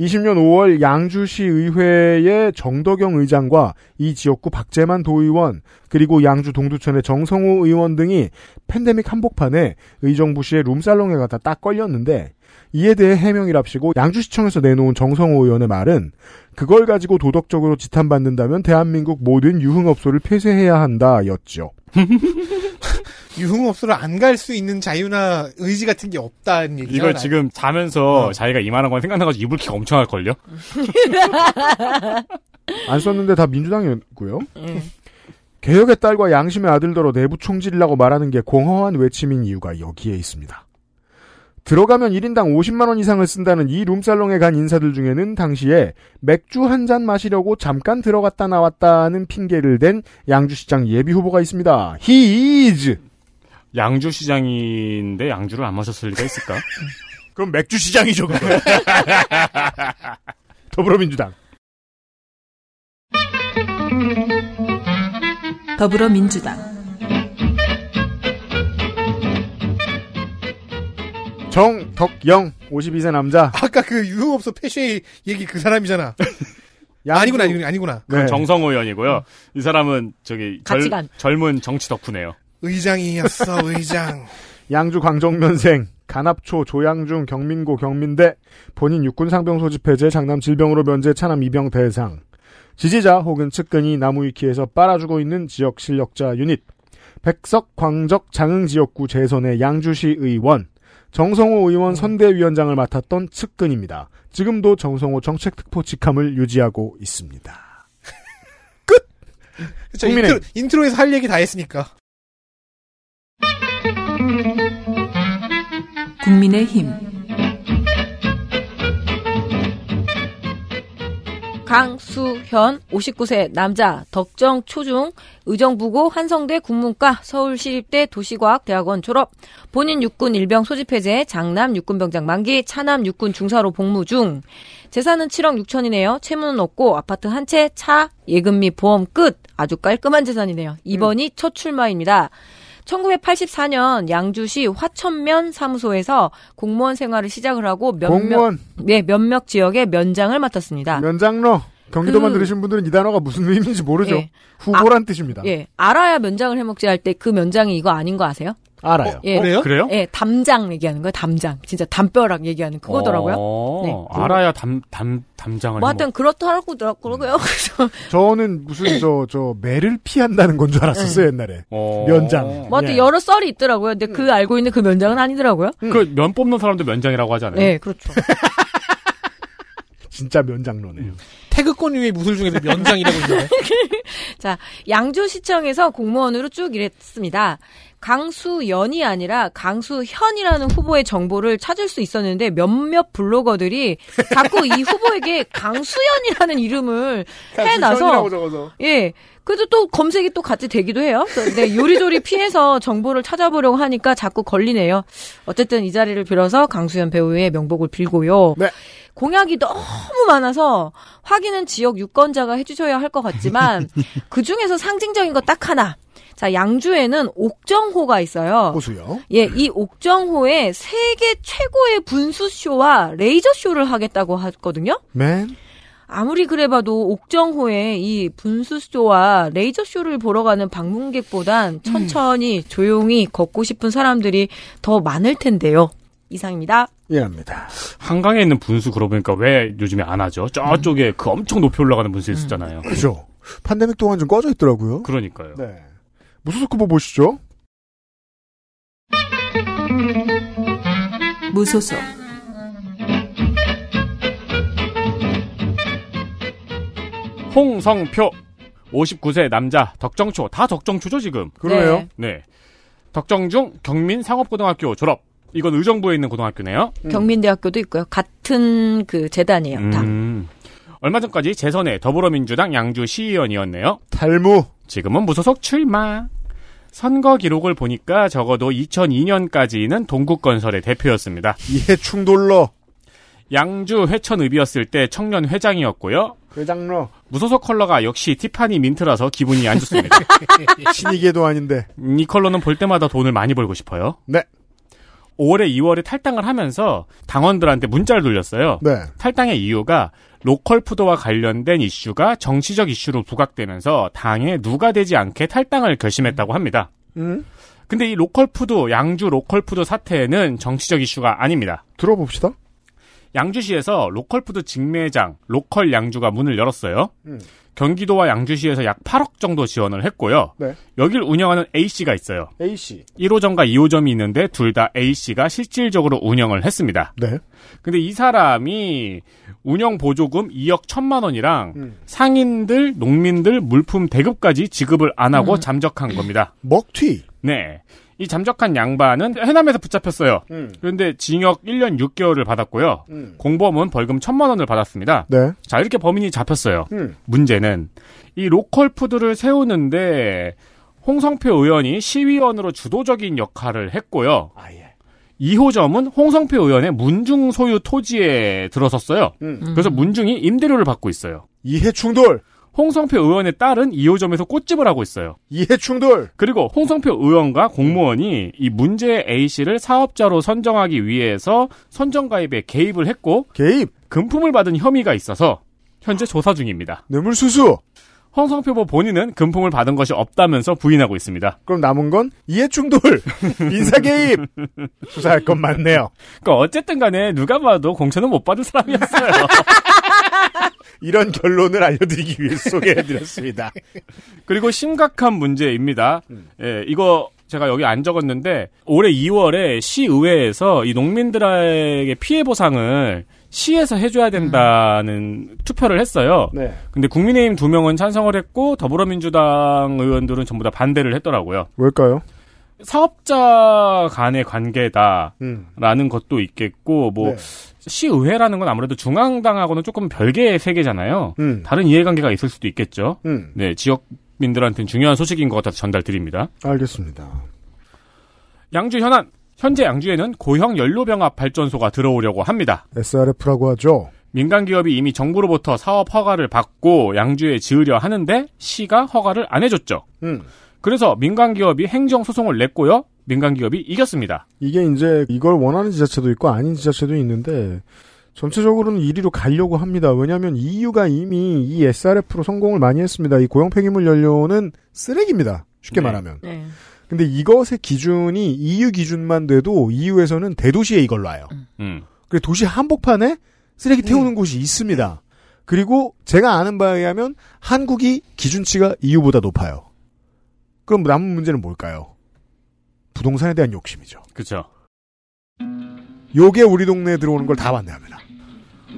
20년 5월 양주시 의회의 정덕영 의장과 이 지역구 박재만 도의원 그리고 양주 동두천의 정성호 의원 등이 팬데믹 한복판에 의정부시의 룸살롱에 가다 딱 걸렸는데 이에 대해 해명이랍시고 양주시청에서 내놓은 정성호 의원의 말은 그걸 가지고 도덕적으로 지탄받는다면 대한민국 모든 유흥업소를 폐쇄해야 한다였죠. 유흥업소를 안 갈 수 있는 자유나 의지 같은 게 없다는 얘기죠. 이거 지금 자면서 자기가 이만한 건 생각나가지고 이불킥 엄청 할걸요? 안 썼는데 다 민주당이었고요. 개혁의 딸과 양심의 아들더러 내부 총질이라고 말하는 게 공허한 외침인 이유가 여기에 있습니다. 들어가면 1인당 50만 원 이상을 쓴다는 이 룸살롱에 간 인사들 중에는 당시에 맥주 한 잔 마시려고 잠깐 들어갔다 나왔다는 핑계를 댄 양주시장 예비 후보가 있습니다. He is 양주시장인데 양주를 안 마셨을 리가 있을까? 그럼 맥주시장이죠. 그거. 더불어민주당 더불어민주당 정덕영 52세 남자 아까 그 유흥업소 폐쇄 얘기 그 사람이잖아. 아니구나, 아니구나, 아니구나. 네. 정성호 의원이고요. 이 사람은 저기 젊, 가치관. 젊은 정치 덕후네요. 의장이었어, 의장. 양주 광정면생 간합초 조양중 경민고 경민대 본인 육군 상병 소집 해제 장남 질병으로 면제 차남 이병 대상 지지자 혹은 측근이 나무위키에서 빨아주고 있는 지역 실력자 유닛 백석 광적 장흥 지역구 재선의 양주시 의원 정성호 의원 선대위원장을 맡았던 측근입니다. 지금도 정성호 정책특보 직함을 유지하고 있습니다. 그쵸, 국민의- 인트로, 인트로에서 할 얘기 다 했으니까. 국민의힘 강수현 59세 남자 덕정 초중 의정부고 한성대 국문과 서울시립대 도시과학 대학원 졸업. 본인 육군 일병 소집 해제 장남 육군병장 만기 차남 육군 중사로 복무 중. 재산은 7억 6천이네요. 채무는 없고 아파트 한 채 차 예금 및 보험 끝. 아주 깔끔한 재산이네요. 이번이 첫 출마입니다 1984년 양주시 화천면 사무소에서 공무원 생활을 시작을 하고 몇몇 공무원. 네, 몇몇 지역의 면장을 맡았습니다. 면장로 경기도만 그- 들으신 분들은 이 단어가 무슨 의미인지 모르죠. 예. 후보란 뜻입니다. 예, 알아야 면장을 해먹지 할 때 그 면장이 이거 아닌 거 아세요? 알아요. 예. 어, 그래요? 그래요? 예, 담장 얘기하는 거예요, 담장. 진짜 담벼락 얘기하는 그거더라고요. 어, 네. 알아야 담, 담, 담장을. 뭐 하여튼 그렇더라고요. 그래서 저는 무슨 저 저 매를 피한다는 건 줄 알았었어요 옛날에 면장. 뭐 하여튼 예. 여러 썰이 있더라고요. 근데 그 알고 있는 그 면장은 아니더라고요. 그 면 뽑는 사람도 면장이라고 하잖아요. 네, 그렇죠. 진짜 면장로네요. 태극권 위에 무술 중에서 면장이라고 있는데. 자, 양주시청에서 공무원으로 쭉 일했습니다. 강수연이 아니라 강수현이라는 후보의 정보를 찾을 수 있었는데 몇몇 블로거들이 자꾸 이 후보에게 강수연이라는 이름을 해놔서. 예. 그래도 또 검색이 또 같이 되기도 해요. 근데 요리조리 피해서 정보를 찾아보려고 하니까 자꾸 걸리네요. 어쨌든 이 자리를 빌어서 강수현 배우의 명복을 빌고요. 공약이 너무 많아서 확인은 지역 유권자가 해주셔야 할 것 같지만 그 중에서 상징적인 거 딱 하나. 자, 양주에는 옥정호가 있어요. 호수요. 예, 이 옥정호에 세계 최고의 분수쇼와 레이저쇼를 하겠다고 하거든요. 맨. 아무리 그래봐도 옥정호에 이 분수쇼와 레이저쇼를 보러 가는 방문객보단 천천히 조용히 걷고 싶은 사람들이 더 많을 텐데요. 이상입니다. 이해합니다. 한강에 있는 분수 그러고 보니까 왜 요즘에 안 하죠? 저쪽에 그 엄청 높이 올라가는 분수 있었잖아요. 그죠. 판데믹 동안 좀 꺼져 있더라고요. 그러니까요. 네. 무소속 후보 보시죠. 무소속 홍성표 59세 남자 덕정초 다 덕정초죠 지금. 그러네요. 네. 덕정중 경민 상업고등학교 졸업. 이건 의정부에 있는 고등학교네요. 경민대학교도 있고요. 같은 그 재단이에요. 다. 음. 얼마 전까지 재선의 더불어민주당 양주 시의원이었네요. 탈무. 지금은 무소속 출마. 선거 기록을 보니까 적어도 2002년까지는 동국건설의 대표였습니다. 이해 충돌러. 양주 회천읍이었을 때 청년 회장이었고요. 회장로. 무소속 컬러가 역시 티파니 민트라서 기분이 안 좋습니다. 신이계도 아닌데. 이 컬러는 볼 때마다 돈을 많이 벌고 싶어요. 네. 5월에 2월에 탈당을 하면서 당원들한테 문자를 돌렸어요. 네. 탈당의 이유가 로컬 푸드와 관련된 이슈가 정치적 이슈로 부각되면서 당에 누가 되지 않게 탈당을 결심했다고 합니다. 음? 근데 이 로컬 푸드, 양주 로컬 푸드 사태는 정치적 이슈가 아닙니다. 들어봅시다. 양주시에서 로컬 푸드 직매장, 로컬 양주가 문을 열었어요. 음. 경기도와 양주시에서 약 8억 정도 지원을 했고요. 네. 여길 운영하는 A씨가 있어요. A씨. 1호점과 2호점이 있는데 둘 다 A씨가 실질적으로 운영을 했습니다. 네. 근데 이 사람이 운영 보조금 2억 1천만 원이랑 음. 상인들, 농민들 물품 대급까지 지급을 안 하고 음. 잠적한 겁니다. 먹튀. 네. 이 잠적한 양반은 해남에서 붙잡혔어요. 음. 그런데 징역 1년 6개월을 받았고요. 음. 공범은 벌금 1천만 원을 받았습니다. 네. 자, 이렇게 범인이 잡혔어요. 음. 문제는 이 로컬 푸드를 세우는데 홍성표 의원이 시의원으로 주도적인 역할을 했고요. 아, 예. 2호점은 홍성표 의원의 문중 소유 토지에 들어섰어요. 음. 그래서 문중이 임대료를 받고 있어요. 이해 충돌. 홍성표 의원의 딸은 2호점에서 꽃집을 하고 있어요. 이해 충돌. 그리고 홍성표 의원과 공무원이 이 문제의 A씨를 사업자로 선정하기 위해서 선정과정에 개입을 했고 개입 금품을 받은 혐의가 있어서 현재 조사 중입니다. 뇌물수수. 홍성표 뭐 본인은 금품을 받은 것이 없다면서 부인하고 있습니다. 그럼 남은 건 이해 충돌. 인사 개입. 수사할 건 많네요. 그러니까 어쨌든 간에 누가 봐도 공천은 못 받은 사람이었어요. 이런 결론을 알려드리기 위해서 소개해드렸습니다. 그리고 심각한 문제입니다. 예, 이거 제가 여기 안 적었는데 올해 2월에 시의회에서 이 농민들에게 피해 보상을 시에서 해줘야 된다는 투표를 했어요. 네. 근데 국민의힘 두 명은 찬성을 했고 더불어민주당 의원들은 전부 다 반대를 했더라고요. 왜일까요? 사업자 간의 관계다라는 음. 것도 있겠고 뭐 네. 시의회라는 건 아무래도 중앙당하고는 조금 별개의 세계잖아요. 음. 다른 이해관계가 있을 수도 있겠죠. 음. 네, 지역민들한테는 중요한 소식인 것 같아서 전달드립니다. 알겠습니다. 양주 현안. 현재 양주에는 고형 연료병합 발전소가 들어오려고 합니다. SRF라고 하죠. 민간 기업이 이미 정부로부터 사업 허가를 받고 양주에 지으려 하는데 시가 허가를 안 해줬죠. 음. 그래서 민간 기업이 행정 소송을 냈고요. 민간 기업이 이겼습니다. 이게 이제 이걸 원하는 지자체도 있고 아닌 지자체도 있는데 전체적으로는 1위로 가려고 합니다. 왜냐하면 EU가 이미 이 SRF로 성공을 많이 했습니다. 이 고형 폐기물 연료는 쓰레기입니다. 쉽게 네. 말하면. 네. 근데 이것의 기준이 EU 기준만 돼도 EU에서는 대도시에 이걸 놔요. 음. 그 도시 한복판에 쓰레기 태우는 곳이 있습니다. 그리고 제가 아는 바에 의하면 한국이 기준치가 EU보다 높아요. 그럼 남은 문제는 뭘까요? 부동산에 대한 욕심이죠. 그렇죠. 요게 우리 동네에 들어오는 걸 다 반대합니다.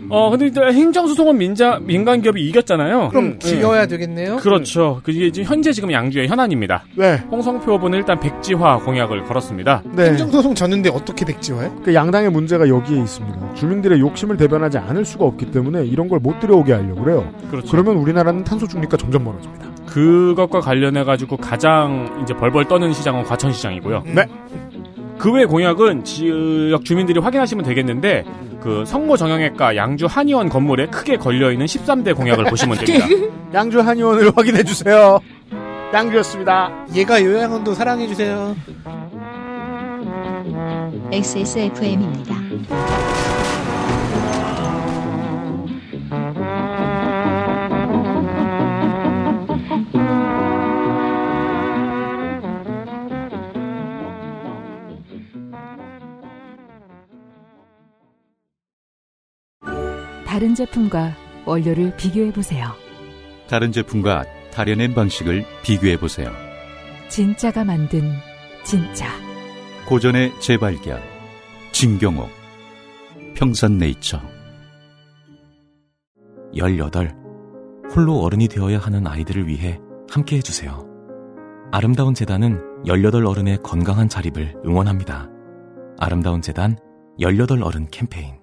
어, 근데 일단 행정소송은 민자, 민간 기업이 이겼잖아요. 그럼 지어야 되겠네요. 그렇죠. 그게 지금 현재 지금 양주의 현안입니다. 네. 홍성표 후보는 일단 백지화 공약을 걸었습니다. 네. 행정소송 졌는데 어떻게 백지화해? 그 양당의 문제가 여기에 있습니다. 주민들의 욕심을 대변하지 않을 수가 없기 때문에 이런 걸 못 들여오게 하려고 그래요. 그렇죠. 그러면 우리나라는 탄소 중립과 점점 멀어집니다. 그것과 관련해 가지고 가장 이제 벌벌 떠는 시장은 과천시장이고요. 네. 그 외 공약은 지역 주민들이 확인하시면 되겠는데 그 성모 정형외과 양주 한의원 건물에 크게 걸려 있는 13대 공약을 보시면 됩니다. 양주 한의원을 확인해 주세요. 양주였습니다. 얘가 요양원도 사랑해 주세요. XSFM입니다. 다른 제품과 원료를 비교해 보세요. 다른 제품과 다려낸 방식을 비교해 보세요. 진짜가 만든 진짜. 고전의 재발견. 진경옥. 평산네이처. 18. 홀로 어른이 되어야 하는 아이들을 위해 함께 해주세요. 아름다운 재단은 18 어른의 건강한 자립을 응원합니다. 아름다운 재단 18 어른 캠페인.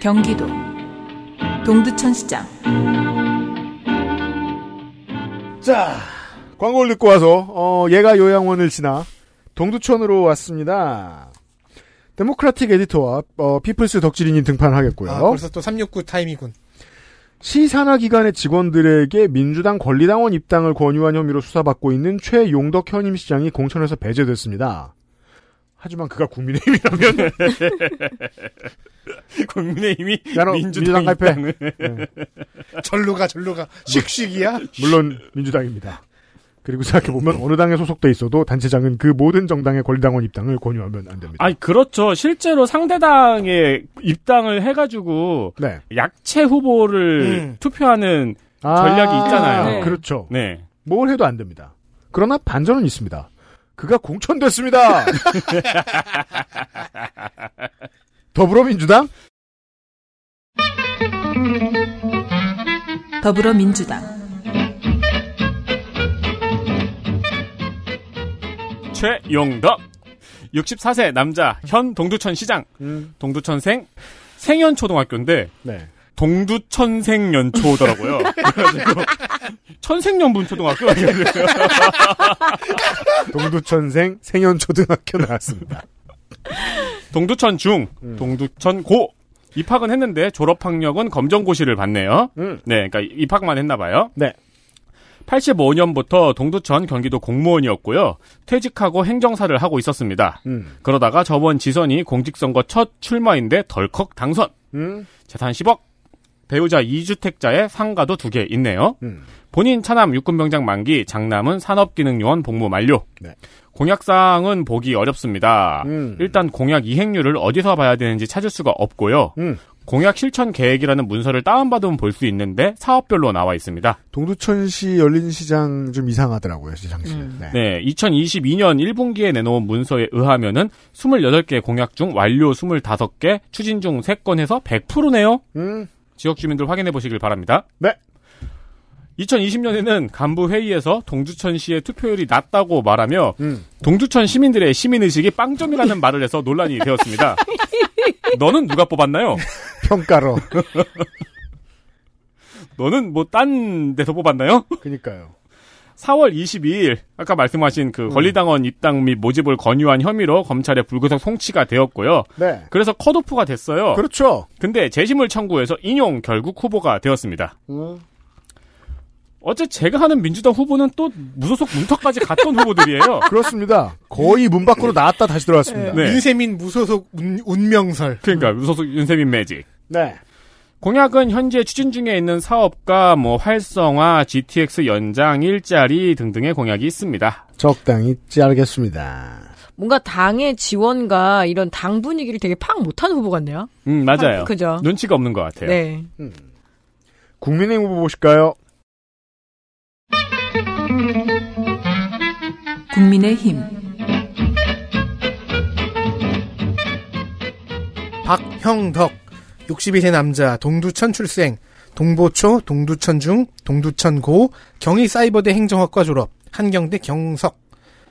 경기도 동두천시장 자, 광고를 듣고 와서 어, 얘가 요양원을 지나 동두천으로 왔습니다. Democratic Editor와 어, People's 덕질인이 등판하겠고요. 아, 벌써 또 369 타임이군. 시산하기관의 직원들에게 민주당 권리당원 입당을 권유한 혐의로 수사받고 있는 최용덕 현임시장이 공천에서 배제됐습니다. 하지만 그가 국민의힘이라면 국민의힘이 민주당, 갈패. 네. 절로 가, 절로 가. 씩씩이야? 물론 민주당입니다. 그리고 생각해보면 어느 당에 소속돼 있어도 단체장은 그 모든 정당의 권리당원 입당을 권유하면 안 됩니다. 아니 그렇죠. 실제로 상대당에 입당을 해가지고 네. 약체 후보를 음. 투표하는 아, 전략이 있잖아요. 네. 그렇죠. 네. 뭘 해도 안 됩니다. 그러나 반전은 있습니다. 그가 공천됐습니다. 더불어민주당 더불어민주당 최용덕 64세 남자 현 동두천 시장 음. 동두천생 생연 초등학교인데 네. 동두천생 연초더라고요. 그래가지고 천생연분 초등학교 동두천생 생연초등학교 나왔습니다. 동두천 중, 음. 동두천 고 입학은 했는데 졸업 학력은 검정고시를 받네요. 음. 네, 그러니까 입학만 했나 봐요. 네. 85년부터 동두천 경기도 공무원이었고요. 퇴직하고 행정사를 하고 있었습니다. 음. 그러다가 저번 지선이 공직선거 첫 출마인데 덜컥 당선. 음. 재산 10억. 배우자 2주택자에 상가도 두 개 있네요. 음. 본인 차남 육군병장 만기, 장남은 산업기능요원 복무 만료. 네. 공약사항은 보기 어렵습니다. 음. 일단 공약 이행률을 어디서 봐야 되는지 찾을 수가 없고요. 음. 공약 실천 계획이라는 문서를 다운받으면 볼 수 있는데 사업별로 나와 있습니다. 동두천시 열린 시장 좀 이상하더라고요, 시장시. 네. 네, 2022년 1분기에 내놓은 문서에 의하면은 28개 공약 중 완료 25개, 추진 중 3건 해서 100%네요. 음. 지역 주민들 확인해 보시길 바랍니다. 네. 2020년에는 간부 회의에서 동두천시의 투표율이 낮다고 말하며 음. 동두천 시민들의 시민 의식이 빵점이라는 말을 해서 논란이 되었습니다. 너는 누가 뽑았나요? 평가로. 너는 뭐 딴 데서 뽑았나요? 그니까요. 4월 22일 아까 말씀하신 그 권리당원 입당 및 모집을 권유한 혐의로 검찰에 불구속 송치가 되었고요. 네. 그래서 컷오프가 됐어요. 그렇죠. 근데 재심을 청구해서 인용 결국 후보가 되었습니다. 음. 어째 제가 하는 민주당 후보는 또 무소속 문턱까지 갔던 후보들이에요. 그렇습니다. 거의 문 밖으로 나왔다 다시 들어왔습니다. 네. 윤세민 무소속 운, 운명설. 그러니까 무소속 윤세민 매직. 네. 공약은 현재 추진 중에 있는 사업과 뭐 활성화, GTX 연장, 일자리 등등의 공약이 있습니다. 적당히 짜르겠습니다. 뭔가 당의 지원과 이런 당 분위기를 되게 파악 못한 후보 같네요. 음, 맞아요. 아, 그죠. 눈치가 없는 것 같아요. 네. 국민의힘 후보 보실까요? 국민의 힘 박형덕 62세 남자 동두천 출생 동보초 동두천중 동두천고 경희사이버대 행정학과 졸업 한경대 경석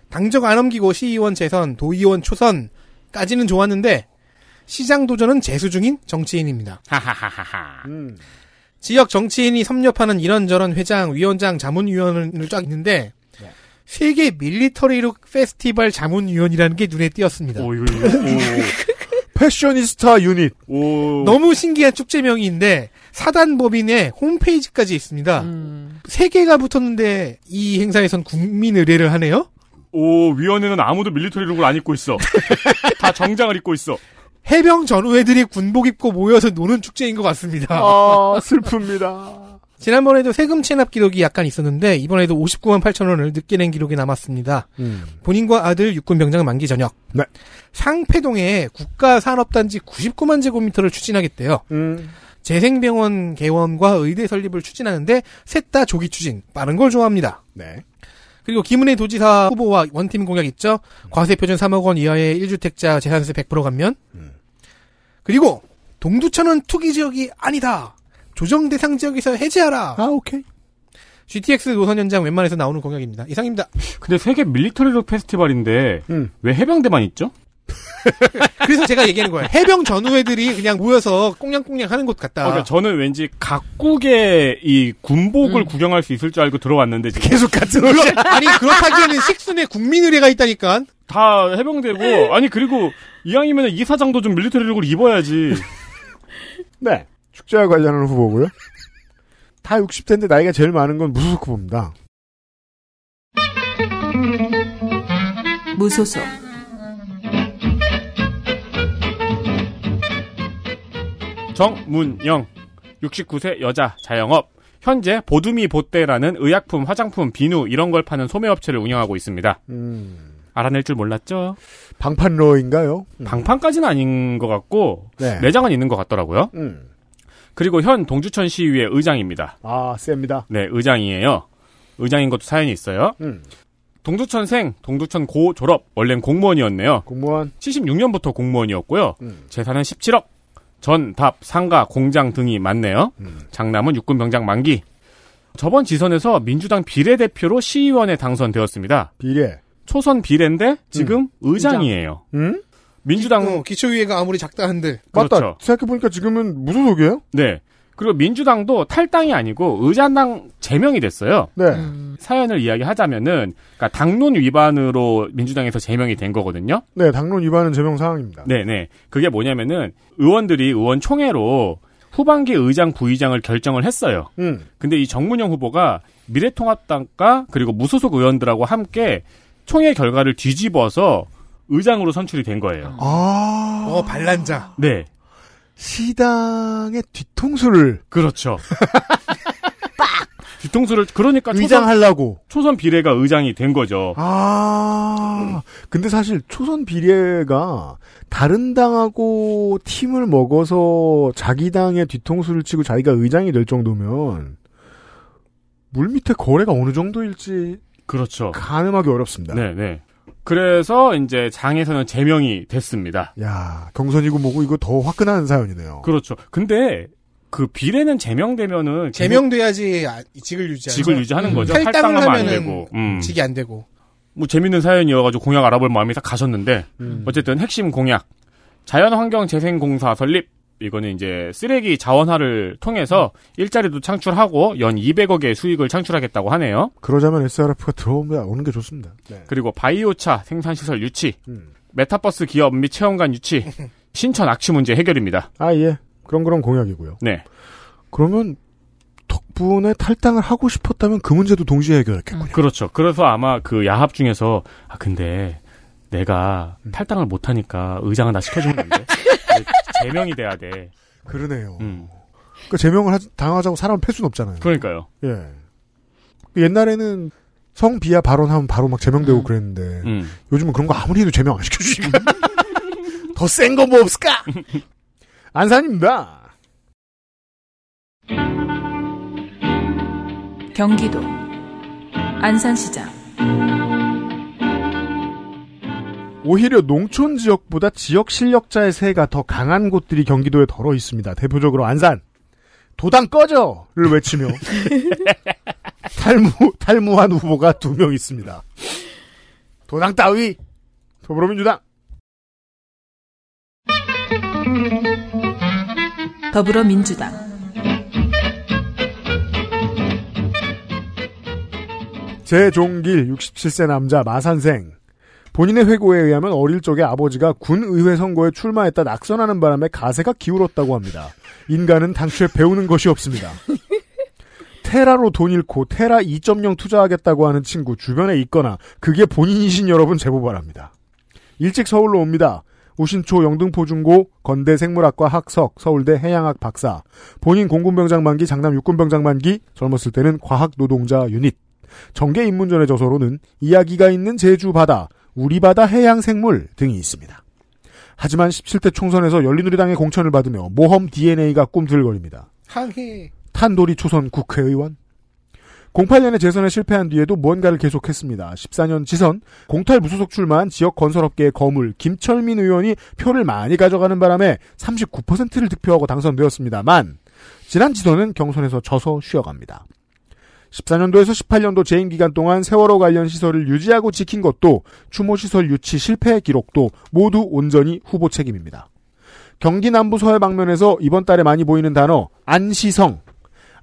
당적 안 옮기고 시의원 재선 도의원 초선까지는 좋았는데 시장 도전은 재수 중인 정치인입니다. 하하하하하. 음. 지역 정치인이 섭렵하는 이런저런 회장, 위원장, 자문위원을 쫙 있는데 세계 밀리터리룩 페스티벌 자문위원이라는 게 눈에 띄었습니다. 오, 이거, 이거, 패셔니스타 유닛. 오. 너무 신기한 축제명인데 사단법인의 홈페이지까지 있습니다. 세 개가 붙었는데 이 행사에선 국민 의례를 하네요. 오, 위원회는 아무도 밀리터리 룩을 안 입고 있어. 다 정장을 입고 있어. 해병 전우회들이 군복 입고 모여서 노는 축제인 것 같습니다. 아, 슬픕니다. 지난번에도 세금 체납 기록이 약간 있었는데 이번에도 59만 8천 원을 늦게 낸 기록이 남았습니다. 음. 본인과 아들 육군 병장 만기 전역. 네. 상패동에 국가 산업단지 99만 제곱미터를 추진하겠대요. 음. 재생병원 개원과 의대 설립을 추진하는데 셋 다 조기 추진, 빠른 걸 좋아합니다. 네. 그리고 김은혜 도지사 후보와 원팀 공약 있죠? 과세 표준 3억 원 이하의 1주택자 재산세 100% 감면. 그리고 동두천은 투기 지역이 아니다. 조정 대상 지역에서 해제하라. 아, 오케이. GTX 노선 연장 웬만해서 나오는 공약입니다. 이상입니다. 근데 세계 밀리터리 룩 페스티벌인데 음. 왜 해병대만 있죠? 그래서 제가 얘기하는 거예요. 해병 전우회들이 그냥 모여서 꽁냥꽁냥 하는 곳 같다. 그러니까 저는 왠지 각국의 이 군복을 구경할 수 있을 줄 알고 들어왔는데 지금 계속 같은 그러, 아니 그렇다기에는 식순에 국민의례가 있다니까. 다 해병대고 아니 그리고 이왕이면 이사장도 좀 밀리터리 룩을 입어야지. 네. 축제와 관련한 후보고요. 다 60대인데 나이가 제일 많은 건 무소속 후보입니다. 무소속 정문영 69세 여자 자영업 현재 보두미 보떼라는 의약품, 화장품, 비누 이런 걸 파는 소매업체를 운영하고 있습니다. 음. 알아낼 줄 몰랐죠? 방판러인가요? 방판까지는 아닌 것 같고 네. 내장은 있는 것 같더라고요. 음. 그리고 현 동주천 시의회 의장입니다. 아, 셉니다. 네, 의장이에요. 의장인 것도 사연이 있어요. 음. 동두천생, 동두천 고 졸업, 원래는 공무원이었네요. 공무원. 76년부터 공무원이었고요. 음. 재산은 17억. 전, 답, 상가, 공장 등이 많네요. 음. 장남은 육군 병장 만기. 저번 지선에서 민주당 비례대표로 시의원에 당선되었습니다. 비례. 초선 비례인데 지금 의장이에요. 음? 민주당 어, 기초위회가 아무리 작다 한들 맞다. 그렇죠. 생각해보니까 지금은 무소속이에요? 네. 그리고 민주당도 탈당이 아니고 의장당 제명이 됐어요. 네. 사연을 이야기하자면은 그러니까 당론 위반으로 민주당에서 제명이 된 거거든요. 네, 당론 위반은 제명 사항입니다. 네 네. 그게 뭐냐면은 의원들이 의원 총회로 후반기 의장 부의장을 결정을 했어요. 음. 근데 이 정문영 후보가 미래통합당과 그리고 무소속 의원들하고 함께 총회 결과를 뒤집어서 의장으로 선출이 된 거예요. 아. 어, 반란자. 네. 시당의 뒤통수를. 그렇죠. 뒤통수를 그러니까 초선, 의장하려고. 초선 비례가 의장이 된 거죠. 아. 근데 사실 초선 비례가 다른 당하고 팀을 먹어서 자기 당의 뒤통수를 치고 자기가 의장이 될 정도면 물 밑에 거래가 어느 정도일지 그렇죠. 가늠하기 어렵습니다. 네, 네. 그래서 이제 장에서는 제명이 됐습니다. 야, 경선이고 뭐고 이거 더 화끈한 사연이네요. 그렇죠. 근데 그 비례는 제명되면은 제명돼야지 아, 직을 유지하죠. 직을 유지하는 거죠. 탈당을 탈당하면 안 하면은 되고. 음. 직이 안 되고. 뭐 재밌는 사연이어가지고 공약 알아볼 마음이 다 가셨는데 음. 어쨌든 핵심 공약 자연환경재생공사 설립 이거는 이제 쓰레기 자원화를 통해서 일자리도 창출하고 연 200억의 수익을 창출하겠다고 하네요. 그러자면 SRF가 들어오면 오는 게 좋습니다. 네. 그리고 바이오차 생산시설 유치, 음. 메타버스 기업 및 체험관 유치, 신천 악취 문제 해결입니다. 아, 예. 그런 그런 공약이고요. 네. 그러면 덕분에 탈당을 하고 싶었다면 그 문제도 동시에 해결했겠군요. 그렇죠. 그래서 아마 그 야합 중에서 아 근데 내가 음. 탈당을 못하니까 의장을 나 시켜주면 안 돼. 제명이 돼야 돼. 그러네요. 음. 그 제명을 하- 당하자고 사람을 팰 수는 없잖아요. 그러니까요. 예. 옛날에는 성비하 발언하면 바로 막 제명되고 그랬는데 음. 요즘은 그런 거 아무리 해도 제명 안 시켜주니까 더 센 거 뭐 없을까? 안산입니다. 경기도 안산시장 오히려 농촌 지역보다 지역 실력자의 세가 더 강한 곳들이 경기도에 덜어 있습니다. 대표적으로 안산. 도당 꺼져를 외치며 탈무 탈무한 후보가 두 명 있습니다. 도당 따위 더불어민주당 더불어민주당 제종길 67세 남자 마산생 본인의 회고에 의하면 어릴 적에 아버지가 군 의회 선거에 출마했다 낙선하는 바람에 가세가 기울었다고 합니다. 인간은 당초에 배우는 것이 없습니다. 테라로 돈 잃고 테라 2.0 투자하겠다고 하는 친구 주변에 있거나 그게 본인이신 여러분 제보 바랍니다. 일찍 서울로 옵니다. 우신초 영등포 중고 건대 생물학과 학석 서울대 해양학 박사 본인 공군병장 만기 장남 육군병장 만기 젊었을 때는 과학 노동자 유닛 정계 입문전의 저서로는 이야기가 있는 제주 바다 우리 바다 해양 생물 등이 있습니다. 하지만 17대 총선에서 열린우리당의 공천을 받으며 모험 DNA가 꿈틀거립니다. 항해. 탄도리 초선 국회의원. 08년에 재선에 실패한 뒤에도 무언가를 계속했습니다. 14년 지선, 공탈 무소속 출마한 지역 건설업계의 거물 김철민 의원이 표를 많이 가져가는 바람에 39%를 득표하고 당선되었습니다만 지난 지선은 경선에서 져서 쉬어갑니다. 14년도에서 18년도 재임 기간 동안 세월호 관련 시설을 유지하고 지킨 것도 추모 시설 유치 실패 기록도 모두 온전히 후보 책임입니다. 경기 남부 서해 방면에서 이번 달에 많이 보이는 단어 안시성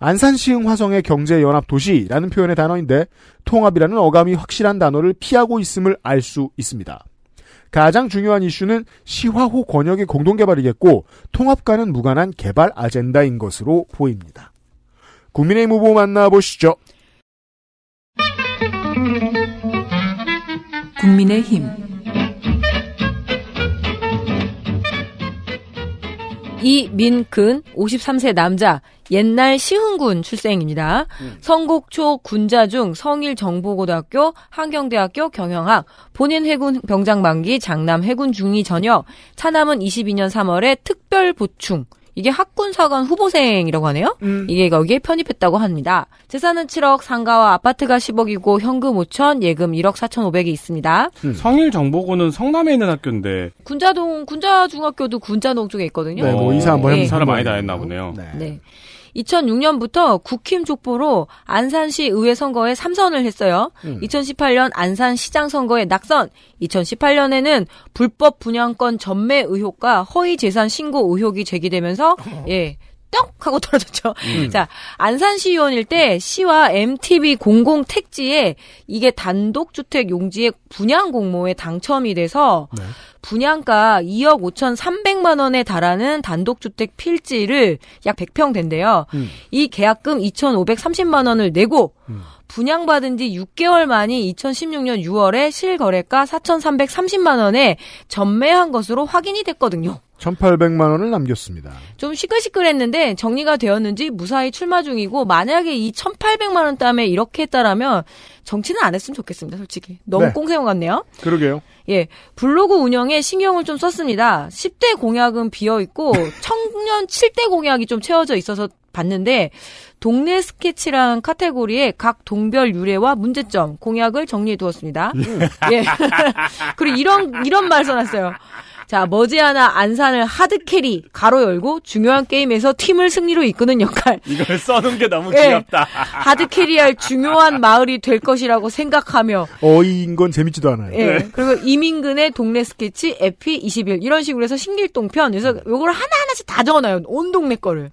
안산시흥 화성의 경제연합 도시라는 표현의 단어인데 통합이라는 어감이 확실한 단어를 피하고 있음을 알 수 있습니다. 가장 중요한 이슈는 시화호 권역의 공동개발이겠고 통합과는 무관한 개발 아젠다인 것으로 보입니다. 국민의힘 후보 만나보시죠. 국민의힘 이민근 53세 남자 옛날 시흥군 출생입니다. 성곡초 군자중 성일정보고등학교 한경대학교 경영학 본인 해군 병장 만기 장남 해군 중위 전역 차남은 22년 3월에 특별 보충 이게 학군사관 후보생이라고 하네요. 이게 여기에 편입했다고 합니다. 재산은 7억, 상가와 아파트가 10억이고 현금 5천, 예금 1억 4천 5백이 있습니다. 성일 정보고는 성남에 있는 학교인데 군자동 군자중학교도 군자동 쪽에 있거든요. 네, 뭐 이사 한번 네. 해보면 사람 많이. 다녔나 보네요. 네. 2006년부터 국힘 족보로 안산시 의회 선거에 삼선을 했어요. 음. 2018년 안산시장 선거에 낙선. 2018년에는 불법 분양권 전매 의혹과 허위 재산 신고 의혹이 제기되면서 예. 떡 하고 떨어졌죠. 음. 자, 안산시의원일 때 시와 MTB 공공 택지에 이게 단독 주택 용지의 분양 공모에 당첨이 돼서 분양가 2억 5,300만 원에 달하는 단독 주택 필지를 약 100평 된대요. 이 계약금 2,530만 원을 내고 분양받은 지 6개월 만인 2016년 6월에 실거래가 4,330만 원에 전매한 것으로 확인이 됐거든요. 1,800만 원을 남겼습니다. 좀 시끌시끌했는데 정리가 되었는지 무사히 출마 중이고 만약에 이 1,800만 원 땀에 이렇게 했다라면 정치는 안 했으면 좋겠습니다. 솔직히 너무 네. 꽁세형 같네요. 그러게요. 예, 블로그 운영에 신경을 좀 썼습니다. 10대 공약은 비어 있고 청년 7대 공약이 좀 채워져 있어서 봤는데 동네 스케치라는 카테고리에 각 동별 유래와 문제점 공약을 정리해 두었습니다. 예. 그리고 이런 이런 말 써놨어요. 자, 머지않아 안산을 hard carry 가로 열고 중요한 게임에서 팀을 승리로 이끄는 역할. 이걸 써놓은 게 너무 예. 귀엽다. hard carry할 중요한 마을이 될 것이라고 생각하며 어이인 건 재밌지도 않아요. 예. 그리고 이민근의 동네 스케치, 에피 21 이런 식으로 해서 신길동편. 그래서 요걸 하나하나씩 다 적어놔요. 온 동네 거를.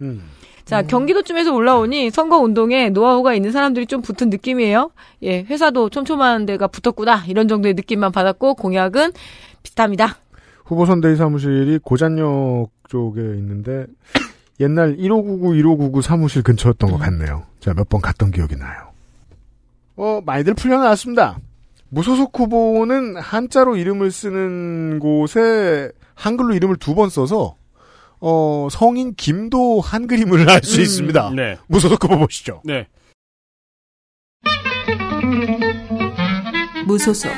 자, 경기도쯤에서 올라오니 선거 운동에 노하우가 있는 사람들이 좀 붙은 느낌이에요. 예, 회사도 촘촘한 데가 붙었구나. 이런 정도의 느낌만 받았고 공약은 비슷합니다. 후보 선대위 사무실이 고잔역 쪽에 있는데 옛날 1599, 1599 사무실 근처였던 것 같네요. 제가 몇 번 갔던 기억이 나요. 어, 많이들 풀려나왔습니다. 무소속 후보는 한자로 이름을 쓰는 곳에 한글로 이름을 두 번 써서 어, 성인 김도 한그림을 할수 음, 있습니다. 네. 무소속 후보 보시죠. 네. 무소속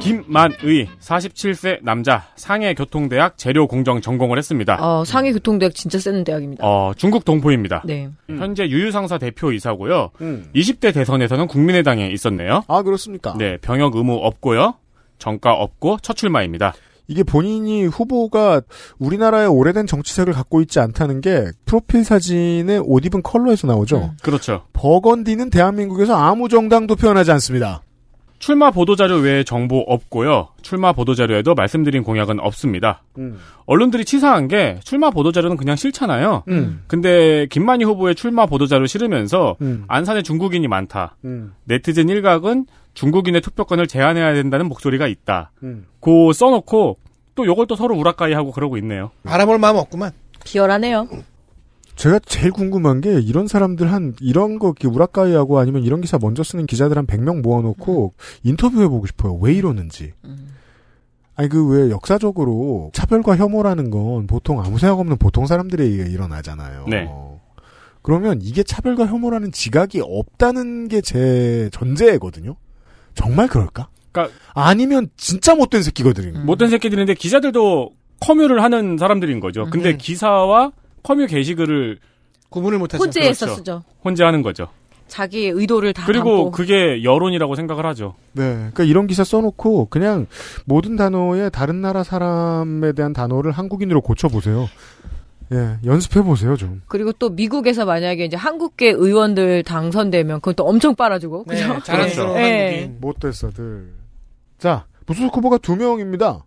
김만의 47세 남자 상해 교통대학 재료 공정 전공을 했습니다. 어, 상해 교통대학 진짜 센 대학입니다. 어, 중국 동포입니다. 네. 현재 유유상사 대표 이사고요. 음. 20대 대선에서는 국민의당에 있었네요. 아, 그렇습니까? 네, 병역 의무 없고요. 정가 없고 첫 출마입니다. 이게 본인이 후보가 우리나라의 오래된 정치색을 갖고 있지 않다는 게 프로필 사진의 옷 입은 컬러에서 나오죠. 그렇죠. 버건디는 대한민국에서 아무 정당도 표현하지 않습니다. 출마 보도자료 외에 정보 없고요. 출마 보도자료에도 말씀드린 공약은 없습니다. 언론들이 치사한 게 출마 보도자료는 그냥 싫잖아요. 음. 근데 김만희 후보의 출마 보도자료 싫으면서 음. 안산에 중국인이 많다. 음. 네티즌 일각은 중국인의 투표권을 제한해야 된다는 목소리가 있다. 음. 고 써놓고 또 요걸 또 서로 우라카이 하고 그러고 있네요. 알아볼 마음 없구만. 비열하네요. 제가 제일 궁금한 게 이런 사람들 한 이런 거 이렇게 우라카이하고 아니면 이런 기사 먼저 쓰는 기자들 한 100명 모아놓고 인터뷰해 보고 싶어요. 왜 이러는지. 아니 그 왜 역사적으로 차별과 혐오라는 건 보통 아무 생각 없는 보통 사람들에 의해 일어나잖아요. 네. 그러면 이게 차별과 혐오라는 지각이 없다는 게 제 전제거든요. 정말 그럴까? 그러니까 아니면 진짜 못된 새끼거든요. 못된 새끼들인데 기자들도 커뮤를 하는 사람들인 거죠. 근데 기사와 커뮤 게시글을 구분을 못하죠. 혼재해서 쓰죠. 혼재하는 거죠. 자기의 의도를 다 그리고 담고. 그게 여론이라고 생각을 하죠. 네. 그러니까 이런 기사 써놓고 그냥 모든 단어에 다른 나라 사람에 대한 단어를 한국인으로 고쳐보세요. 예, 연습해 보세요, 좀. 그리고 또 미국에서 만약에 이제 한국계 의원들 당선되면 그건 또 엄청 빨아주고. 네, 그죠? 자랑스러운 네. 한국인. 못됐어들. 자, 무소속 후보가 두 명입니다.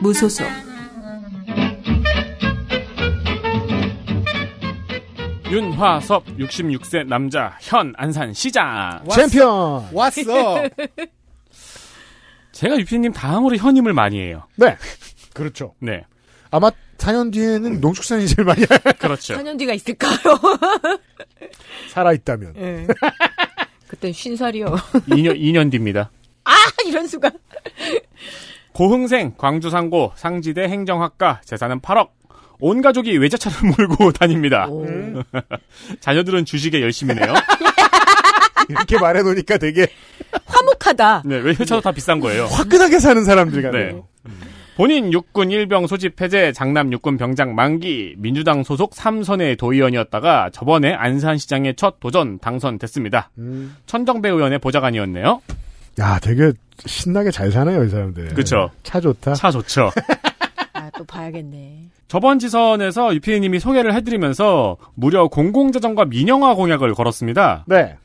무소속 윤화섭 66세 남자 현 안산 시장 챔피언! 왔어. 제가 유피님 다음으로 현임을 많이 해요. 네. 그렇죠. 네. 아마 4년 뒤에는 농축산이 제일 많이 그렇죠. 4년 뒤가 있을까요? 살아있다면. 예. 그땐 쉰살이요. 2년 2년 뒤입니다. 아 이런 수가. 고흥생, 광주상고, 상지대 행정학과, 재산은 8억. 온 가족이 외제차를 몰고 다닙니다. 자녀들은 주식에 열심이네요. 이렇게 말해놓으니까 되게 화목하다. 네, 외제차도 다 비싼 거예요. 화끈하게 사는 사람들 같네요. 본인 육군 일병 소집 해제, 장남 육군 병장 만기, 민주당 소속 삼선의 도의원이었다가 저번에 안산시장의 첫 도전 당선됐습니다. 음. 천정배 의원의 보좌관이었네요. 야, 되게 신나게 잘 사네요, 이 사람들. 그쵸. 차 좋다. 차 좋죠. 아 또 봐야겠네. 저번 지선에서 유피디님이 소개를 해드리면서 무려 공공자전과 민영화 공약을 걸었습니다. 네.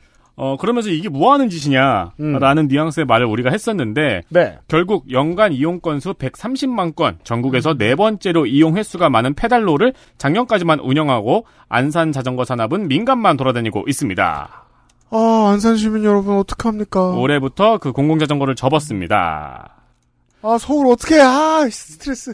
어, 그러면서 이게 뭐 하는 짓이냐, 라는 뉘앙스의 말을 우리가 했었는데, 네. 결국 연간 이용 건수 130만 건, 전국에서 네 번째로 이용 횟수가 많은 페달로를 작년까지만 운영하고, 안산 자전거 산업은 민간만 돌아다니고 있습니다. 아, 안산 시민 여러분, 어떡합니까? 올해부터 그 공공자전거를 접었습니다. 아, 서울 어떻게, 아, 스트레스.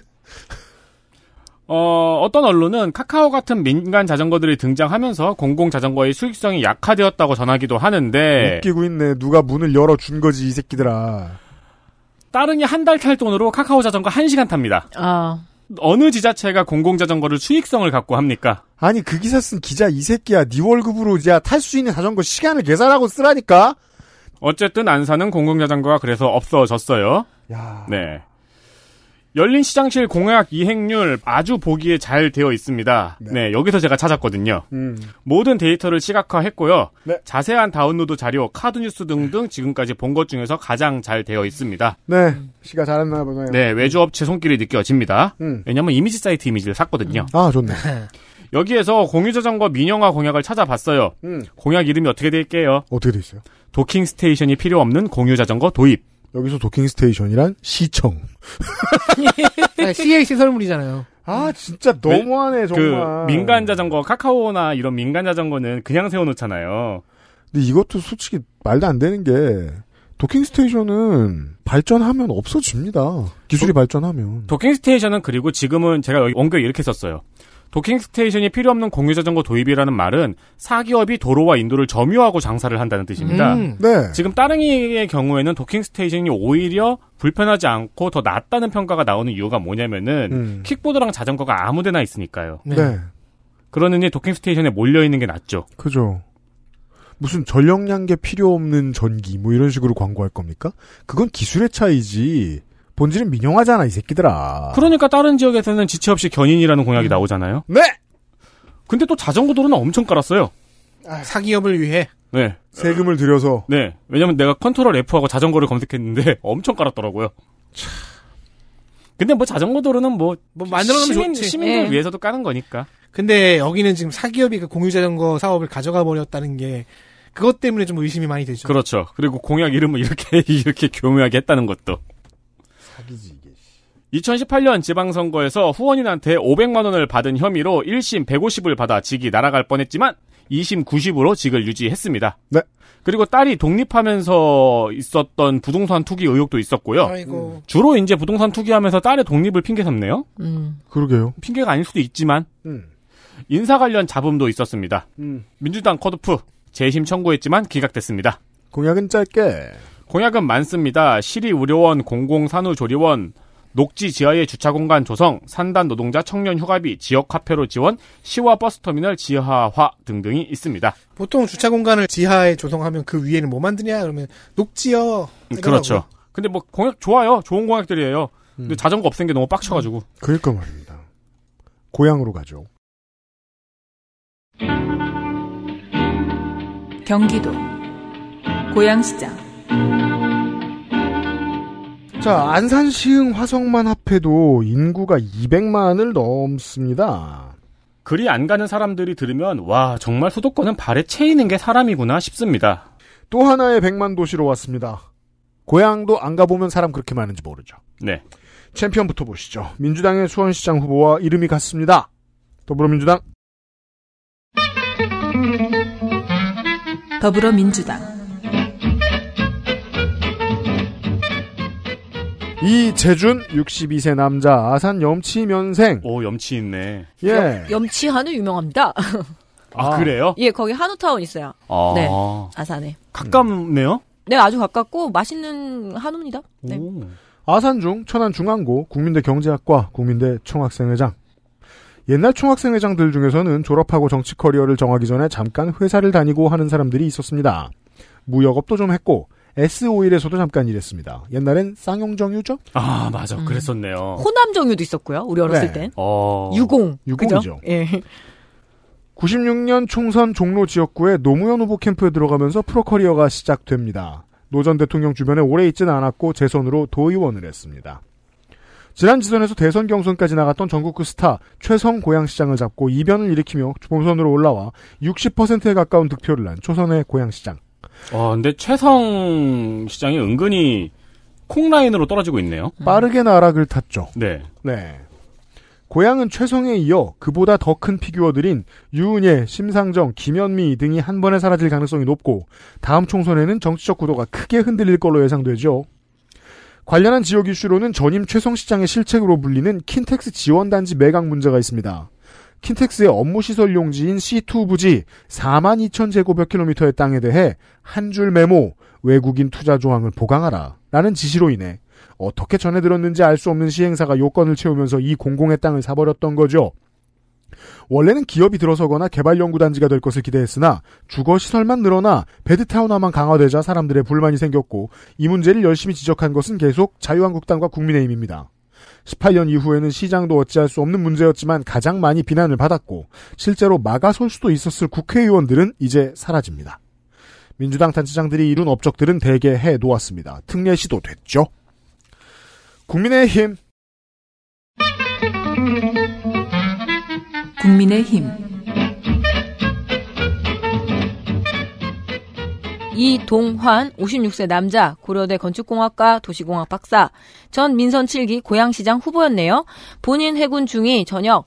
어, 어떤 언론은 카카오 같은 민간 자전거들이 등장하면서 공공 자전거의 수익성이 약화되었다고 전하기도 하는데, 웃기고 있네. 누가 문을 열어 준 거지, 이 새끼들아. 따릉이 한 달 탈 돈으로 카카오 자전거 1시간 탑니다. 아. 어느 지자체가 공공 자전거를 수익성을 갖고 합니까? 아니, 그 기사 쓴 기자 이 새끼야. 네 월급으로, 야, 탈수 있는 자전거 시간을 계산하고 쓰라니까? 어쨌든 안산은 공공 자전거가 그래서 없어졌어요. 야. 네. 열린 시장실 공약 이행률 아주 보기에 잘 되어 있습니다. 네, 여기서 제가 찾았거든요. 음. 모든 데이터를 시각화했고요. 네. 자세한 다운로드 자료, 카드 뉴스 등등 지금까지 본 것 중에서 가장 잘 되어 있습니다. 네. 시가 잘했나 보네요. 네, 외주 업체 손길이 느껴집니다. 음. 왜냐면 이미지 사이트 이미지를 샀거든요. 아, 좋네. 여기에서 공유자전거 민영화 공약을 찾아봤어요. 음. 공약 이름이 어떻게 될게요? 어떻게 돼 있어요? docking station이 필요 없는 공유자전거 도입. 여기서 docking station이란 시청. 아, CA 시설물이잖아요. 아, 진짜 너무하네, 정말. 그 민간 자전거 카카오나 이런 민간 자전거는 그냥 세워놓잖아요. 근데 이것도 솔직히 말도 안 되는 게 docking station은 발전하면 없어집니다. 기술이 발전하면. docking station은 그리고 지금은 제가 여기 원고에 이렇게 썼어요. docking station이 필요 없는 공유 자전거 도입이라는 말은 사기업이 도로와 인도를 점유하고 장사를 한다는 뜻입니다. 음. 네. 지금 따릉이의 경우에는 docking station이 오히려 불편하지 않고 더 낫다는 평가가 나오는 이유가 뭐냐면은 음. 킥보드랑 자전거가 아무데나 있으니까요. 네. 그러느니 docking station에 몰려 있는 게 낫죠. 그죠. 무슨 전력량계 필요 없는 전기 뭐 이런 식으로 광고할 겁니까? 그건 기술의 차이지. 본질은 민영화잖아 이 새끼들아. 그러니까 다른 지역에서는 지체 없이 견인이라는 공약이 나오잖아요. 네. 근데 또 자전거 도로는 엄청 깔았어요. 사기업을 위해. 네. 세금을 들여서. 네. 왜냐면 내가 Control F하고 자전거를 검색했는데 엄청 깔았더라고요. 근데 뭐 자전거 도로는 뭐, 뭐 만들어놓으면 시민, 좋지. 시민들 예. 위해서도 까는 거니까. 근데 여기는 지금 사기업이 그 공유 자전거 사업을 가져가 버렸다는 게 그것 때문에 좀 의심이 많이 되죠. 그렇죠. 그리고 공약 이름을 이렇게 이렇게 교묘하게 했다는 것도. 사기지 이게. 2018년 지방선거에서 후원인한테 500만 원을 받은 혐의로 1심 150을 받아 직이 날아갈 뻔했지만 2심 90으로 직을 유지했습니다. 네. 그리고 딸이 독립하면서 있었던 부동산 투기 의혹도 있었고요. 아이고. 주로 이제 부동산 투기하면서 딸의 독립을 핑계 삼네요. 음. 그러게요. 핑계가 아닐 수도 있지만 음. 인사 관련 잡음도 있었습니다. 음. 민주당 컷오프 재심 청구했지만 기각됐습니다. 공약은 짧게. 공약은 많습니다. 시리의료원, 공공산후조리원, 녹지 지하의 주차공간 조성, 산단 노동자 청년 휴가비, 지역 카페로 지원, 시와 버스터미널 지하화 등등이 있습니다. 보통 주차 공간을 지하에 조성하면 그 위에는 뭐 만드냐 그러면 녹지요. 그렇죠. 근데 뭐 공약 좋아요. 좋은 공약들이에요. 근데 자전거 없앤 게 너무 빡쳐가지고. 그러니까 말입니다. 고향으로 가죠. 경기도 고양시장 자, 안산 시흥 화성만 합해도 인구가 200만을 넘습니다. 글이 안 가는 사람들이 들으면 와 정말 수도권은 발에 채이는 게 사람이구나 싶습니다. 또 하나의 100만 도시로 왔습니다. 고향도 안 가보면 사람 그렇게 많은지 모르죠. 네. 챔피언부터 보시죠. 민주당의 수원시장 후보와 이름이 같습니다. 더불어민주당 더불어민주당 이재준 62세 남자 아산 염치면생. 오 염치 있네. 예. 염 치 한우 유명합니다. 아, 그래요? 예, 거기 한우타운 있어요. 아. 네. 아산에. 가깝네요. 네, 아주 가깝고 맛있는 한우입니다. 네. 아산중, 천안중앙고, 국민대 경제학과, 국민대 총학생회장. 옛날 총학생회장들 중에서는 졸업하고 정치 커리어를 정하기 전에 잠깐 회사를 다니고 하는 사람들이 있었습니다. 무역업도 좀 했고 S 오일에서도 잠깐 일했습니다. 옛날엔 쌍용 정유죠? 아, 맞아. 그랬었네요. 호남 정유도 있었고요. 우리 어렸을 네. 땐. 어. 유공. 유공이죠. 예. 96년 총선 종로 지역구에 노무현 후보 캠프에 들어가면서 프로 커리어가 시작됩니다. 노 전 대통령 주변에 오래 있지는 않았고 재선으로 도의원을 했습니다. 지난 지선에서 대선 경선까지 나갔던 전국구 스타 최성 고양시장을 잡고 이변을 일으키며 본선으로 올라와 60%에 가까운 득표를 낸 초선의 고양시장. 어, 근데 최성 시장이 은근히 콩라인으로 떨어지고 있네요. 빠르게 나락을 탔죠. 네. 네. 고양은 최성에 이어 그보다 더 큰 figure들인 유은혜, 심상정, 김현미 등이 한 번에 사라질 가능성이 높고 다음 총선에는 정치적 구도가 크게 흔들릴 걸로 예상되죠. 관련한 지역 이슈로는 전임 최성 시장의 실책으로 불리는 킨텍스 지원단지 매각 문제가 있습니다. 킨텍스의 업무 시설 용지인 C2 부지 4만 2천 제곱킬로미터의 땅에 대해 한 줄 메모, 외국인 투자 조항을 보강하라 라는 지시로 인해 어떻게 전해 들었는지 알 수 없는 시행사가 요건을 채우면서 이 공공의 땅을 사버렸던 거죠. 원래는 기업이 들어서거나 개발연구단지가 될 것을 기대했으나 주거시설만 늘어나 베드타운화만 강화되자 사람들의 불만이 생겼고 이 문제를 열심히 지적한 것은 계속 자유한국당과 국민의힘입니다. 18년 이후에는 시장도 어찌할 수 없는 문제였지만 가장 많이 비난을 받았고 실제로 막아설 수도 있었을 국회의원들은 이제 사라집니다. 민주당 단체장들이 이룬 업적들은 대개 해 놓았습니다. 특례시도 됐죠. 국민의힘 국민의힘 이동환 56세 남자 고려대 건축공학과 도시공학 박사 전 민선 7기 고양시장 후보였네요. 본인 해군 중위 전역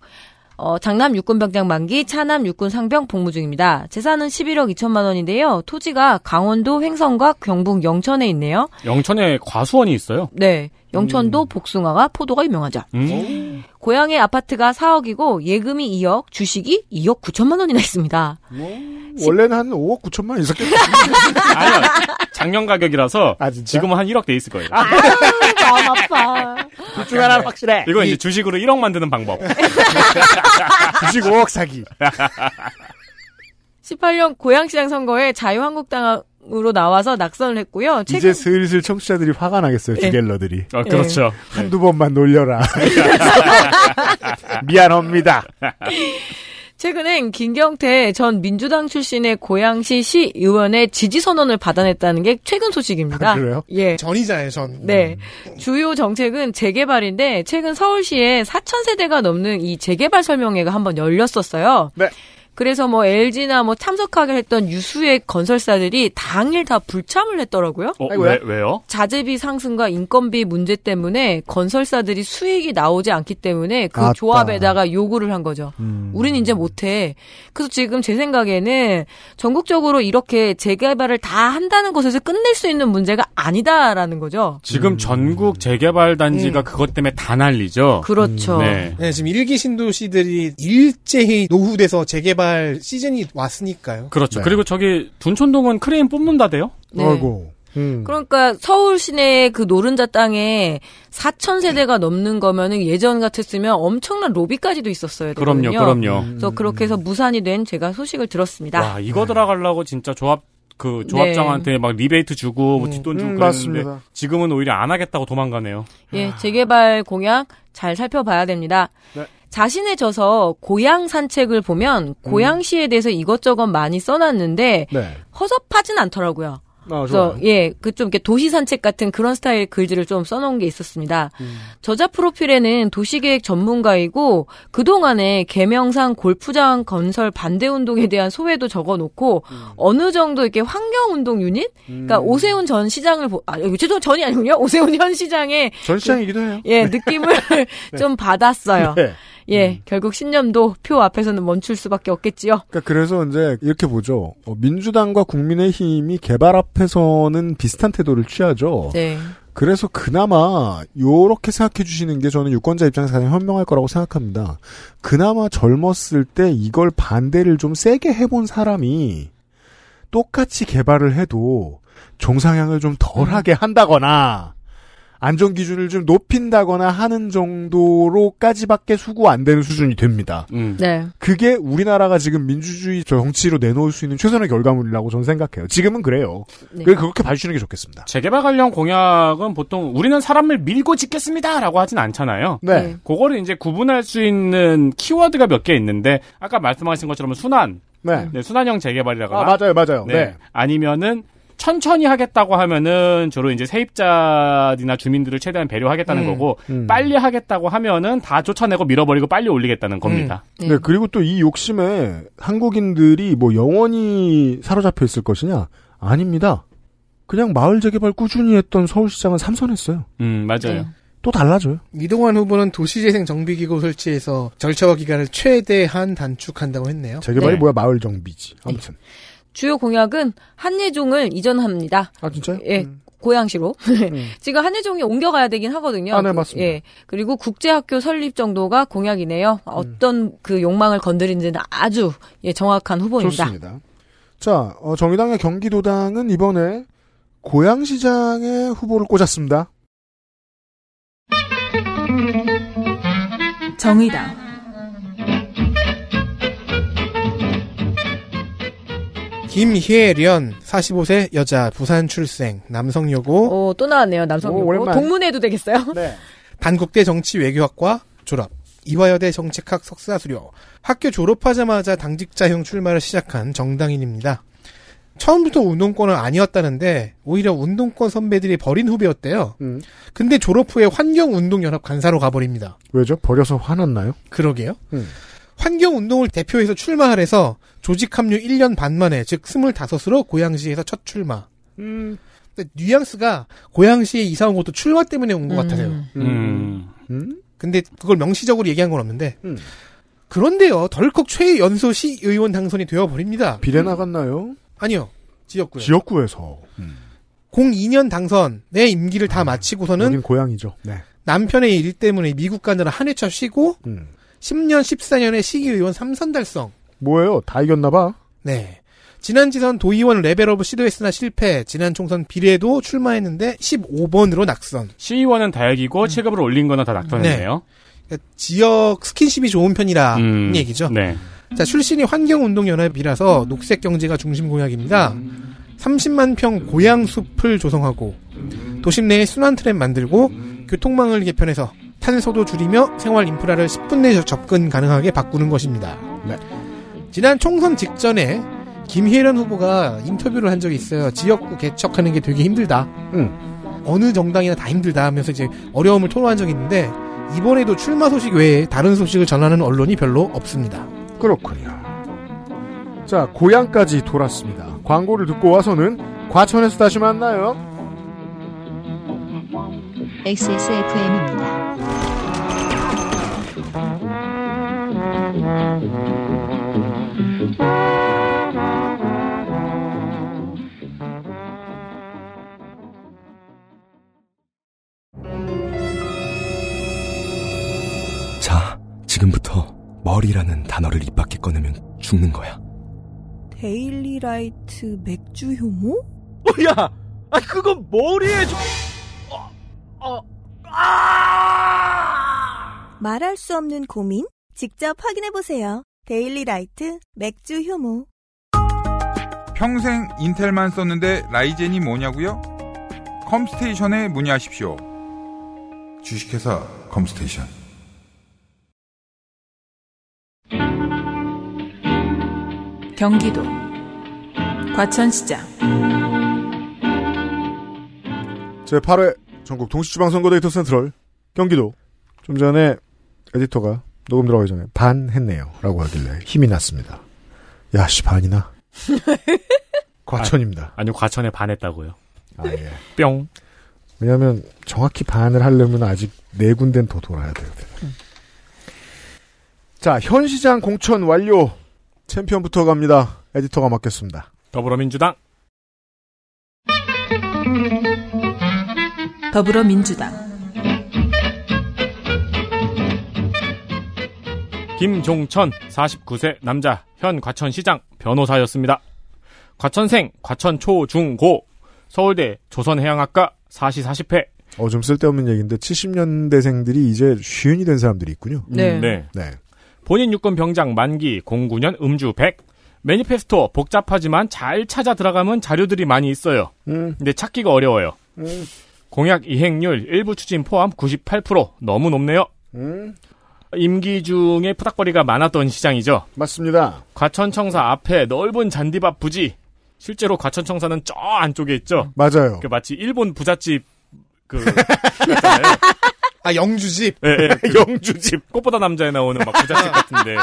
어, 장남 육군병장 만기, 차남 육군 상병 복무 중입니다. 재산은 11억 2천만 원인데요. 토지가 강원도 횡성과 경북 영천에 있네요. 영천에 과수원이 있어요. 네. 영천도 복숭아가 포도가 유명하죠. 음. 고향의 아파트가 4억이고 예금이 2억, 주식이 2억 9천만 원이나 있습니다. 원래는 한 5억 9천만 원 있었겠죠. 아니요. 작년 가격이라서 지금은 한 1억 돼 있을 거예요. 마음 아파. 둘중 하나는 확실해. 이거 이제 주식으로 1억 만드는 방법. 주식 5억 사기. 18년 고양시장 선거에 자유한국당으로 나와서 낙선을 했고요. 최근 이제 슬슬 청취자들이 화가 나겠어요. 네. 주갤러들이. 아, 그렇죠. 한두 번만 놀려라. 미안합니다. 최근엔 김경태 전 민주당 출신의 고양시 시의원의 지지 선언을 받아냈다는 게 최근 소식입니다. 아, 그래요? 예. 전이잖아요, 전. 네. 주요 정책은 재개발인데 최근 서울시에 4천 세대가 넘는 이 재개발 설명회가 한번 열렸었어요. 네. 그래서 뭐 LG나 뭐 참석하게 했던 유수의 건설사들이 당일 다 불참을 했더라고요. 어, 왜, 왜요? 자재비 상승과 인건비 문제 때문에 건설사들이 수익이 나오지 않기 때문에 그 아따. 조합에다가 요구를 한 거죠. 우린 이제 못해. 그래서 지금 제 생각에는 전국적으로 이렇게 재개발을 다 한다는 것에서 끝낼 수 있는 문제가 아니다라는 거죠. 지금 전국 재개발 단지가 그것 때문에 다 난리죠. 그렇죠. 네. 네, 지금 1기 신도시들이 일제히 노후돼서 재개발 시즌이 왔으니까요. 그렇죠. 그리고 저기 둔촌동은 크레인 뽑는다대요? 네. 아이고. 그러니까 서울 시내의 그 노른자 땅에 4천 세대가 넘는 거면은 예전 같았으면 엄청난 로비까지도 있었어야 되거든요. 그럼요, 그럼요. 그래서 그렇게 해서 무산이 된 제가 소식을 들었습니다. 와, 이거 들어가려고 진짜 조합, 그 조합장한테 막 리베이트 주고 뭐 뒷돈 주고 음, 그랬는데 맞습니다. 지금은 오히려 안 하겠다고 도망가네요. 예, 재개발 공약 잘 살펴봐야 됩니다. 네. 자신의 저서 고양 산책을 보면 고양시에 대해서 이것저것 많이 써놨는데 네. 허접하진 않더라고요. 아, 그래서. 예, 그 좀 이렇게 도시 산책 같은 그런 스타일 글들을 좀 써놓은 게 있었습니다. 음. 저자 프로필에는 도시계획 전문가이고 그 동안에 계명산 골프장 건설 반대 운동에 대한 소회도 적어놓고 음. 어느 정도 이렇게 환경 운동 유닛, 그러니까 오세훈 전 시장을 보, 아 죄송 전이 아니군요. 오세훈 현 시장의 전 시장이기도 해요. 예 느낌을 좀 받았어요. 네. 예, 결국 신념도 표 앞에서는 멈출 수밖에 없겠지요. 그러니까 그래서 이제 이렇게 보죠. 어, 민주당과 국민의힘이 개발 앞에서는 비슷한 태도를 취하죠. 네. 그래서 그나마 요렇게 생각해 주시는 게 저는 유권자 입장에서 가장 현명할 거라고 생각합니다. 그나마 젊었을 때 이걸 반대를 좀 세게 해본 사람이 똑같이 개발을 해도 종상향을 좀 덜하게 한다거나 안전 기준을 좀 높인다거나 하는 정도로까지밖에 수고 안 되는 수준이 됩니다. 네. 그게 우리나라가 지금 민주주의 정치로 내놓을 수 있는 최선의 결과물이라고 저는 생각해요. 지금은 그래요. 네. 그래 그렇게 봐주시는 게 좋겠습니다. 재개발 관련 공약은 보통 우리는 사람을 밀고 짓겠습니다라고 하진 않잖아요. 네. 그거를 이제 구분할 수 있는 키워드가 몇 개 있는데 아까 말씀하신 것처럼 순환, 네. 네, 순환형 재개발이라거나 아, 맞아요, 맞아요. 네. 아니면은 천천히 하겠다고 하면은 주로 이제 세입자들이나 주민들을 최대한 배려하겠다는 음, 거고 음. 빨리 하겠다고 하면은 다 쫓아내고 밀어버리고 빨리 올리겠다는 겁니다. 네. 그리고 또 이 욕심에 한국인들이 뭐 영원히 사로잡혀 있을 것이냐? 아닙니다. 그냥 마을 재개발 꾸준히 했던 서울시장은 삼선했어요. 음, 맞아요. 또 달라져요. 이동환 후보는 도시재생 정비기구 설치해서 절차와 기간을 최대한 단축한다고 했네요. 재개발이 네. 뭐야 마을 정비지. 아무튼. 주요 공약은 한예종을 이전합니다. 아 진짜요? 예. 고양시로. 지금 한예종이 옮겨가야 되긴 하거든요. 아, 네, 그- 맞습니다. 예. 그리고 국제학교 설립 정도가 공약이네요. 어떤 그 욕망을 건드린지는 아주 예, 정확한 후보입니다. 좋습니다. 자, 어, 정의당의 경기도당은 이번에 고양시장의 후보를 꽂았습니다. 정의당 김혜련 45세 여자 부산 출생 남성 여고 오, 또 나왔네요. 남성 오. 동문회도 되겠어요? 네. 단국대 정치 외교학과 졸업 이화여대 정책학 석사 수료 학교 졸업하자마자 당직자형 출마를 시작한 정당인입니다. 처음부터 운동권은 아니었다는데 오히려 운동권 선배들이 버린 후배였대요. 음. 근데 졸업 후에 환경운동연합 간사로 가버립니다. 왜죠? 버려서 화났나요? 그러게요. 음. 환경운동을 대표해서 출마를 해서 조직 합류 1년 반 만에 즉 25으로 고양시에서 첫 출마. 음. 근데 뉘앙스가 고양시에 이사 온 것도 출마 때문에 온것 같아요. 음. 근데 그걸 명시적으로 얘기한 건 없는데 음. 그런데요 덜컥 최연소 시의원 당선이 되어버립니다. 비례 나갔나요? 아니요 지역구요. 지역구에서. 02년 당선 내 임기를 다 마치고서는 여긴 고향이죠. 네. 남편의 일 때문에 미국 가느라 한 회차 쉬고 음. 10년 14년에 시의원 3선 달성. 뭐예요? 다 이겼나봐. 네. 지난 지선 도의원 레벨업을 시도했으나 실패. 지난 총선 비례도 출마했는데 15번으로 낙선. 시의원은 다행이고 체급을 올린 거는 다 낙선했네요. 그러니까 지역 스킨십이 좋은 편이라는 음, 얘기죠. 네. 자, 출신이 환경운동연합이라서 녹색 경제가 중심 공약입니다. 30만 평 고향 숲을 조성하고 도심 내에 순환 트램 만들고 교통망을 개편해서 탄소도 줄이며 생활 인프라를 10분 내에 접근 가능하게 바꾸는 것입니다. 지난 총선 직전에 김혜련 후보가 인터뷰를 한 적이 있어요. 지역구 개척하는 게 되게 힘들다. 어느 정당이나 다 힘들다 하면서 이제 어려움을 토로한 적이 있는데 이번에도 출마 소식 외에 다른 소식을 전하는 언론이 별로 없습니다. 그렇군요. 자, 고향까지 돌았습니다. 광고를 듣고 와서는 과천에서 다시 만나요. XSFM입니다. 자, 지금부터 머리라는 단어를 입 밖에 꺼내면 죽는 거야. 데일리라이트 맥주 효모? 야, 아 그건 머리에 좀. 말할 수 없는 고민? 직접 확인해보세요. 데일리 라이트 맥주 효모. 평생 인텔만 썼는데 라이젠이 뭐냐고요? 컴스테이션에 문의하십시오. 주식회사 컴스테이션. 경기도 과천시장 제8회 전국 동시지방선거 데이터 센트럴 경기도 좀 전에 에디터가 녹음 들어가기 전에 반 했네요 라고 하길래 힘이 났습니다. 야씨 반이나? 과천입니다. 아니 요, 과천에 반했다고요. 아, 예. 뿅. 왜냐하면 정확히 반을 하려면 아직 네 군데는 더 돌아야 되거든요 자현 시장 공천 완료. 챔피언부터 갑니다. 에디터가 맡겠습니다. 더불어민주당 더불어민주당 김종천 49세 남자 현 과천시장 변호사였습니다. 과천생, 과천 초, 중, 고, 서울대 조선해양학과 4시 40회. 어, 좀 쓸데없는 얘기인데 70년대생들이 이제 쉬운이 된 사람들이 있군요. 네. 네. 네. 본인 육군 병장 만기 09년 음주 100. 매니페스토 복잡하지만 잘 찾아 들어가면 자료들이 많이 있어요. 음. 근데 찾기가 어려워요. 음. 공약 이행률 일부 추진 포함 98% 너무 높네요. 음. 임기 중에 푸닥거리가 많았던 시장이죠. 맞습니다. 과천청사 앞에 넓은 잔디밭 부지. 실제로 과천청사는 저 안쪽에 있죠. 맞아요. 그 마치 일본 부잣집 그. 아 영주집. 예, 예. 영주집. 꽃보다 남자에 나오는 막 부잣집 같은데.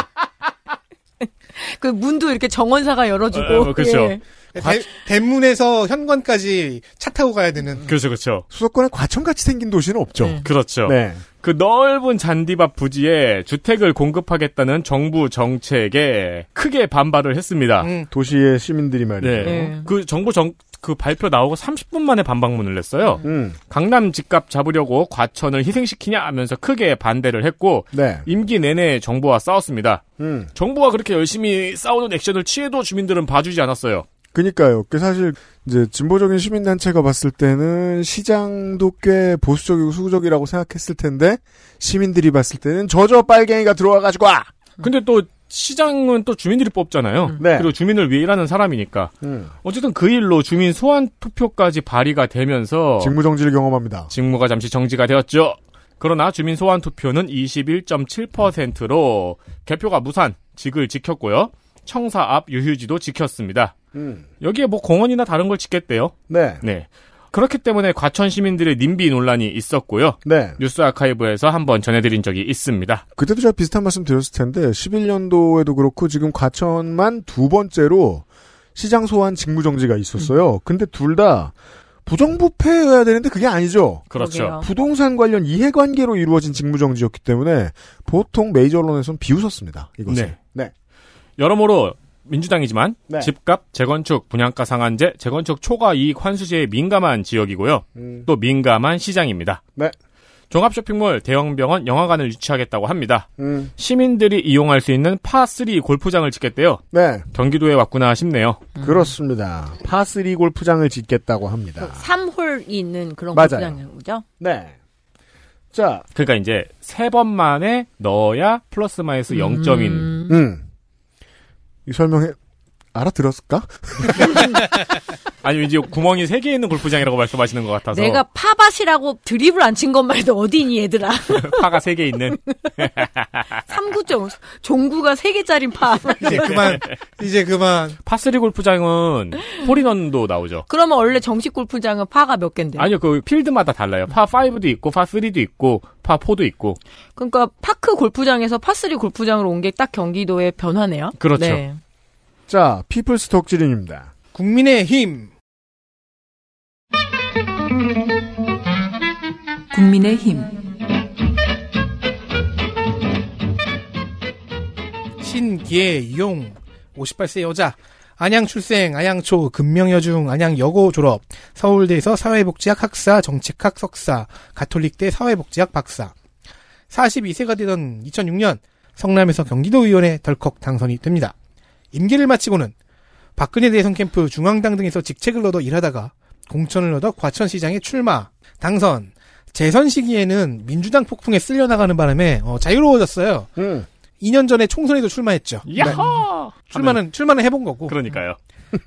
그 문도 이렇게 정원사가 열어주고. 어, 어, 그렇죠. 예. 대, 대문에서 현관까지 차 타고 가야 되는. 그렇죠, 그렇죠. 수도권에 과천같이 생긴 도시는 없죠. 그렇죠. 네. 그 넓은 잔디밭 부지에 주택을 공급하겠다는 정부 정책에 크게 반발을 했습니다. 음. 도시의 시민들이 말이죠. 네. 그 정부 정, 그 발표 나오고 30분 만에 반박문을 냈어요. 음. 강남 집값 잡으려고 과천을 희생시키냐 하면서 크게 반대를 했고 네. 임기 내내 정부와 싸웠습니다. 음. 정부가 그렇게 열심히 싸우는 액션을 취해도 주민들은 봐주지 않았어요. 그니까요. 그 사실 이제 진보적인 시민단체가 봤을 때는 시장도 꽤 보수적이고 수구적이라고 생각했을 텐데 시민들이 봤을 때는 저저 빨갱이가 들어와가지고 와. 근데 또 시장은 또 주민들이 뽑잖아요. 네. 그리고 주민을 위해 일하는 사람이니까. 음. 어쨌든 그 일로 주민 소환 투표까지 발의가 되면서 직무 정지를 경험합니다. 직무가 잠시 정지가 되었죠. 그러나 주민 소환 투표는 21.7%로 개표가 무산, 직을 지켰고요. 청사 앞 유휴지도 지켰습니다. 음. 여기에 뭐 공원이나 다른 걸 짓겠대요. 네. 네. 그렇기 때문에 과천 시민들의 님비 논란이 있었고요. 네. 뉴스 아카이브에서 한번 전해드린 적이 있습니다. 그때도 제가 비슷한 말씀 드렸을 텐데 11년도에도 그렇고 지금 과천만 두 번째로 시장 소환 직무 정지가 있었어요. 근데 둘 다 부정부패여야 되는데 그게 아니죠. 그렇죠. 그러게요. 부동산 관련 이해관계로 이루어진 직무 정지였기 때문에 보통 메이저 언론에서는 비웃었습니다. 이것을. 네. 네. 여러모로 민주당이지만 네. 집값, 재건축, 분양가 상한제, 재건축 초과 이익 환수제에 민감한 지역이고요. 음. 또 민감한 시장입니다. 네. 종합 쇼핑몰, 대형 병원, 영화관을 유치하겠다고 합니다. 음. 시민들이 이용할 수 있는 파3 골프장을 짓겠대요. 네. 경기도에 왔구나 싶네요. 그렇습니다. 파3 골프장을 짓겠다고 합니다. 3홀이 있는 그런 거죠? 네. 자, 그러니까 이제 세 번 만에 넣어야 플러스 마이너스 0점인 음. 이 설명해 알아들었을까? 아니 왠지 구멍이 세 개 있는 골프장이라고 말씀하시는 것 같아서 내가 파밭이라고 드립을 안 친 것만 해도 어디니 얘들아. 파가 세 개 있는 3구점 종구가 3개짜리 파. 이제 그만, 이제 그만. 파3 골프장은 홀인원도 나오죠. 그러면 원래 정식 골프장은 파가 몇 개인데? 아니요, 그 필드마다 달라요. 파 5도 있고, 파 3도 있고, 파 4도 있고. 그러니까 파크 골프장에서 파3 골프장으로 온 게 딱 경기도의 변화네요. 그렇죠. 네. 자, People's 덕질인입니다. 국민의 힘. 국민의 힘. 신계용 58세 여자 안양 출생 안양초 금명여중 안양여고 졸업 서울대에서 사회복지학 학사 정책학 석사 가톨릭대 사회복지학 박사 42세가 되던 2006년 성남에서 경기도의원에 덜컥 당선이 됩니다. 임기를 마치고는 박근혜 대선 캠프 중앙당 등에서 직책을 얻어 일하다가 공천을 얻어 과천시장에 출마 당선 재선 시기에는 민주당 폭풍에 쓸려나가는 바람에 어, 자유로워졌어요. 음. 2년 전에 총선에도 출마했죠. 야호! 출마는 출마는 해본 거고. 그러니까요.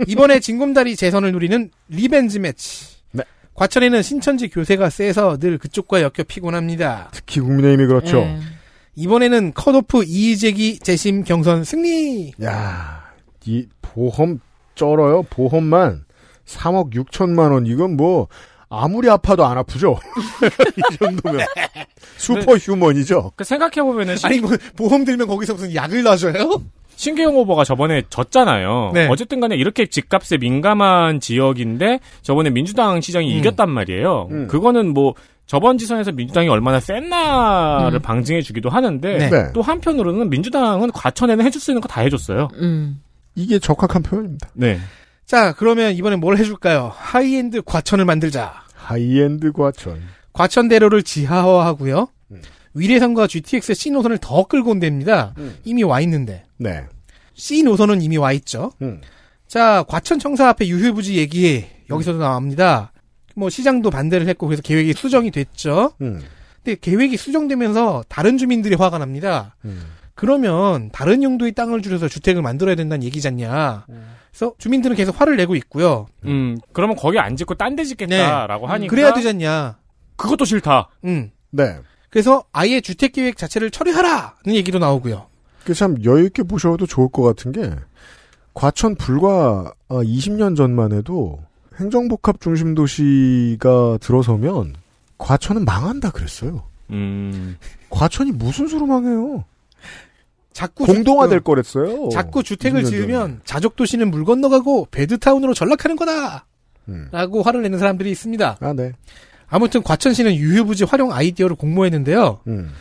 이번에 징검다리 재선을 누리는 revenge match. 네. 과천에는 신천지 교세가 세서 늘 그쪽과 엮여 피곤합니다. 특히 국민의힘이 그렇죠. 네. 이번에는 컷오프 이의제기 재심 경선 승리. 야, 이 보험 쩔어요. 보험만 3억 6천만 원. 이건 뭐 아무리 아파도 안 아프죠. 이 정도면 슈퍼 휴먼이죠. 그 생각해 보면은 신, 아니 뭐 보험 들면 거기서 무슨 약을 놔줘요? 신계용 후보가 저번에 졌잖아요. 네. 어쨌든 간에 이렇게 집값에 민감한 지역인데 저번에 민주당 시장이 음. 이겼단 말이에요. 음. 그거는 뭐 저번 지선에서 민주당이 얼마나 셌나를 음. 방증해 주기도 하는데 네. 네. 또 한편으로는 민주당은 과천에는 해줄 수 있는 거 다 해줬어요. 음. 이게 적합한 표현입니다. 네. 자 그러면 이번엔 뭘 해줄까요? 하이엔드 과천을 만들자. 하이엔드 과천. 과천대로를 지하화하고요. 음. 위례선과 GTX C 노선을 더 끌고 온답니다. 음. 이미 와 있는데 네. C 노선은 이미 와 있죠. 음. 자, 과천청사 앞에 유휴부지 얘기 여기서도 나옵니다. 뭐 시장도 반대를 했고 그래서 계획이 수정이 됐죠. 음. 근데 계획이 수정되면서 다른 주민들이 화가 납니다. 음. 그러면 다른 용도의 땅을 줄여서 주택을 만들어야 된다는 얘기잖냐. 그래서 주민들은 계속 화를 내고 있고요. 음, 그러면 거기 안 짓고 딴 데 짓겠다라고 음, 하니까 그래야 되잖냐. 그것도 싫다. 음. 네. 그래서 아예 주택 계획 자체를 처리하라는 얘기도 나오고요. 그참 여유 있게 보셔도 좋을 것 같은 게 과천 불과 20년 전만 해도 행정복합 중심 도시가 들어서면 과천은 망한다 그랬어요. 음. 과천이 무슨 수로 망해요? 자꾸 공동화될 주- 거랬어요. 자꾸 주택을 20년 전에. 지으면 자족 도시는 물 건너가고 베드타운으로 전락하는 거다. 음. 라고 화를 내는 사람들이 있습니다. 아, 네. 아무튼 과천시는 유휴부지 활용 아이디어를 공모했는데요. 음.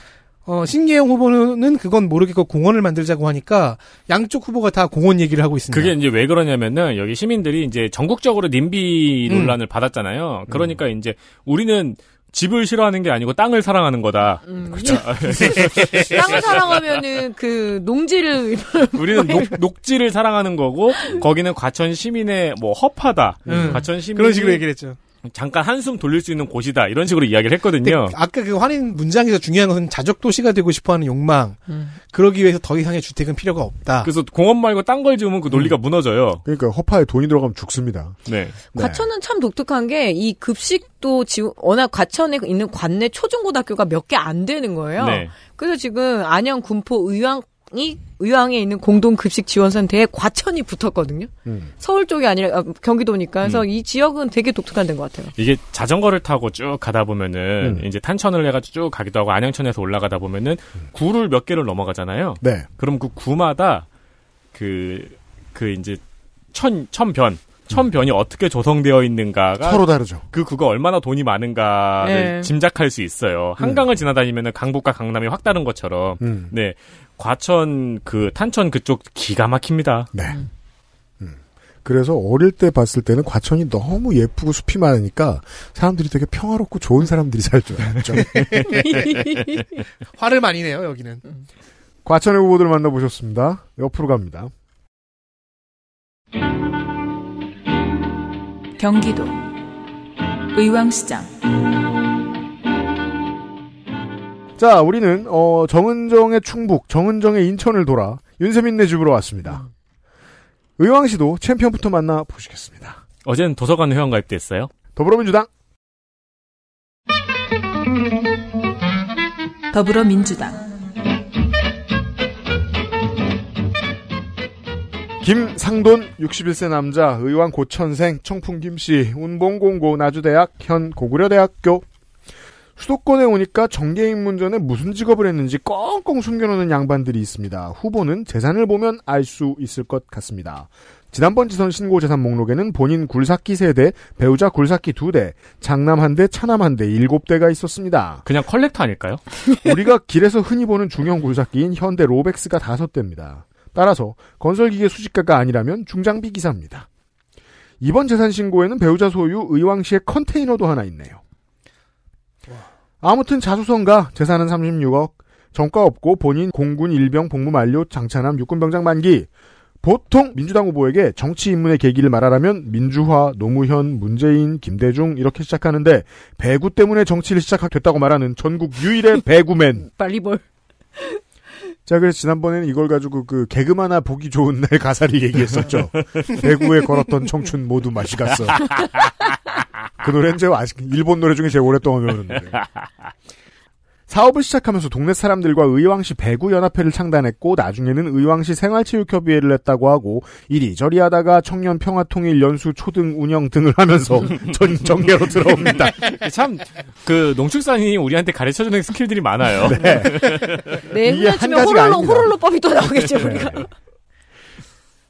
어, 신계영 후보는 그건 모르겠고 공원을 만들자고 하니까 양쪽 후보가 다 공원 얘기를 하고 있습니다. 그게 이제 왜 그러냐면은 여기 시민들이 이제 전국적으로 님비 음. 논란을 받았잖아요. 그러니까 이제 우리는 집을 싫어하는 게 아니고 땅을 사랑하는 거다. 음. 그렇죠. 땅을 사랑하면은 그 농지를 우리는 녹, 녹지를 사랑하는 거고 거기는 과천 시민의 뭐 허파다. 음. 과천 시민 그런 식으로 얘기를 했죠. 잠깐 한숨 돌릴 수 있는 곳이다. 이런 식으로 이야기를 했거든요. 아까 그 환인 문장에서 중요한 것은 자족 도시가 되고 싶어하는 욕망. 음. 그러기 위해서 더 이상의 주택은 필요가 없다. 그래서 공원 말고 딴 걸 지으면 그 논리가 무너져요. 그러니까 허파에 돈이 들어가면 죽습니다. 네. 과천은 참 독특한 게 이 급식도 지금 워낙 과천에 있는 관내 초중고등학교가 몇 개 안 되는 거예요. 네. 그래서 지금 안양, 군포, 의왕이 의왕에 있는 공동 급식 지원센터에 과천이 붙었거든요. 음. 서울 쪽이 아니라 아, 경기도니까 그래서 음. 이 지역은 되게 독특한 데인 것 같아요. 이게 자전거를 타고 쭉 가다 보면은 음. 이제 탄천을 해가지고 쭉 가기도 하고 안양천에서 올라가다 보면은 구를 몇 개를 넘어가잖아요. 네. 그럼 그 구마다 그, 그 이제 천, 천변. 천변이 어떻게 조성되어 있는가가 서로 다르죠. 그 구가 얼마나 돈이 많은가를 네. 짐작할 수 있어요. 한강을 지나다니면은 강북과 강남이 확 다른 것처럼. 음. 네. 과천 그 탄천 그쪽 기가 막힙니다. 네. 음. 그래서 어릴 때 봤을 때는 과천이 너무 예쁘고 숲이 많으니까 사람들이 되게 평화롭고 좋은 사람들이 살죠. 그렇죠? 화를 많이 내요, 여기는. 과천의 후보들을 만나보셨습니다. 옆으로 갑니다. 경기도 의왕시장 자, 우리는 어, 정은정의 충북, 정은정의 인천을 돌아 윤세민네 집으로 왔습니다. 의왕시도 챔피언부터 만나 보시겠습니다. 어제는 도서관 회원 가입됐어요? 더불어민주당 더불어민주당 김상돈 61세 남자 의왕 고천생 청풍 김씨 운봉공고 나주대학 현 고구려대학교 수도권에 오니까 정계인문전에 무슨 직업을 했는지 꽁꽁 숨겨놓는 양반들이 있습니다. 후보는 재산을 보면 알 수 있을 것 같습니다. 지난번 지선 신고 재산 목록에는 본인 굴삭기 세대, 배우자 굴삭기 두대 장남 한대 차남 한대 일곱 대가 있었습니다. 그냥 컬렉터 아닐까요? 우리가 길에서 흔히 보는 중형 굴삭기인 현대 Robex가 다섯 대입니다. 따라서 건설기계 수집가가 아니라면 중장비 기사입니다. 이번 재산 신고에는 배우자 소유 의왕시의 컨테이너도 하나 있네요. 아무튼 자수성가 재산은 36억, 전과 없고 본인 공군 일병 복무 만료 장차남 육군병장 만기. 보통 민주당 후보에게 정치 입문의 계기를 말하라면 민주화, 노무현, 문재인, 김대중 이렇게 시작하는데 배구 때문에 정치를 시작했다고 말하는 전국 유일의 배구맨. 빨리볼. 자, 그래서 지난번에는 이걸 가지고 그 개그만 하나 보기 좋은 날 가사를 얘기했었죠. 배구에 걸었던 청춘 모두 맛이 갔어. 그 노래는 제가 아직 일본 노래 중에 제일 오랫동안 노래. 사업을 시작하면서 동네 사람들과 의왕시 배구연합회를 창단했고 나중에는 의왕시 생활체육협의회를 했다고 하고 이리저리 하다가 청년 평화통일 연수 초등 운영 등을 하면서 전 정계로 들어옵니다. 참, 그, 농축산이 우리한테 가르쳐주는 스킬들이 많아요. 네. 네, 가지가 호롤로. 호롤로법이 또 나오겠죠, 네. 우리가.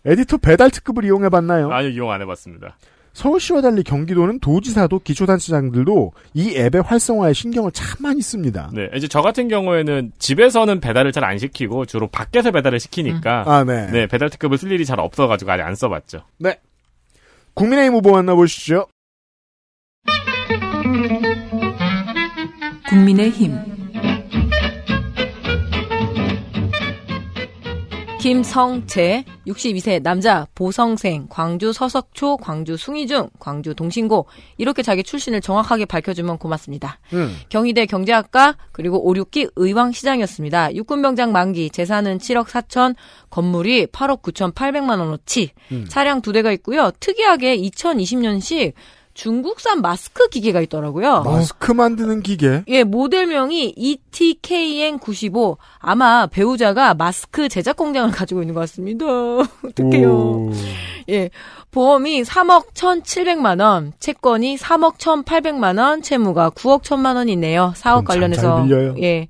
에디터 배달 특급을 이용해봤나요? 아니요, 이용 안 해봤습니다. 서울시와 달리 경기도는 도지사도 기초단체장들도 이 앱의 활성화에 신경을 참 많이 씁니다. 네, 이제 저 같은 경우에는 집에서는 배달을 잘 안 시키고 주로 밖에서 배달을 시키니까. 아, 네. 배달 특급을 쓸 일이 잘 없어가지고 아직 안 써봤죠. 네. 국민의힘 후보 만나보시죠. 국민의힘 김성재 62세 남자 보성생 광주 서석초 광주 숭이중 광주 동신고 이렇게 자기 출신을 정확하게 밝혀주면 고맙습니다. 음. 경희대 경제학과 그리고 5, 6기 의왕시장이었습니다. 육군병장 만기 재산은 7억 4천 건물이 8억 9천 8백만 원어치 음. 차량 두 대가 있고요. 특이하게 2020년식 중국산 마스크 기계가 있더라고요. 마스크 만드는 기계. 예, 모델명이 E ETKN95. 아마 배우자가 마스크 제작 공장을 가지고 있는 것 같습니다. 어떡해요. 오. 예. 보험이 3억 1,700만 원, 채권이 3억 1,800만 원, 채무가 9억 1천만 원이 있네요. 사업 참 관련해서. 예.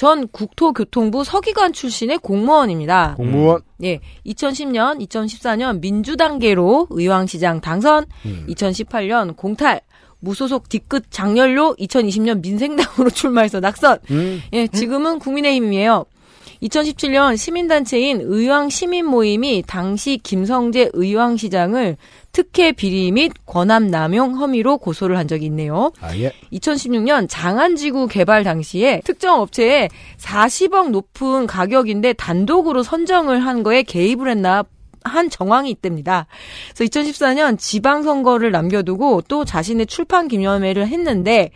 전 국토교통부 서기관 출신의 공무원입니다. 공무원. 예. 2010년, 2014년 민주당계로 의왕시장 당선, 음. 2018년 공탈, 무소속 뒤끝 장렬로 2020년 민생당으로 출마해서 낙선. 음. 예, 지금은 국민의힘이에요. 2017년 시민단체인 의왕시민 모임이 당시 김성재 의왕시장을 특혜 비리 및 권한 남용 혐의로 고소를 한 적이 있네요. 아, 예. 2016년 장안지구 개발 당시에 특정 업체에 40억 높은 가격인데 단독으로 선정을 한 거에 개입을 했나 한 정황이 있답니다. 그래서 2014년 지방선거를 남겨두고 또 자신의 출판 기념회를 했는데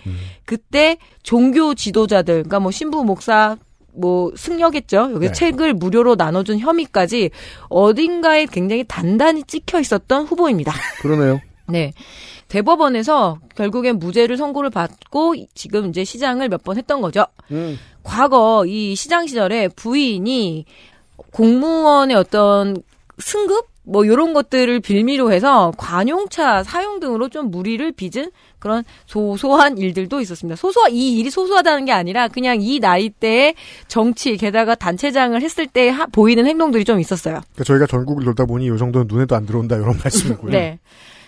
그때 종교 지도자들, 그러니까 뭐 신부 목사, 뭐 승려겠죠. 여기 네. 책을 무료로 나눠준 혐의까지 어딘가에 굉장히 단단히 찍혀 있었던 후보입니다. 그러네요. 네. 대법원에서 결국엔 무죄를 선고를 받고 지금 이제 시장을 몇 번 했던 거죠. 음. 과거 이 시장 시절에 부인이 공무원의 어떤 승급 뭐 이런 것들을 빌미로 해서 관용차 사용 등으로 좀 무리를 빚은 그런 소소한 일들도 있었습니다. 소소 이 일이 소소하다는 게 아니라 그냥 이 나이대에 정치 게다가 단체장을 했을 때 하- 보이는 행동들이 좀 있었어요. 그러니까 저희가 전국을 돌다 보니 이 정도는 눈에도 안 들어온다 이런 말씀이고요. 네.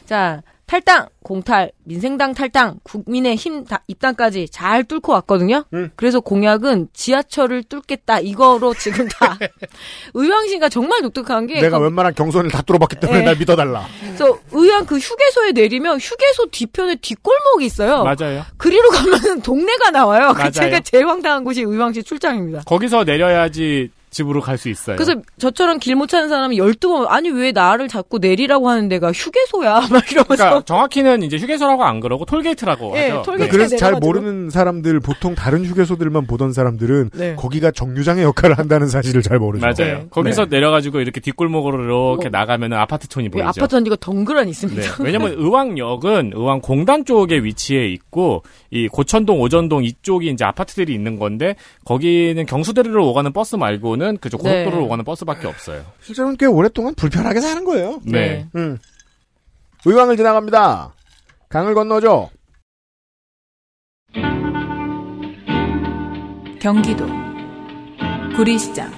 자, 탈당, 공탈, 민생당 탈당, 국민의힘 다- 입당까지 잘 뚫고 왔거든요. 음. 그래서 공약은 지하철을 뚫겠다 이거로 지금 다 의왕시가 정말 독특한 게 내가 거- 웬만한 경선을 다 뚫어봤기 때문에 예. 날 믿어달라. 그래서 의왕 그 휴게소에 내리면 휴게소 뒤편에 뒷골목이 있어요. 맞아요. 그리로 가면 동네가 나와요. 그 맞아요. 제가 제일 황당한 곳이 의왕시 출장입니다. 거기서 내려야지 집으로 갈 수 있어요. 그래서 저처럼 길 못 찾는 사람이 12번 아니 왜 나를 자꾸 내리라고 하는 데가 휴게소야 막 이러면서 그러니까 정확히는 이제 휴게소라고 안 그러고 톨게이트라고 예, 하죠. 톨게이트. 그래서 잘. 모르는 사람들 보통 다른 휴게소들만 보던 사람들은 네. 거기가 정류장의 역할을 한다는 사실을 잘 모르죠. 맞아요. 거기서 네. 내려가지고 이렇게 뒷골목으로 이렇게 어. 나가면은 아파트촌이 예, 보이죠. 아파트 단지가 덩그러니 있습니다. 네. 왜냐면 의왕역은 의왕공단 쪽에 위치해 있고 이 고천동, 오전동 이쪽이 이제 아파트들이 있는 건데 거기는 경수대로로 오가는 버스 말고는 그쪽 네. 고속도로로 오가는 버스밖에 없어요. 실제로는 꽤 오랫동안 불편하게 사는 거예요. 네. 음. 의왕을 지나갑니다. 강을 건너죠. 경기도 구리시장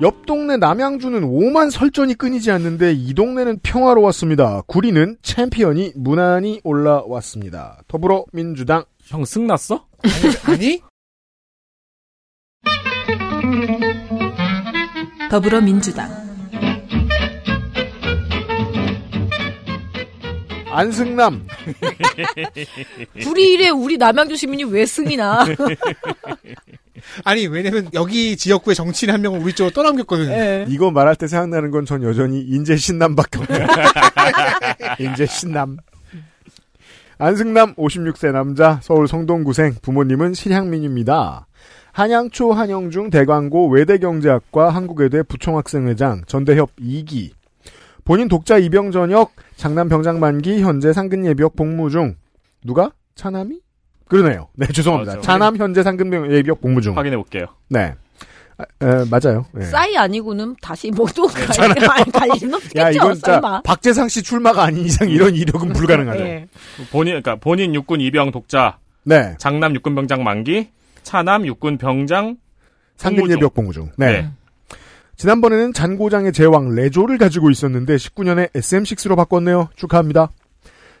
옆 동네 남양주는 오만 설전이 끊이지 않는데 이 동네는 평화로웠습니다. 구리는 챔피언이 무난히 올라왔습니다. 더불어민주당 형 승났어? 아니? 더불어민주당 안승남 구리 일에 우리 남양주 시민이 왜 승이나? 아니 왜냐면 여기 지역구의 정치인 한 명을 우리 쪽으로 떠넘겼거든요. 예. 이거 말할 때 생각나는 건 전 여전히 인제 신남밖에 없네요. 인제 신남. 안승남 56세 남자 서울 성동구생 부모님은 실향민입니다. 한양초 한영중 대광고 외대경제학과 한국외대 부총학생회장 전대협 2기 본인 독자 입영 전역 장남 병장 만기 현재 상근 예비역 복무 중 누가 차남이 그러네요. 네 죄송합니다. 맞아. 차남 현재 상근 예비역 복무 중. 확인해 볼게요. 네. 아, 에, 맞아요. 네. 싸이 아니고는 다시 뭐또 괜찮아요. 갈 일은 없겠죠. 야, 이건 진짜. 박재상 씨 출마가 아닌 이상 이런 이력은 불가능하죠. 예. 본인 그러니까 본인 육군 이병 독자, 네. 장남 육군 병장 만기, 차남 육군 병장 상근 예비역 복무 중. 네. 네. 지난번에는 잔고장의 제왕 레조를 가지고 있었는데 19년에 SM6로 바꿨네요. 축하합니다.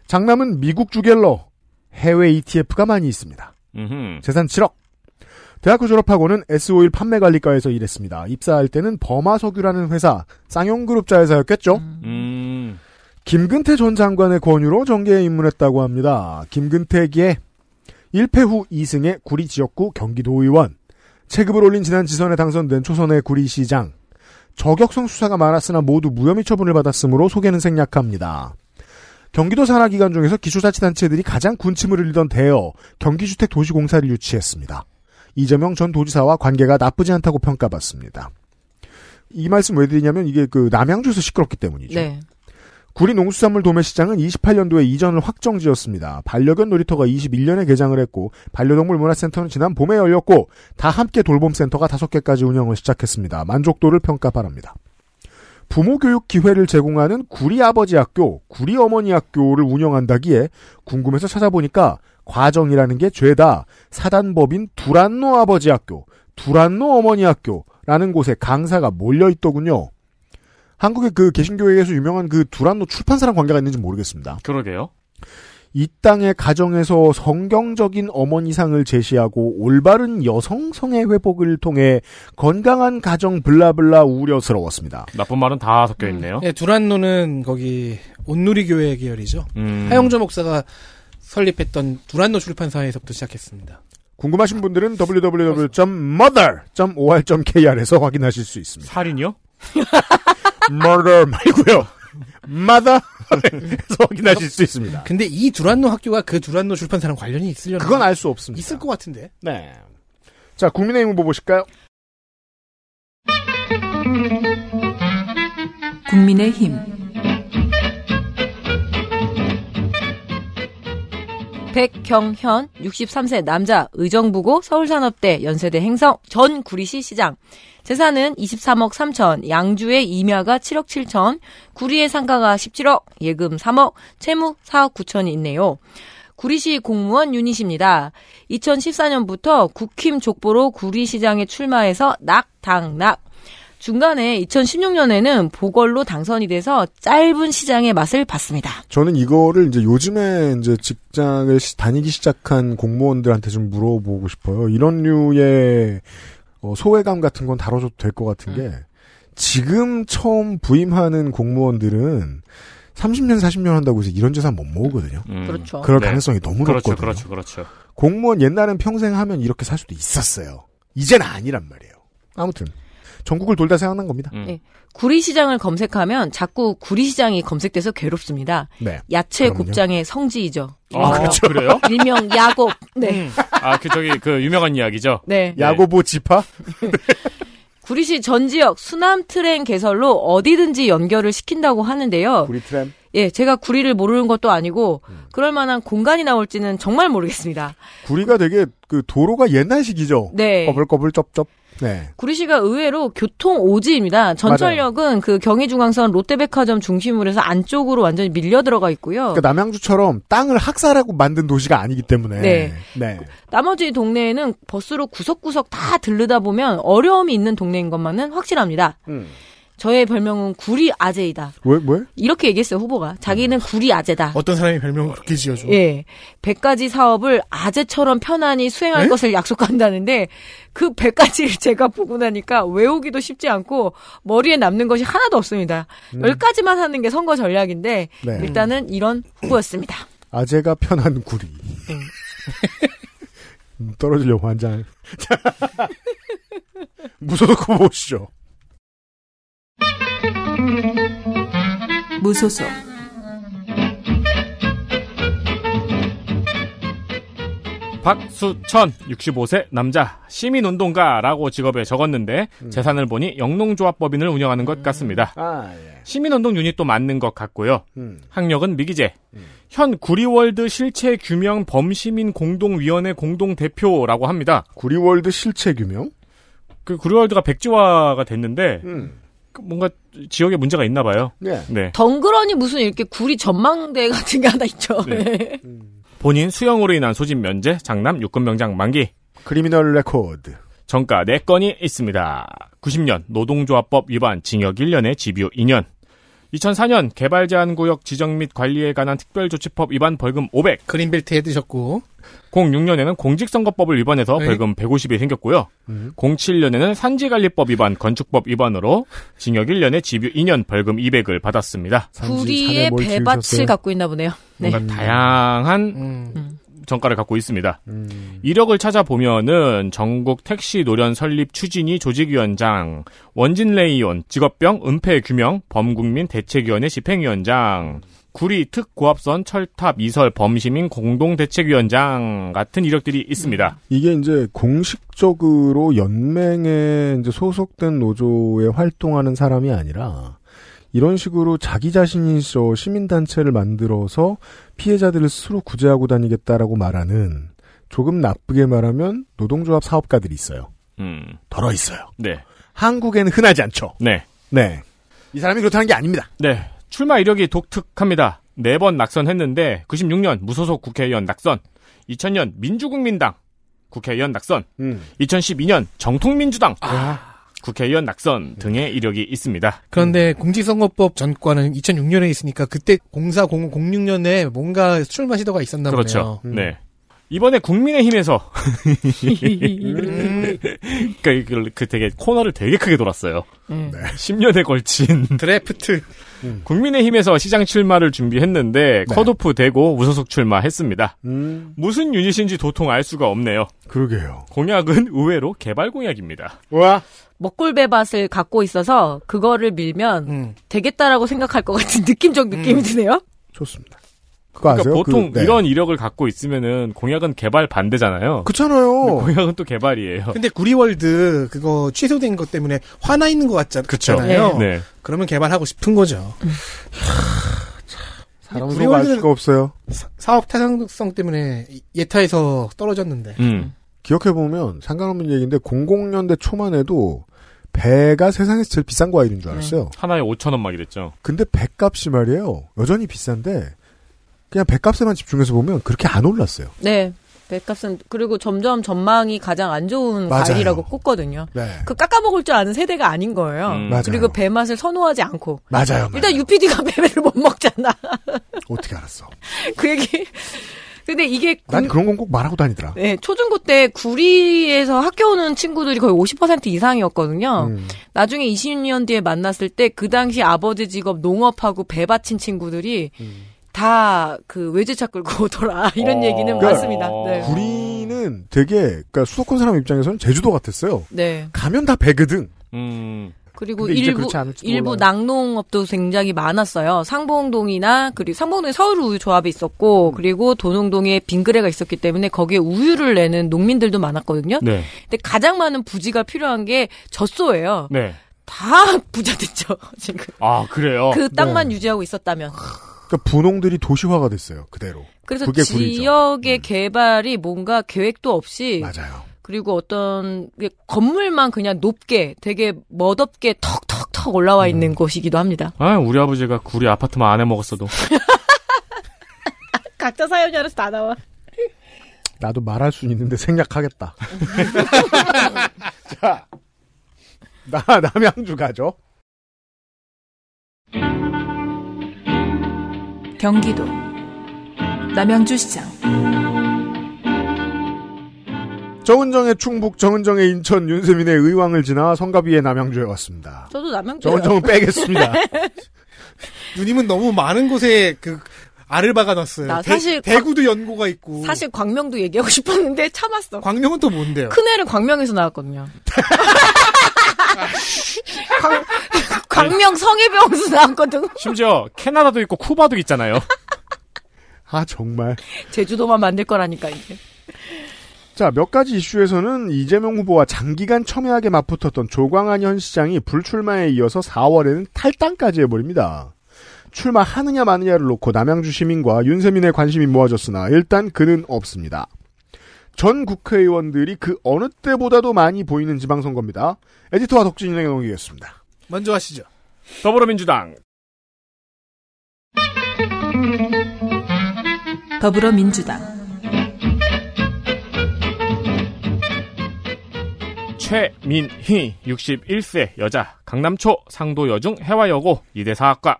장남은 미국 주갤러 해외 ETF가 많이 있습니다. 음흠. 재산 7억. 대학교 졸업하고는 S5일 판매관리과에서 일했습니다. 입사할 때는 버마석유라는 회사 쌍용그룹자회사였겠죠. 음. 김근태 전 장관의 권유로 정계에 입문했다고 합니다. 김근태기에 1패 후 2승의 구리 지역구 경기도 의원, 체급을 올린 지난 지선에 당선된 초선의 구리시장. 저격성 수사가 많았으나 모두 무혐의 처분을 받았으므로 소개는 생략합니다. 경기도 산하 기관 중에서 기초자치단체들이 가장 군침을 흘리던 대여 경기주택 도시공사를 유치했습니다. 이재명 전 도지사와 관계가 나쁘지 않다고 평가받습니다. 이 말씀 왜 드리냐면 이게 그 남양주에서 시끄럽기 때문이죠. 네. 구리 농수산물 도매시장은 28년도에 이전을 확정지었습니다. 반려견 놀이터가 21년에 개장을 했고 반려동물 문화센터는 지난 봄에 열렸고 다 함께 돌봄센터가 5개까지 운영을 시작했습니다. 만족도를 평가 바랍니다. 부모 교육 기회를 제공하는 구리 아버지 학교, 구리 어머니 학교를 운영한다기에 궁금해서 찾아보니까 과정이라는 게 죄다 사단법인 두란노 아버지 학교, 두란노 어머니 학교라는 곳에 강사가 몰려 있더군요. 한국의 그 개신교회에서 유명한 그 두란노 출판사랑 관계가 있는지 모르겠습니다. 그러게요. 이 땅의 가정에서 성경적인 어머니상을 제시하고 올바른 여성 성의 회복을 통해 건강한 가정 블라블라 우려스러웠습니다. 나쁜 말은 다 섞여 있네요. 예, 두란노는 거기 온누리 교회 계열이죠. 음. 하영조 목사가 설립했던 두란노 출판사에서부터 시작했습니다. 궁금하신 분들은 www.mother.or.kr에서 확인하실 수 있습니다. 살인이요? murder 말고요. mother 에서 확인하실 수 있습니다. 근데 이 두란노 학교가 그 두란노 출판사랑 관련이 있으려나? 그건 알 수 없습니다. 있을 것 같은데. 네. 자, 국민의힘 후보 보실까요? 국민의힘 백경현 63세 남자 의정부고 서울산업대 연세대 행성 전 구리시 시장 재산은 23억 3천 양주의 임야가 7억 7천 구리의 상가가 17억 예금 3억 채무 4억 9천이 있네요. 구리시 공무원 유닛입니다. 2014년부터 국힘 족보로 구리시장에 출마해서 낙당낙 중간에 2016년에는 보궐로 당선이 돼서 짧은 시장의 맛을 봤습니다. 저는 이거를 이제 요즘에 이제 직장을 시- 다니기 시작한 공무원들한테 좀 물어보고 싶어요. 이런 류의 어, 소외감 같은 건 다뤄줘도 될 것 같은 게 지금 처음 부임하는 공무원들은 30년, 40년 한다고 해서 이런 재산 못 모으거든요. 그렇죠. 그럴 네. 가능성이 너무 그렇죠, 높거든요. 그렇죠, 그렇죠. 공무원 옛날엔 평생 하면 이렇게 살 수도 있었어요. 이제는 아니란 말이에요. 아무튼 전국을 돌다 생각난 겁니다. 음. 네. 구리시장을 검색하면 자꾸 구리시장이 검색돼서 괴롭습니다. 네. 야채 그럼요. 곱장의 성지이죠. 아, 그렇죠. 그래요? 일명 야곱. 네. 아, 그 저기 그 유명한 이야기죠. 네. 야고보 지파? 구리시 전 지역 수남 트램 개설로 어디든지 연결을 시킨다고 하는데요. 구리 트램. 예, 제가 구리를 모르는 것도 아니고 그럴 만한 공간이 나올지는 정말 모르겠습니다. 구리가 되게 그 도로가 옛날식이죠. 네. 꺼불꺼불 쩝쩝. 네. 구리시가 의외로 교통 오지입니다. 전철역은 그 경의중앙선 롯데백화점 중심으로 해서 안쪽으로 완전히 밀려 들어가 있고요. 그러니까 남양주처럼 땅을 학살하고 만든 도시가 아니기 때문에. 네. 네. 나머지 동네에는 버스로 구석구석 다 들르다 보면 어려움이 있는 동네인 것만은 확실합니다. 음. 저의 별명은 구리 아재이다. 왜, 왜? 이렇게 얘기했어요, 후보가. 자기는 구리 아재다. 어떤 사람이 별명을 그렇게 지어줘? 예. 100가지 사업을 아재처럼 편안히 수행할 에? 것을 약속한다는데 그 100가지를 제가 보고 나니까 외우기도 쉽지 않고 머리에 남는 것이 하나도 없습니다. 음. 10가지만 하는 게 선거 전략인데 네. 일단은 이런 후보였습니다. 아재가 편한 구리. 음, 떨어지려고 한장 무소속 보시죠. 무소속 박수천 65세 남자 시민운동가라고 직업에 적었는데 재산을 보니 영농조합법인을 운영하는 것 같습니다. 아, 예. 시민운동 유닛도 맞는 것 같고요. 음. 학력은 미기재. 현 구리월드 실체 규명 범시민 공동위원회 공동 대표라고 합니다. 구리월드 실체 규명? 그 구리월드가 백지화가 됐는데 음. 그 뭔가 지역에 문제가 있나 봐요. 네. 네. 덩그러니 무슨 이렇게 구리 전망대 같은 게 하나 있죠. 네. 본인 수형으로 인한 소집 면제, 장남 육군병장 만기. criminal record. 전과 4건이 있습니다. 90년 노동조합법 위반 징역 1년에 집유 2년. 2004년 개발 제한 구역 지정 및 관리에 관한 특별조치법 위반 벌금 500. 그린벨트에 드셨고 06년에는 공직선거법을 위반해서 네. 벌금 150이 생겼고요. 음. 07년에는 산지관리법 위반 건축법 위반으로 징역 1년에 집유 2년 벌금 200을 받았습니다. 구리의 배밭을 갖고 있나 보네요. 네. 뭔가 다양한 음. 정가를 갖고 있습니다. 이력을 찾아보면은 전국 택시 노련 설립 추진위 조직위원장, 원진 레이온, 직업병 은폐 규명 범국민 대책위원회 집행위원장, 구리 특고압선 철탑 이설 범시민 공동대책위원장 같은 이력들이 있습니다. 이게 이제 공식적으로 연맹에 이제 소속된 노조에 활동하는 사람이 아니라 이런 식으로 자기 자신이 저 시민단체를 만들어서 피해자들을 스스로 구제하고 다니겠다라고 말하는 조금 나쁘게 말하면 노동조합 사업가들이 있어요. 음. 덜어 있어요. 네. 한국에는 흔하지 않죠. 네. 네. 이 사람이 그렇다는 게 아닙니다. 네. 출마 이력이 독특합니다. 네 번 낙선했는데 96년 무소속 국회의원 낙선, 2000년 민주국민당 국회의원 낙선, 2012년 정통민주당 국회의원 낙선 등의 이력이 있습니다. 그런데 공직선거법 전과는 2006년에 있으니까 그때 0406년에 뭔가 출마 시도가 있었나 그렇죠. 보네요. 네. 이번에 국민의힘에서 음. 그러니까 이걸 그 되게 코너를 되게 크게 돌았어요. 음. 10년에 걸친 드래프트 국민의힘에서 시장 출마를 준비했는데 컷오프 되고 무소속 출마했습니다. 음. 무슨 유닛인지 도통 알 수가 없네요. 그러게요. 공약은 의외로 개발 공약입니다. 뭐야? 먹골배밭을 갖고 있어서 그거를 밀면 음. 되겠다라고 생각할 것 같은 느낌적 느낌이 드네요. 좋습니다. 그거 그러니까? 보통 그, 네. 이런 이력을 갖고 있으면은 공약은 개발 반대잖아요. 그렇잖아요. 공약은 또 개발이에요. 근데 구리월드 그거 취소된 것 때문에 화나 있는 것 같잖-. 같잖아요. 네. 네. 그러면 개발하고 싶은 거죠. 사람은 구리월드는- 뭐알 수가 없어요. 사업 타당성 때문에 예타에서 떨어졌는데. 음. 기억해보면 상관없는 얘기인데 00년대 초만 해도 배가 세상에서 제일 비싼 과일인 줄 알았어요. 하나에 5천 원 막 이랬죠. 근데 배값이 말이에요. 여전히 비싼데 그냥 배값에만 집중해서 보면 그렇게 안 올랐어요. 네. 배값은 그리고 점점 전망이 가장 안 좋은 맞아요. 과일이라고 꼽거든요. 네. 그 깎아 먹을 줄 아는 세대가 아닌 거예요. 음. 맞아요. 그리고 배 맛을 선호하지 않고. 맞아요. 일단 UPD가 배를 못 먹잖아. 어떻게 알았어? 그 얘기. 근데 이게 난 군- 그런 건 꼭 말하고 다니더라. 네, 초중고 때 구리에서 학교 오는 친구들이 거의 50% 이상이었거든요. 음. 나중에 20년 뒤에 만났을 때 그 당시 아버지 직업 농업하고 배 바친 친구들이 음. 다그 외제차 끌고 오더라. 이런 얘기는 그러니까 많습니다. 네. 구리는 되게 그러니까 수도권 사람 입장에서는 제주도 같았어요. 네. 가면 다 배거든. 음. 그리고 일부 일부. 낙농업도 굉장히 많았어요. 상봉동이나 그리고 상봉동에 서울 우유 조합이 음. 있었고 그리고 도농동에 빙그레가 있었기 때문에 거기에 우유를 내는 농민들도 많았거든요. 네. 근데 가장 많은 부지가 필요한 게 젖소예요. 네. 다 부자 됐죠 지금. 아 그래요. 그 땅만 유지하고 있었다면. 그러니까 분홍들이 도시화가 됐어요. 그대로. 그래서 그게 구리죠. 음. 지역의 개발이 뭔가 계획도 없이 맞아요. 그리고 어떤 게 건물만 그냥 높게 되게 멋없게 턱턱턱 올라와 음. 있는 곳이기도 합니다. 아 우리 아버지가 구리 아파트만 안 해 먹었어도. 각자 사연이 하나씩 다 나와. 나도 말할 수 있는데 생략하겠다. 자, 나 남양주 가죠. 경기도 남양주시장 정은정의 충북, 정은정의 인천, 윤세민의 의왕을 지나 성가비의 남양주에 왔습니다. 저도 남양주. 정은정은 빼겠습니다. 누님은 너무 많은 곳에 그 알을 박아놨어요. 나 대- 사실 대 구도 연고가 있고. 사실 광명도 얘기하고 싶었는데 참았어. 광명은 또 뭔데요? 큰애를 광명에서 나왔거든요. 광, 광명 성해병원에서 나왔거든. 심지어 캐나다도 있고 쿠바도 있잖아요. 아, 정말. 제주도만 만들 거라니까 이제. 자, 몇 가지 이슈에서는 이재명 후보와 장기간 첨예하게 맞붙었던 조광한 현 시장이 불출마에 이어서 4월에는 탈당까지 해버립니다. 출마하느냐 마느냐를 놓고 남양주 시민과 윤세민의 관심이 모아졌으나 일단 그는 없습니다. 전 국회의원들이 그 어느 때보다도 많이 보이는 지방선거입니다. 에디터와 덕진이 넘기겠습니다. 먼저 하시죠. 더불어민주당 더불어민주당 최민희 61세 여자 강남초 상도여중 해화여고 이대 사학과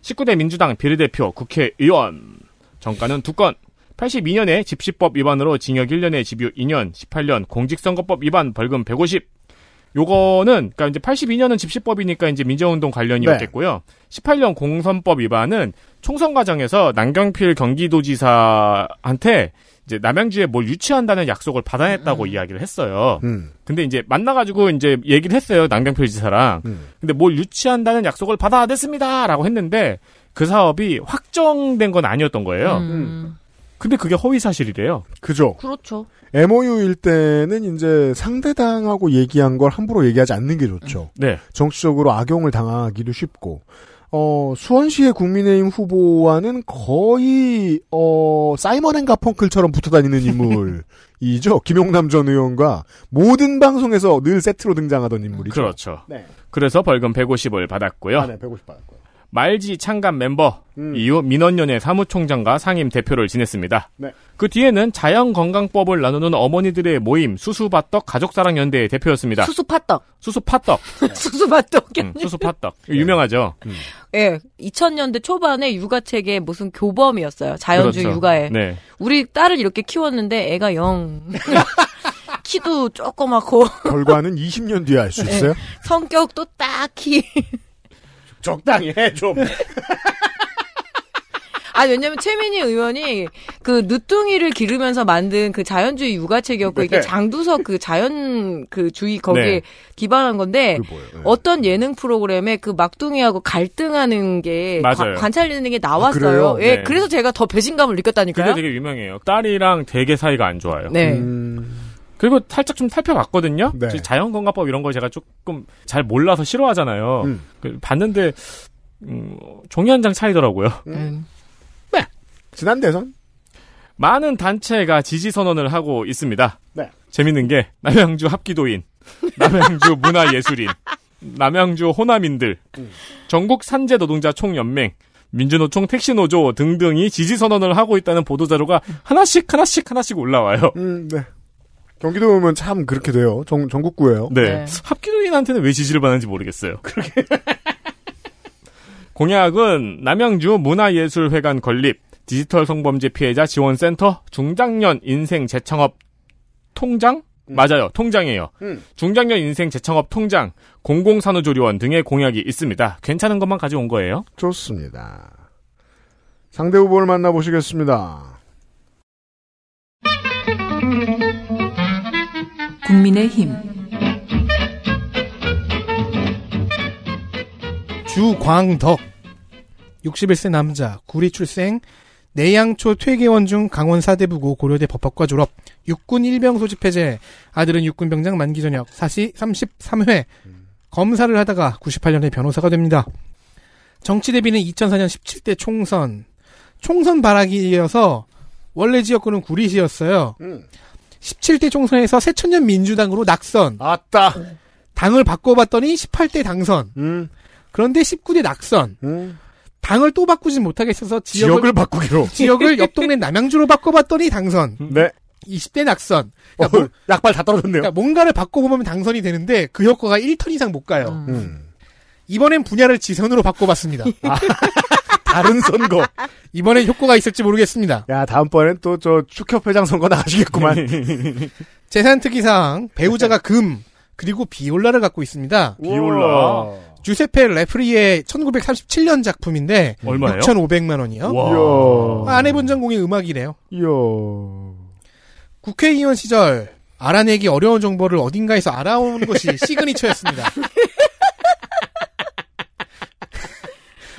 19대 민주당 비례대표 국회의원. 정가는 두건 82년에 집시법 위반으로 징역 1년에 집유 2년 18년 공직선거법 위반 벌금 150 요거는 그러니까 이제 82년은 집시법이니까 이제 민주운동 관련이었겠고요. 18년 공선법 위반은 총선 과정에서 남경필 경기도지사한테 이제 남양주에 뭘 유치한다는 약속을 받아냈다고 이야기를 했어요. 음. 근데 이제 만나가지고 이제 얘기를 했어요 남경필 지사랑. 음. 근데 뭘 유치한다는 약속을 받아냈습니다 라고 했는데 그 사업이 확정된 건 아니었던 거예요. 음. 근데 그게 허위 사실이래요. 그죠. 그렇죠. MOU일 때는 이제 상대당하고 얘기한 걸 함부로 얘기하지 않는 게 좋죠. 네. 정치적으로 악용을 당하기도 쉽고. 어, 수원시의 국민의힘 후보와는 거의, 어, 사이먼 앤 가펑클처럼 붙어 다니는 인물이죠. 김용남 전 의원과 모든 방송에서 늘 세트로 등장하던 인물이죠. 그렇죠. 네. 그래서 벌금 150을 받았고요. 아, 네, 150 받았고요. 말지 창간 멤버 이후 민원연의 사무총장과 상임 대표를 지냈습니다. 네. 그 뒤에는 자연건강법을 나누는 어머니들의 모임 수수밭떡 가족사랑연대의 대표였습니다. 수수팥떡. 수수팥떡. 수수팥떡이 음, 수수팥떡. 유명하죠. 예, 2000년대 초반에 육아책의 무슨 교범이었어요. 자연주의 그렇죠. 육아에. 네. 우리 딸을 이렇게 키웠는데 애가 영. 키도 조그맣고. 결과는 20년 뒤에 알 수 있어요? 예, 성격도 딱히. 적당히 해, 좀. 아, 왜냐면 최민희 의원이 그 늦둥이를 기르면서 만든 그 자연주의 육아책이었고, 이게 네. 장두석 그 자연 그 주의 거기에 네. 기반한 건데, 어떤 예능 프로그램에 그 막둥이하고 갈등하는 게 맞아요. 관- 관찰되는 게 나왔어요. 그래요? 예, 네. 그래서 제가 더 배신감을 느꼈다니까요. 그게 되게 유명해요. 딸이랑 되게 사이가 안 좋아요. 네. 그리고 살짝 좀 살펴봤거든요. 네. 자연건강법 이런 거 제가 조금 잘 몰라서 싫어하잖아요. 음. 그 봤는데 음, 종이 한 장 차이더라고요. 음. 지난 대선? 많은 단체가 지지 선언을 하고 있습니다. 네. 재밌는 게 남양주 합기도인, 남양주 문화예술인, 남양주 호남인들, 전국 산재 노동자 총연맹, 민주노총 택시노조 등등이 지지 선언을 하고 있다는 보도 자료가 하나씩 하나씩 하나씩 올라와요. 음, 네. 경기도 오면 참 그렇게 돼요. 전, 전국구예요. 네. 합기도인한테는 왜 지지를 받는지 모르겠어요. 공약은 남양주 문화예술회관 건립, 디지털 성범죄 피해자 지원센터, 중장년 인생 재창업 통장? 맞아요. 통장이에요. 음. 중장년 인생 재창업 통장, 공공산후조리원 등의 공약이 있습니다. 괜찮은 것만 가져온 거예요. 좋습니다. 상대 후보를 만나보시겠습니다. 국민의힘. 주광덕. 61세 남자 구리 출생. 내양초 퇴계원 중 강원 사대부고 고려대 법학과 졸업. 육군 일병 소집 해제. 아들은 육군 병장 만기 전역. 사시 33회. 검사를 하다가 98년에 변호사가 됩니다. 정치 대비는 2004년 17대 총선. 총선 발악이어서 원래 지역구는 구리시였어요. 17대 총선에서 새천년 민주당으로 낙선. 아따. 당을 바꿔봤더니 18대 당선. 음. 그런데 19대 낙선. 당을 또 바꾸진 못하겠어서 지역을, 지역을 바꾸기로. 지역을 옆 동네 남양주로 바꿔봤더니 당선. 네. 20대 낙선. 그러니까 뭐- 약발 다 떨어졌네요. 그러니까 뭔가를 바꿔보면 당선이 되는데 그 효과가 1턴 이상 못 가요. 음. 이번엔 분야를 지선으로 바꿔봤습니다. 다른 선거. 이번엔 효과가 있을지 모르겠습니다. 야, 다음번엔 또 저 축협회장 선거 나가시겠구만. 재산 특이사항 배우자가 금 그리고 비올라를 갖고 있습니다. 비올라. 주세페 레프리의 1937년 작품인데 얼마예요? 6,500만 원이요. 이야. 아내분 전공이 음악이래요. 이야. 국회의원 시절 알아내기 어려운 정보를 어딘가에서 알아오는 것이 시그니처였습니다.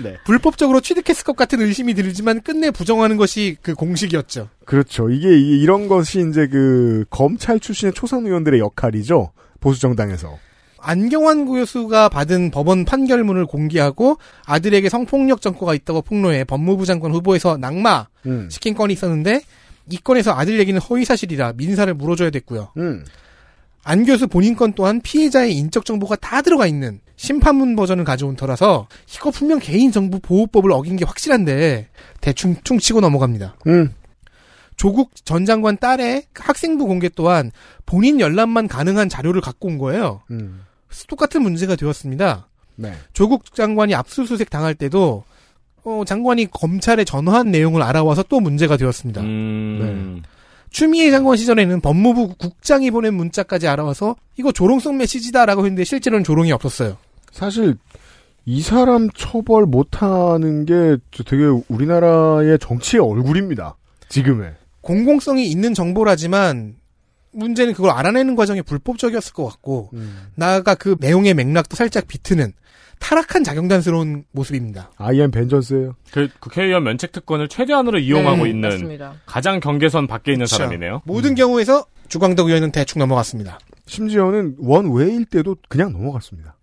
네. 불법적으로 취득했을 것 같은 의심이 들지만 끝내 부정하는 것이 그 공식이었죠. 그렇죠. 이게 이- 이런 것이 이제 그 검찰 출신의 초선 의원들의 역할이죠. 보수 정당에서. 안경환 교수가 받은 법원 판결문을 공개하고 아들에게 성폭력 전과가 있다고 폭로해 법무부 장관 후보에서 낙마 음. 시킨 건이 있었는데 이 건에서 아들 얘기는 허위 사실이라 민사를 물어줘야 됐고요. 음. 안 교수 본인 건 또한 피해자의 인적 정보가 다 들어가 있는 심판문 버전을 가져온 터라서 이거 분명 개인정보 보호법을 어긴 게 확실한데 대충 퉁치고 넘어갑니다. 음. 조국 전 장관 딸의 학생부 공개 또한 본인 열람만 가능한 자료를 갖고 온 거예요. 음. 똑같은 문제가 되었습니다. 네. 조국 장관이 압수수색 당할 때도 어, 장관이 검찰에 전화한 내용을 알아와서 또 문제가 되었습니다. 음. 추미애 장관 시절에는 법무부 국장이 보낸 문자까지 알아와서 이거 조롱성 메시지다라고 했는데 실제로는 조롱이 없었어요. 사실 이 사람 처벌 못하는 게 되게 우리나라의 정치의 얼굴입니다. 지금의. 공공성이 있는 정보라지만 문제는 그걸 알아내는 과정이 불법적이었을 것 같고 나아가 그 내용의 맥락도 살짝 비트는 타락한 자경단스러운 모습입니다. 아이엠 벤전스예요. 그 국회의원 면책 특권을 최대한으로 이용하고 네, 있는 맞습니다. 가장 경계선 밖에 있는 그쵸. 사람이네요. 모든 경우에서 주광덕 의원은 대충 넘어갔습니다. 심지어는 원외일 때도 그냥 넘어갔습니다.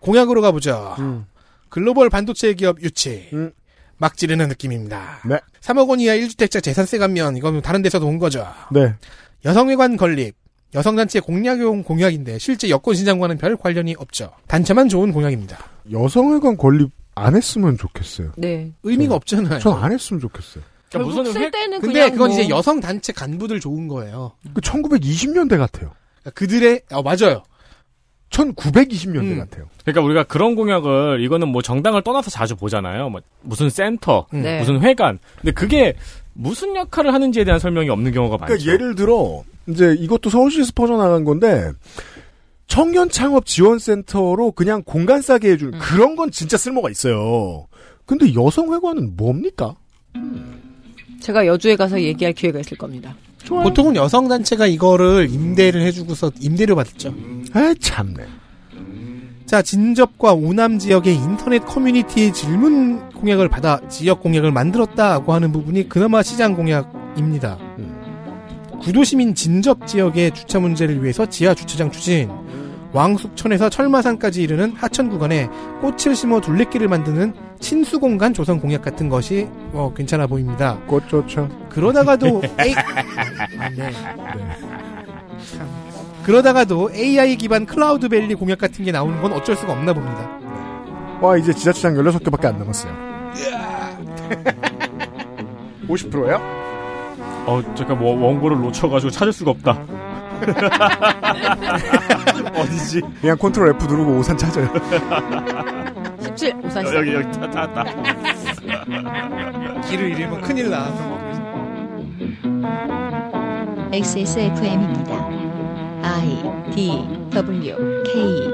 공약으로 가보죠. 음. 글로벌 반도체 기업 유치. 막 지르는 느낌입니다. 네. 3억 원 이하 1주택자 재산세 감면 이건 다른 데서도 온 거죠. 네. 여성회관 건립. 여성단체 공약용 공약인데 실제 여권 신장과는 별 관련이 없죠. 단체만 좋은 공약입니다. 여성회관 건립 안 했으면 좋겠어요. 네. 의미가 없잖아요. 전 안 했으면 좋겠어요. 결국 무슨 쓸 회- 때는 근데 그냥 그건 뭐 이제 여성 단체 간부들 좋은 거예요. 그 1920년대 같아요. 그들의 어, 맞아요. 1920년대 음. 같아요. 그러니까 우리가 그런 공약을 이거는 뭐 정당을 떠나서 자주 보잖아요. 뭐 무슨 센터, 네. 무슨 회관. 근데 그게 무슨 역할을 하는지에 대한 설명이 없는 경우가 많죠. 그러니까 예를 들어 이제 이것도 서울시에서 퍼져나간 건데 청년 창업 지원센터로 그냥 공간 싸게 해주는 그런 건 진짜 쓸모가 있어요. 근데 여성회관은 뭡니까? 제가 여주에 가서 얘기할 기회가 있을 겁니다. 보통은 여성 단체가 이거를 임대를 해주고서 임대료 받죠. 아 참네. 자, 진접과 오남 지역의 인터넷 커뮤니티의 질문 공약을 받아 지역 공약을 만들었다고 하는 부분이 그나마 시장 공약입니다. 구도시민 진접 지역의 주차 문제를 위해서 지하 주차장 추진, 왕숙천에서 철마산까지 이르는 하천 구간에 꽃을 심어 둘레길을 만드는 친수 공간 조성 공약 같은 것이 어, 괜찮아 보입니다. 꽃 좋죠. 그러다가도 A... 네. 참. 그러다가도 AI 기반 클라우드 밸리 공약 같은 게 나오는 건 어쩔 수가 없나 봅니다. 와 이제 지자체장 16개밖에 안 남았어요. 50%예요? 어, 잠깐 뭐 원고를 놓쳐가지고 찾을 수가 없다. 어디지? 그냥 컨트롤 F 누르고 오산 찾아요. 17 우산 어, 여기 여기 다 찾았다. 길을 잃으면 큰일 나. XSFM입니다. I D W K